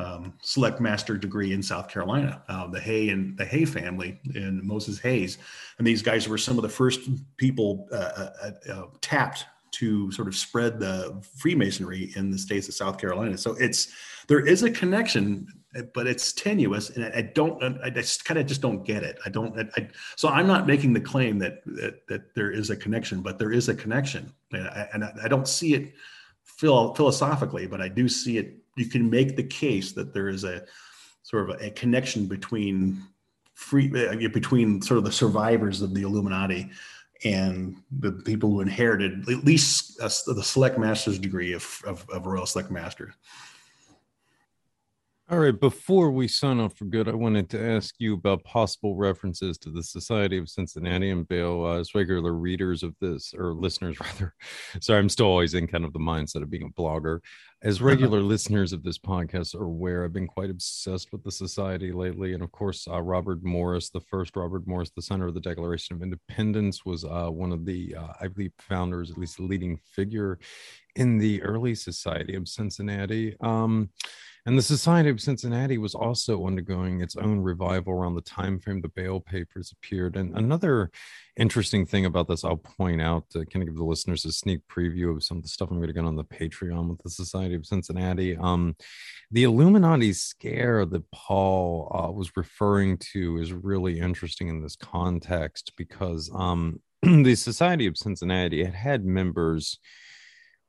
um, select master degree in South Carolina. Uh, the Hay and the Hay family and Moses Hayes, and these guys were some of the first people uh, uh, uh, tapped to sort of spread the Freemasonry in the states of South Carolina. So it's there is a connection, but it's tenuous, and I, I don't, I just kind of just don't get it. I don't. I, so I'm not making the claim that, that that there is a connection, but there is a connection, and I, and I don't see it philosophically, but I do see it you can make the case that there is a sort of a, a connection between free uh, between sort of the survivors of the Illuminati and the people who inherited at least a, the select master's degree of, of, of royal select master. All right, before we sign off for good, I wanted to ask you about possible references to the Society of Cincinnati and Bill uh, as regular readers of this, or listeners rather. Sorry, I'm still always in kind of the mindset of being a blogger. As regular listeners of this podcast are aware, I've been quite obsessed with the Society lately. And of course, uh, Robert Morris, the first Robert Morris, the center of the Declaration of Independence, was uh, one of the, uh, I believe, founders, at least leading figure in the early Society of Cincinnati. Um, and the Society of Cincinnati was also undergoing its own revival around the time frame the Beale Papers appeared. And another interesting thing about this, I'll point out to kind of give the listeners a sneak preview of some of the stuff I'm going to get on the Patreon with the Society of Cincinnati. Um, the Illuminati scare that Paul uh, was referring to is really interesting in this context because um, the Society of Cincinnati had had members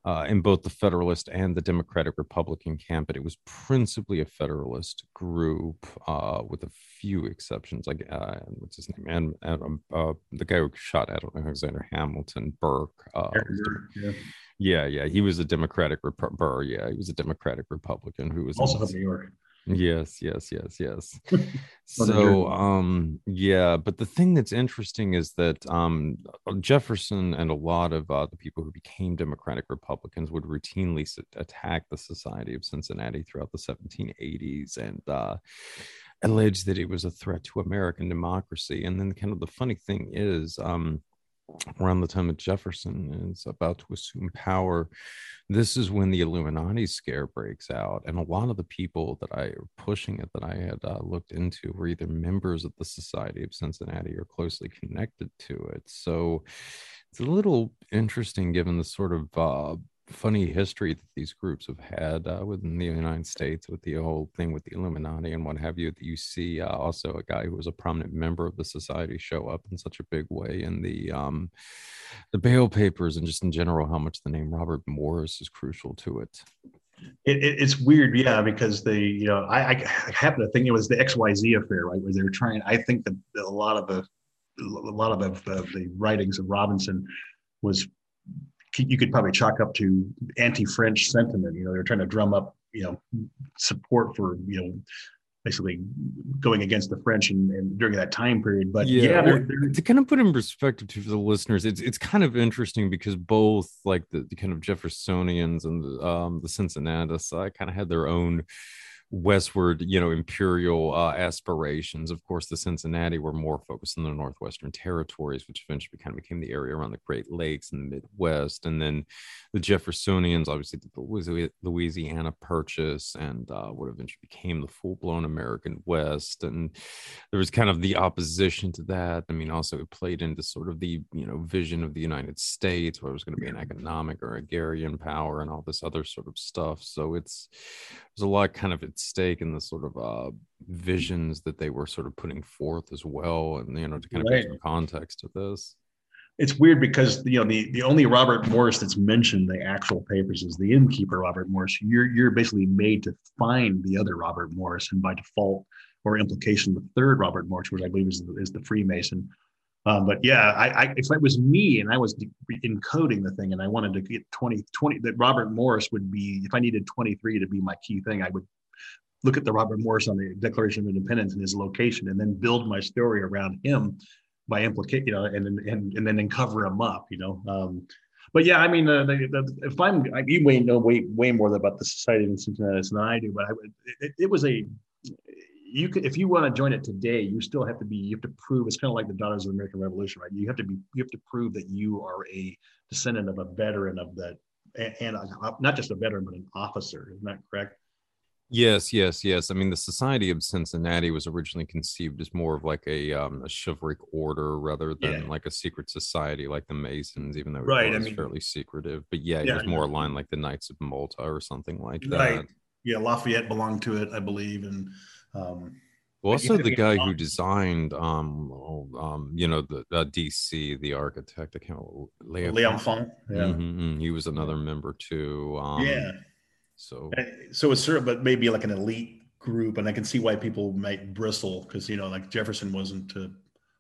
uh, in both the Federalist and the Democratic Republican camp, but it was principally a Federalist group uh, with a few exceptions, like uh, what's his name, and, um, uh, the guy who shot Alexander Hamilton, Burke. Uh, yeah. yeah, yeah, he was a Democratic Rep- Burr. Yeah, he was a Democratic Republican who was also from New York. Yes, yes, yes, yes. so um yeah, but the thing that's interesting is that um Jefferson and a lot of uh, the people who became Democratic Republicans would routinely attack the Society of Cincinnati throughout the 1780s and uh alleged that it was a threat to American democracy. And then kind of the funny thing is um around the time that Jefferson is about to assume power, this is when the Illuminati scare breaks out. And a lot of the people that I were pushing it that I had uh, looked into were either members of the Society of Cincinnati or closely connected to it. So it's a little interesting given the sort of uh, funny history that these groups have had uh, within the United States with the whole thing with the Illuminati and what have you. That you see uh, also a guy who was a prominent member of the society show up in such a big way in the um, the Beale papers and just in general how much the name Robert Morris is crucial to it. It, it, it's weird, yeah, because the you know I, I happen to think it was the XYZ affair, right, where they were trying. I think that a lot of the a lot of the, the, the writings of Robinson was you could probably chalk up to anti-French sentiment. You know, they were trying to drum up, you know, support for, you know, basically going against the French and, and during that time period. But yeah, yeah they're, they're, to kind of put in perspective to the listeners, it's it's kind of interesting because both like the, the kind of Jeffersonians and the, um, the Cincinnatus uh, kind of had their own westward, you know, imperial uh, aspirations. Of course, the Cincinnati were more focused on the northwestern territories, which eventually kind of became the area around the Great Lakes and the Midwest. And then the Jeffersonians, obviously, the Louisiana Purchase and uh, what eventually became the full blown American West. And there was kind of the opposition to that. I mean, also it played into sort of the, you know, vision of the United States, where it was going to be an economic or agrarian power and all this other sort of stuff. So it's, there's a lot kind of at stake in the sort of uh, visions that they were sort of putting forth as well, and you know to kind of right. put some context to this. It's weird because you know the the only Robert Morris that's mentioned in the actual papers is the innkeeper Robert Morris. You're you're basically made to find the other Robert Morris, and by default or implication, the third Robert Morris, which I believe is the, is the Freemason. Um, but yeah, I, I, if it was me and I was encoding the thing and I wanted to get 20, 20, that Robert Morris would be, if I needed 23 to be my key thing, I would look at the Robert Morris on the Declaration of Independence and his location and then build my story around him by implicate, you know, and, and, and then and cover him up, you know. Um, but yeah, I mean, uh, the, the, if I'm, I, you may know way, way more about the Society of Cincinnati than I do, but I, it, it was a, you could if you want to join it today you still have to be you have to prove it's kind of like the daughters of the american revolution right you have to be you have to prove that you are a descendant of a veteran of that and, a, not just a veteran but an officer isn't that correct yes yes yes i mean the society of cincinnati was originally conceived as more of like a, um, a chivalric order rather than yeah. like a secret society like the masons even though it right, was I mean, fairly secretive but yeah, yeah it was more aligned like the knights of malta or something like that right yeah lafayette belonged to it i believe and um, also the guy who designed um, oh, um you know the uh, dc the architect i can't Leon, L'Enfant. Yeah. Mm-hmm, mm-hmm. he was another member too um, yeah so so it's sort of but maybe like an elite group and i can see why people might bristle because you know like jefferson wasn't uh,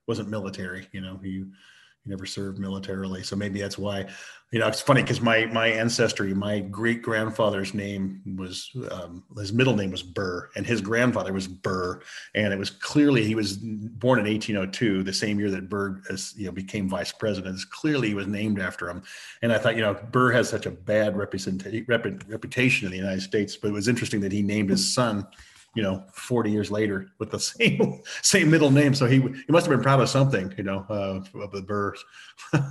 wasn't military you know he he never served militarily. So maybe that's why you know it's funny because my my ancestry my great grandfather's name was um, his middle name was burr and his grandfather was burr. And it was clearly he was born in 1802 the same year that burr as you know became vice president. It's clearly he was named after him. And i thought you know burr has such a bad representation reputation in the united states but it was interesting that he named his son you know 40 years later with the same same middle name. So he he must have been proud of something you know uh, of the birth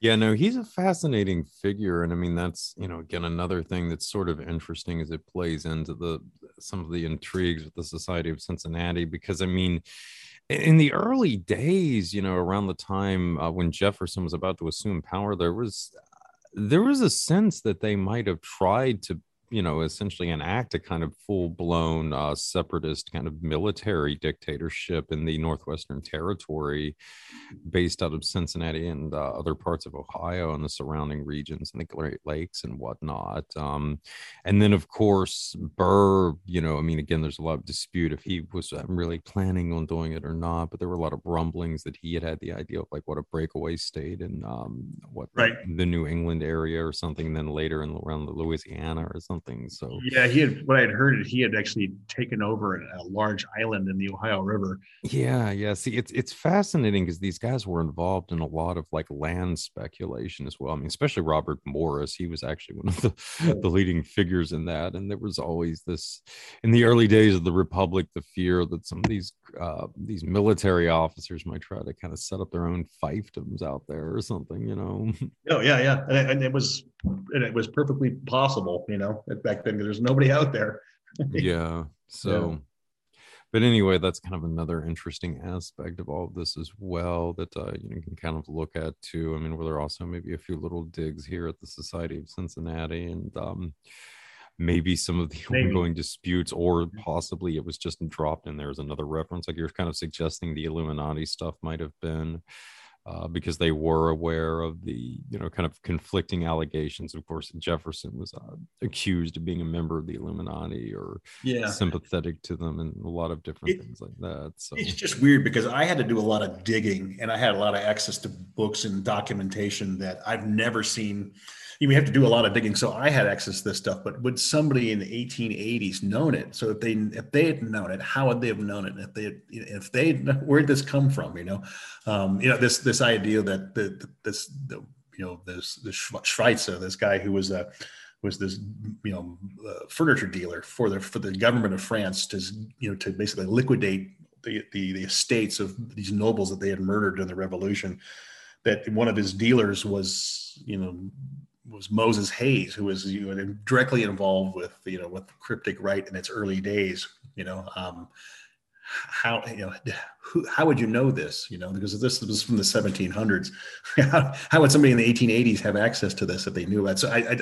yeah no he's a fascinating figure. And i mean that's you know again another thing that's sort of interesting as it plays into the some of the intrigues with the society of cincinnati. Because i mean in the early days you know around the time uh, when jefferson was about to assume power there was there was a sense that they might have tried to you know, essentially enact a kind of full blown uh, separatist kind of military dictatorship in the Northwestern Territory based out of Cincinnati and uh, other parts of Ohio and the surrounding regions and the Great Lakes and whatnot. Um, and then, of course, Burr, you know, I mean, again, there's a lot of dispute if he was uh, really planning on doing it or not, but there were a lot of rumblings that he had had the idea of like what a breakaway state and um, what right. the New England area or something, and then later in around Louisiana or something something. So yeah, he had what I had heard he had actually taken over a large island in the Ohio River. Yeah, yeah. See, it's it's fascinating because these guys were involved in a lot of like land speculation as well. I mean, especially Robert Morris. He was actually one of the, the leading figures in that. And there was always this in the early days of the Republic, the fear that some of these uh, these military officers might try to kind of set up their own fiefdoms out there or something, you know. Oh yeah, yeah, and, and it was and it was perfectly possible, you know back then because there's nobody out there. yeah. So, yeah. but anyway, that's kind of another interesting aspect of all of this as well that uh, you, know, you can kind of look at too. I mean, where there are also maybe a few little digs here at the Society of Cincinnati and um, maybe some of the maybe. ongoing disputes, or possibly it was just dropped in there as another reference. Like you're kind of suggesting the Illuminati stuff might have been uh, because they were aware of the you know kind of conflicting allegations. Of course, Jefferson was uh, accused of being a member of the Illuminati or yeah. sympathetic to them, and a lot of different it, things like that. So it's just weird because I had to do a lot of digging, and I had a lot of access to books and documentation that I've never seen you have to do a lot of digging. So I had access to this stuff, but would somebody in the 1880s known it? So if they if they had known it, how would they have known it? If they if they where'd this come from? You know, um, you know this this idea that the, this the, you know this this Schweitzer, this guy who was a was this you know uh, furniture dealer for the for the government of France to you know to basically liquidate the, the the estates of these nobles that they had murdered in the revolution that one of his dealers was you know was Moses Hayes, who was you know, directly involved with you know with cryptic rite in its early days. You know, um, how you know who, how would you know this you know because this was from the 1700s how, how, would somebody in the 1880s have access to this if they knew it so I, I,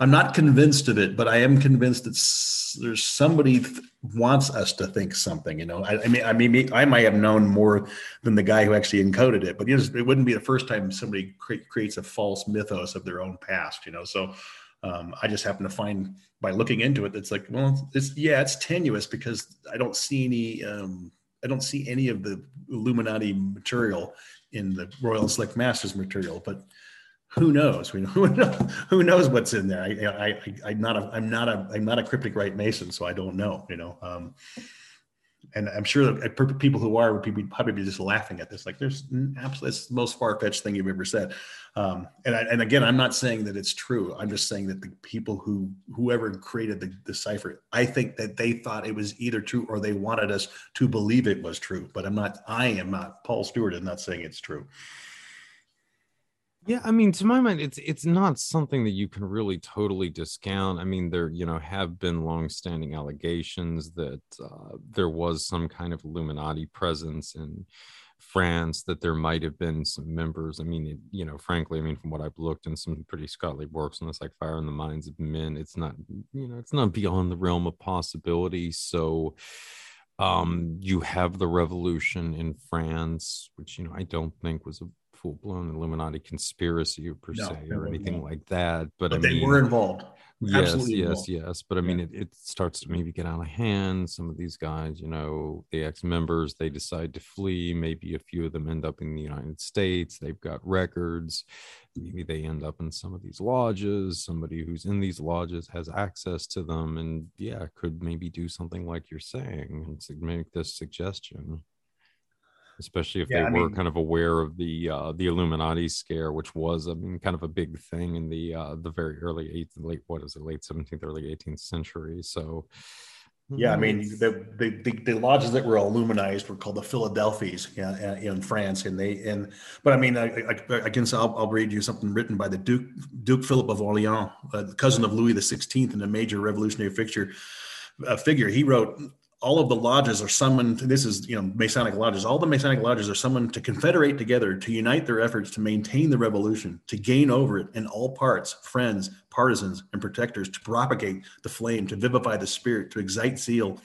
i'm not convinced of it but i am convinced that there's somebody wants us to think something you know? I, I, mean i mean i might have known more than the guy who actually encoded it but it wouldn't be the first time somebody cre- creates a false mythos of their own past you know? So um, I just happen to find by looking into it, it's like, well, it's yeah, it's tenuous because I don't see any, um, I don't see any of the Illuminati material in the Royal Select Masters material, but who knows? We who who knows what's in there. I, I, I am not a, I'm not a, I'm not a cryptic rite mason, so I don't know. You know, um, and I'm sure that people who are would probably be just laughing at this. Like, there's absolutely it's the most far fetched thing you've ever said. Um, and I, and again, I'm not saying that it's true. I'm just saying that the people who whoever created the, the cipher, I think that they thought it was either true or they wanted us to believe it was true. But I'm not. I am not. Paul Stewart is not saying it's true. Yeah, I mean, to my mind, it's it's not something that you can really totally discount. I mean, there you know have been long-standing allegations that uh, there was some kind of Illuminati presence in France, that there might have been some members. I mean, it, you know, frankly, I mean, from what I've looked in some pretty scholarly works on this, like Fire in the Minds of Men, it's not you know, it's not beyond the realm of possibility. So um you have the revolution in france which you know i don't think was a full blown Illuminati conspiracy per no, se or anything like that. But, but I they mean, were involved. Yes, Absolutely yes, involved. yes. But I mean, yeah. it, it starts to maybe get out of hand. Some of these guys, you know, the ex members, they decide to flee. Maybe a few of them end up in the United States. They've got records. Maybe they end up in some of these lodges. Somebody who's in these lodges has access to them and, yeah, could maybe do something like you're saying and make this suggestion especially if yeah, they I were mean, kind of aware of the uh, the Illuminati scare, which was I mean kind of a big thing in the uh, the very early eighth late what is it late seventeenth early eighteenth century. So yeah, I mean the, the, the the lodges that were illuminized were called the Philadelphes yeah, in France, and they and but I mean I, I, I can I'll, I'll, read you something written by the Duke Duke Philip of Orleans, uh, cousin of Louis the Sixteenth, and a major revolutionary figure. Uh, figure he wrote all of the lodges are summoned. This is, you know, Masonic lodges. All the Masonic lodges are summoned to confederate together, to unite their efforts to maintain the revolution, to gain over it in all parts, friends, partisans, and protectors, to propagate the flame, to vivify the spirit, to excite zeal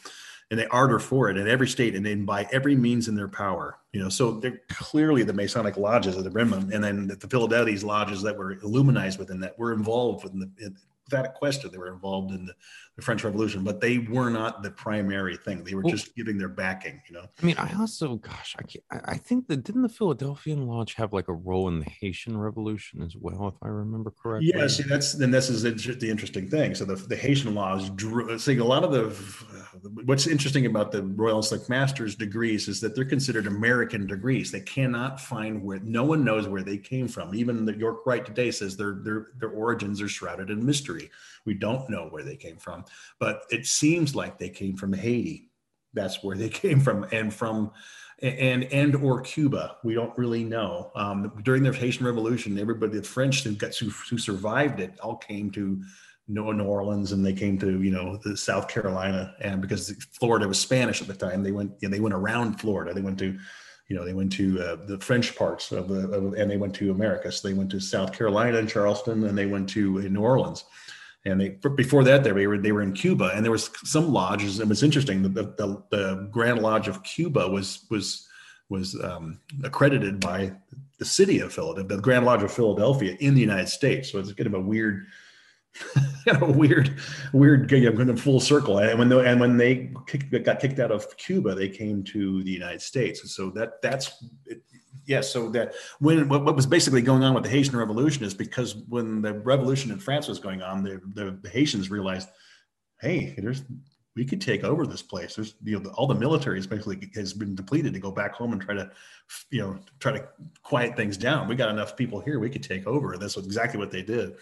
and the ardor for it in every state and then by every means in their power. You know, so they're clearly the Masonic lodges of the Brimham, and then the Philadelphia lodges that were illuminized within that were involved in the without a question, they were involved in the, the, French Revolution, but they were not the primary thing. They were well, just giving their backing, you know. I mean, I also, gosh, I I think that didn't the Philadelphian Lodge have like a role in the Haitian Revolution as well, if I remember correctly. Yeah, see, that's then this is the interesting thing. So the, the Haitian Lodge drew. See, a lot of the uh, what's interesting about the Royal Select Masters degrees is that they're considered American degrees. They cannot find where no one knows where they came from. Even the York Rite today says their their their origins are shrouded in mystery. We don't know where they came from, but it seems like they came from Haiti. That's where they came from, and from and and or Cuba. We don't really know. Um, during the Haitian Revolution, everybody, the French who got who, who survived it, all came to New Orleans and they came to you know the South Carolina and because Florida was Spanish at the time they went they went around Florida they went to you know they went to uh, the French parts of the of, and they went to America so they went to South Carolina and Charleston and they went to uh, New Orleans and they before that they were they were in Cuba and there was some lodges and it's interesting the, the, the Grand Lodge of Cuba was was was um, accredited by the city of Philadelphia, the Grand Lodge of Philadelphia in the United States. So it's kind of a weird, you know, weird, weird you know, full circle. And when the, and when they kicked, got kicked out of Cuba, they came to the United States. So that that's it, yes. So that when what, was basically going on with the Haitian Revolution is because when the revolution in France was going on, the, the, the Haitians realized, hey, there's we could take over this place. There's you know all the military is basically has been depleted to go back home and try to you know try to quiet things down. We got enough people here. We could take over. That's exactly what they did.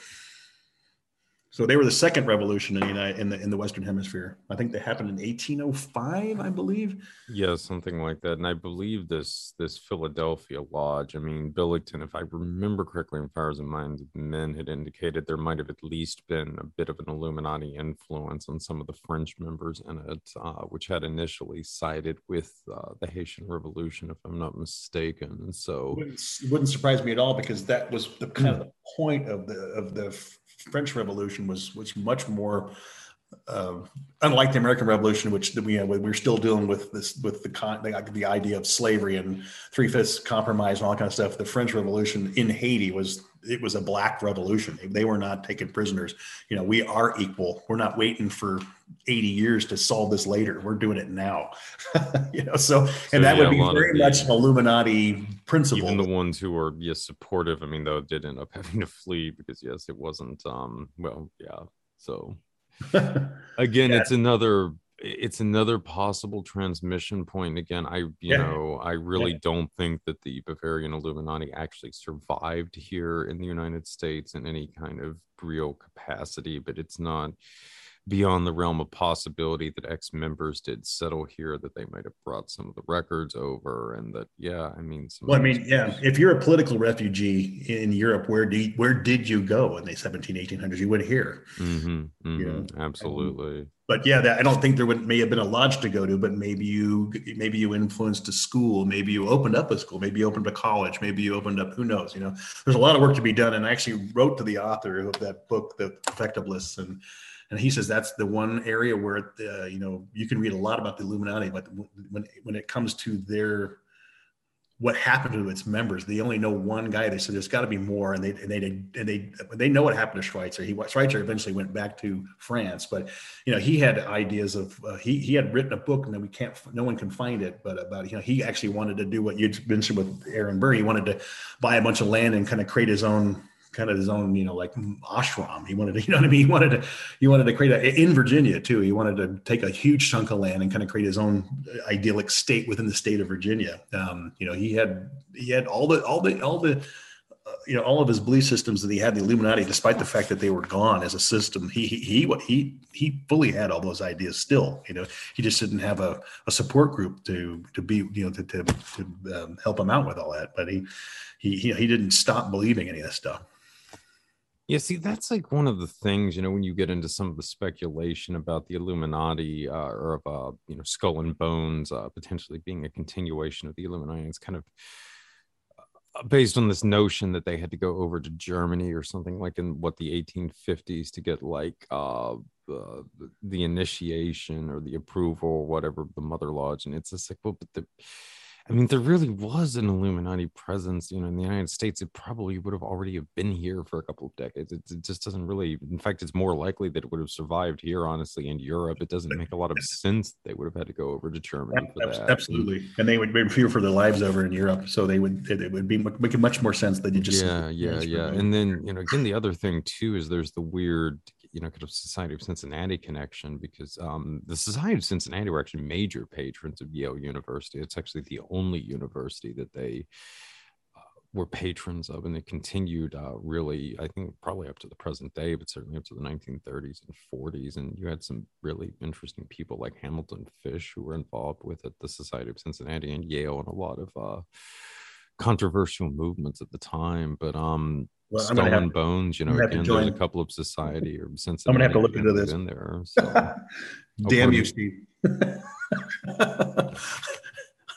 So they were the second revolution in the United, in the in the Western Hemisphere. I think they happened in 1805, I believe. Yeah, something like that. And I believe this this Philadelphia Lodge. I mean, Billington, if I remember correctly, in Fires and Minds Men had indicated there might have at least been a bit of an Illuminati influence on some of the French members in it, uh, which had initially sided with uh, the Haitian Revolution, if I'm not mistaken. And so it wouldn't, it wouldn't surprise me at all because that was the kind of the point of the of the French Revolution was was much more uh, unlike the American Revolution, which we you know, we're still dealing with this with the, con, the the idea of slavery and three fifths compromise and all that kind of stuff. The French Revolution in Haiti was it was a black revolution. They were not taking prisoners. You know, we are equal. We're not waiting for 80 years to solve this later. We're doing it now. you know, so, so and that yeah, would be very much an Illuminati principle. Even the ones who were yes supportive. I mean, though, did end up having to flee because yes, it wasn't. um Well, yeah. So again, yeah. it's another it's another possible transmission point again i you yeah. know i really yeah. don't think that the bavarian illuminati actually survived here in the united states in any kind of real capacity but it's not beyond the realm of possibility that ex members did settle here, that they might have brought some of the records over, and that yeah, I mean, well, I mean, yeah, if you're a political refugee in Europe, where do you, where did you go in the 17, 1800s? You went here. Mm-hmm, mm-hmm, you know? Absolutely. but yeah, that, I don't think there would may have been a lodge to go to, but maybe you maybe you influenced a school, maybe you opened up a school, maybe you opened up a college, maybe you opened up who knows. You know, there's a lot of work to be done, and I actually wrote to the author of that book, The Perfectibilists, and and he says that's the one area where uh, you know you can read a lot about the Illuminati, but when when it comes to their what happened to its members, they only know one guy. They said there's got to be more, and they and they and they they know what happened to Schweitzer. He Schweitzer eventually went back to France, but you know he had ideas of uh, he he had written a book, and then we can't no one can find it, but about you know he actually wanted to do what you mentioned with Aaron Burr. He wanted to buy a bunch of land and kind of create his own kind of his own, you know, like ashram. He wanted to, you know what I mean? He wanted to, he wanted to create a, in Virginia too. He wanted to take a huge chunk of land and kind of create his own idyllic state within the state of Virginia. Um, you know, he had, he had all the, all the, all the, uh, you know, all of his belief systems that he had the Illuminati, despite the fact that they were gone as a system, he, he, he, he, he fully had all those ideas still, you know, he just didn't have a, a support group to, to be, you know, to, to, to um, help him out with all that. But he, he, he, he didn't stop believing any of this stuff. Yeah, see, that's like one of the things, you know, when you get into some of the speculation about the Illuminati uh, or of, uh, you know, Skull and Bones uh, potentially being a continuation of the Illuminati. It's kind of uh, based on this notion that they had to go over to Germany or something like in what the 1850s to get like uh, the initiation or the approval or whatever the Mother Lodge. And it's just like, well, but the I mean, there really was an Illuminati presence, you know, in the United States. It probably would have already have been here for a couple of decades. It, it, just doesn't really. In fact, it's more likely that it would have survived here, honestly, in Europe. It doesn't make a lot of sense. They would have had to go over to Germany for that. Absolutely, and they would be fear for their lives over in Europe, so they would. It, would be make much more sense than you just. Yeah, yeah, yeah. And then you know, again, the other thing too is there's the weird you know kind of society of cincinnati connection because um, the society of cincinnati were actually major patrons of yale university. It's actually the only university that they uh, were patrons of and they continued uh, really i think probably up to the present day but certainly up to the 1930s and 40s and you had some really interesting people like hamilton fish who were involved with it the society of cincinnati and yale and a lot of uh, controversial movements at the time. But um, Well, I'm have and Bones, you know, I'm gonna have to again, there's a couple of society or since I'm gonna have to look into this. in there. So Damn pardon you. Steve.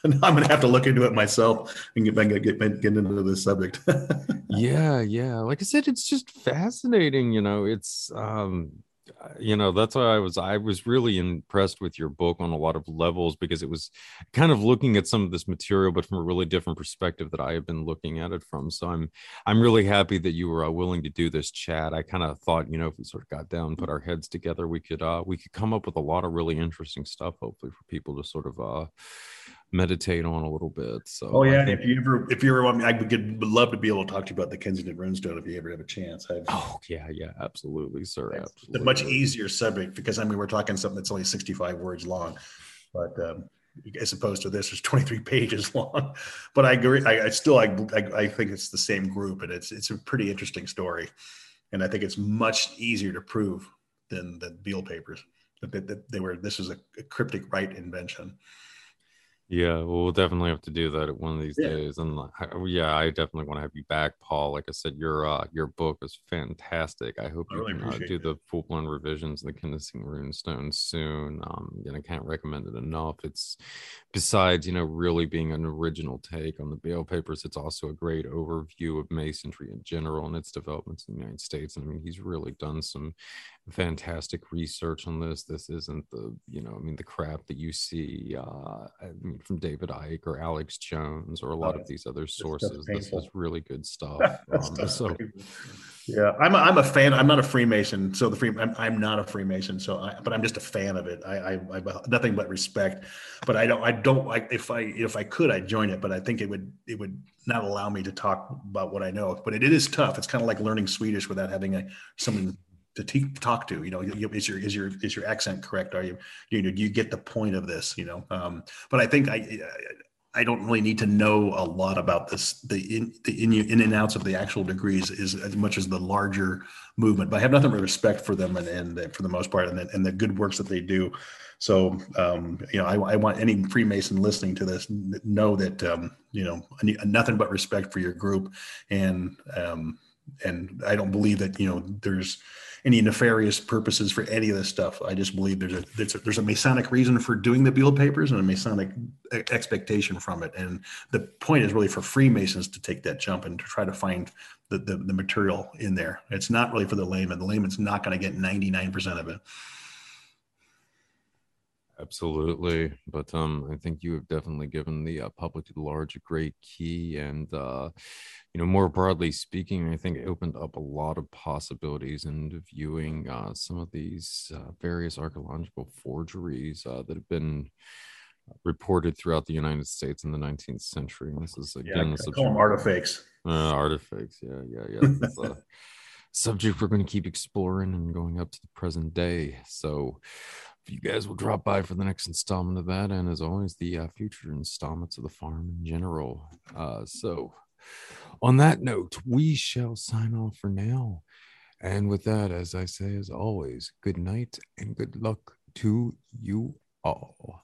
I'm gonna have to look into it myself and get back get, get, get into this subject. yeah yeah like i said it's just fascinating you know it's um you know that's why i was i was really impressed with your book on a lot of levels because it was kind of looking at some of this material but from a really different perspective that i have been looking at it from. So i'm i'm really happy that you were uh, willing to do this chat. I kind of thought you know if we sort of got down put our heads together we could uh we could come up with a lot of really interesting stuff hopefully for people to sort of uh meditate on a little bit so oh yeah, think- if you ever if you ever want me, I would, would love to be able to talk to you about the Kensington Runestone if you ever have a chance. I've, oh yeah yeah absolutely sir It's absolutely a much easier subject because I mean we're talking something that's only 65 words long, but um, as opposed to this, it's 23 pages long. But I agree. I, I still I, I I think it's the same group, and it's it's a pretty interesting story, and I think it's much easier to prove than the Beale papers. That, that, that they were this is a, a cryptic rite invention. Yeah, well, we'll definitely have to do that at one of these Yeah. days. And I- yeah, I definitely want to have you back, Paul. Like I said, your uh, your book is fantastic. I hope I you really can uh, do the full blown revisions of the Kensington Runestone soon. Um, and I can't recommend it enough. It's besides, you know, really being an original take on the Beale papers, it's also a great overview of masonry in general and its developments in the United States. And I mean, he's really done some fantastic research on this. This isn't the, you know, I mean, the crap that you see uh, I mean, from David Icke or Alex Jones or a lot Oh, of these other sources. This is really good stuff. Um, so yeah, I'm a, I'm a fan. I'm not a Freemason, so the free I'm, I'm not a Freemason. So, I, but I'm just a fan of it. I, I I nothing but respect. But I don't I don't like if I if I could I'd join it. But I think it would it would not allow me to talk about what I know. But it, it is tough. It's kind of like learning Swedish without having a someone to te- talk to. You know, you- is your is your is your accent correct? Are you you know do you get the point of this? You know, um, but I think I. I don't really need to know a lot about this. The in the in, in and outs of the actual degrees is as much as the larger movement. But I have nothing but respect for them and, and for the most part, and the, and the good works that they do. So um, you know, I, I want any Freemason listening to this know that um, you know nothing but respect for your group, and um, and I don't believe that you know there's any nefarious purposes for any of this stuff. I just believe there's a there's a, there's a Masonic reason for doing the Beale papers and a Masonic expectation from it. And the point is really for Freemasons to take that jump and to try to find the the, the material in there. It's not really for the layman. The layman's not going to get 99% of it. Absolutely, but um, I think you have definitely given the uh, public at large a great key, and uh, you know, more broadly speaking, I think it opened up a lot of possibilities into viewing uh, some of these uh, various archaeological forgeries uh, that have been reported throughout the United States in the 19th century. And this is again such call them artifacts. uh, artifacts. Yeah, yeah, yeah. Subject we're going to keep exploring and going up to the present day. So, if you guys will drop by for the next installment of that, and as always, the uh, future installments of the farm in general. Uh, so, on that note, we shall sign off for now. And with that, as I say, as always, good night and good luck to you all.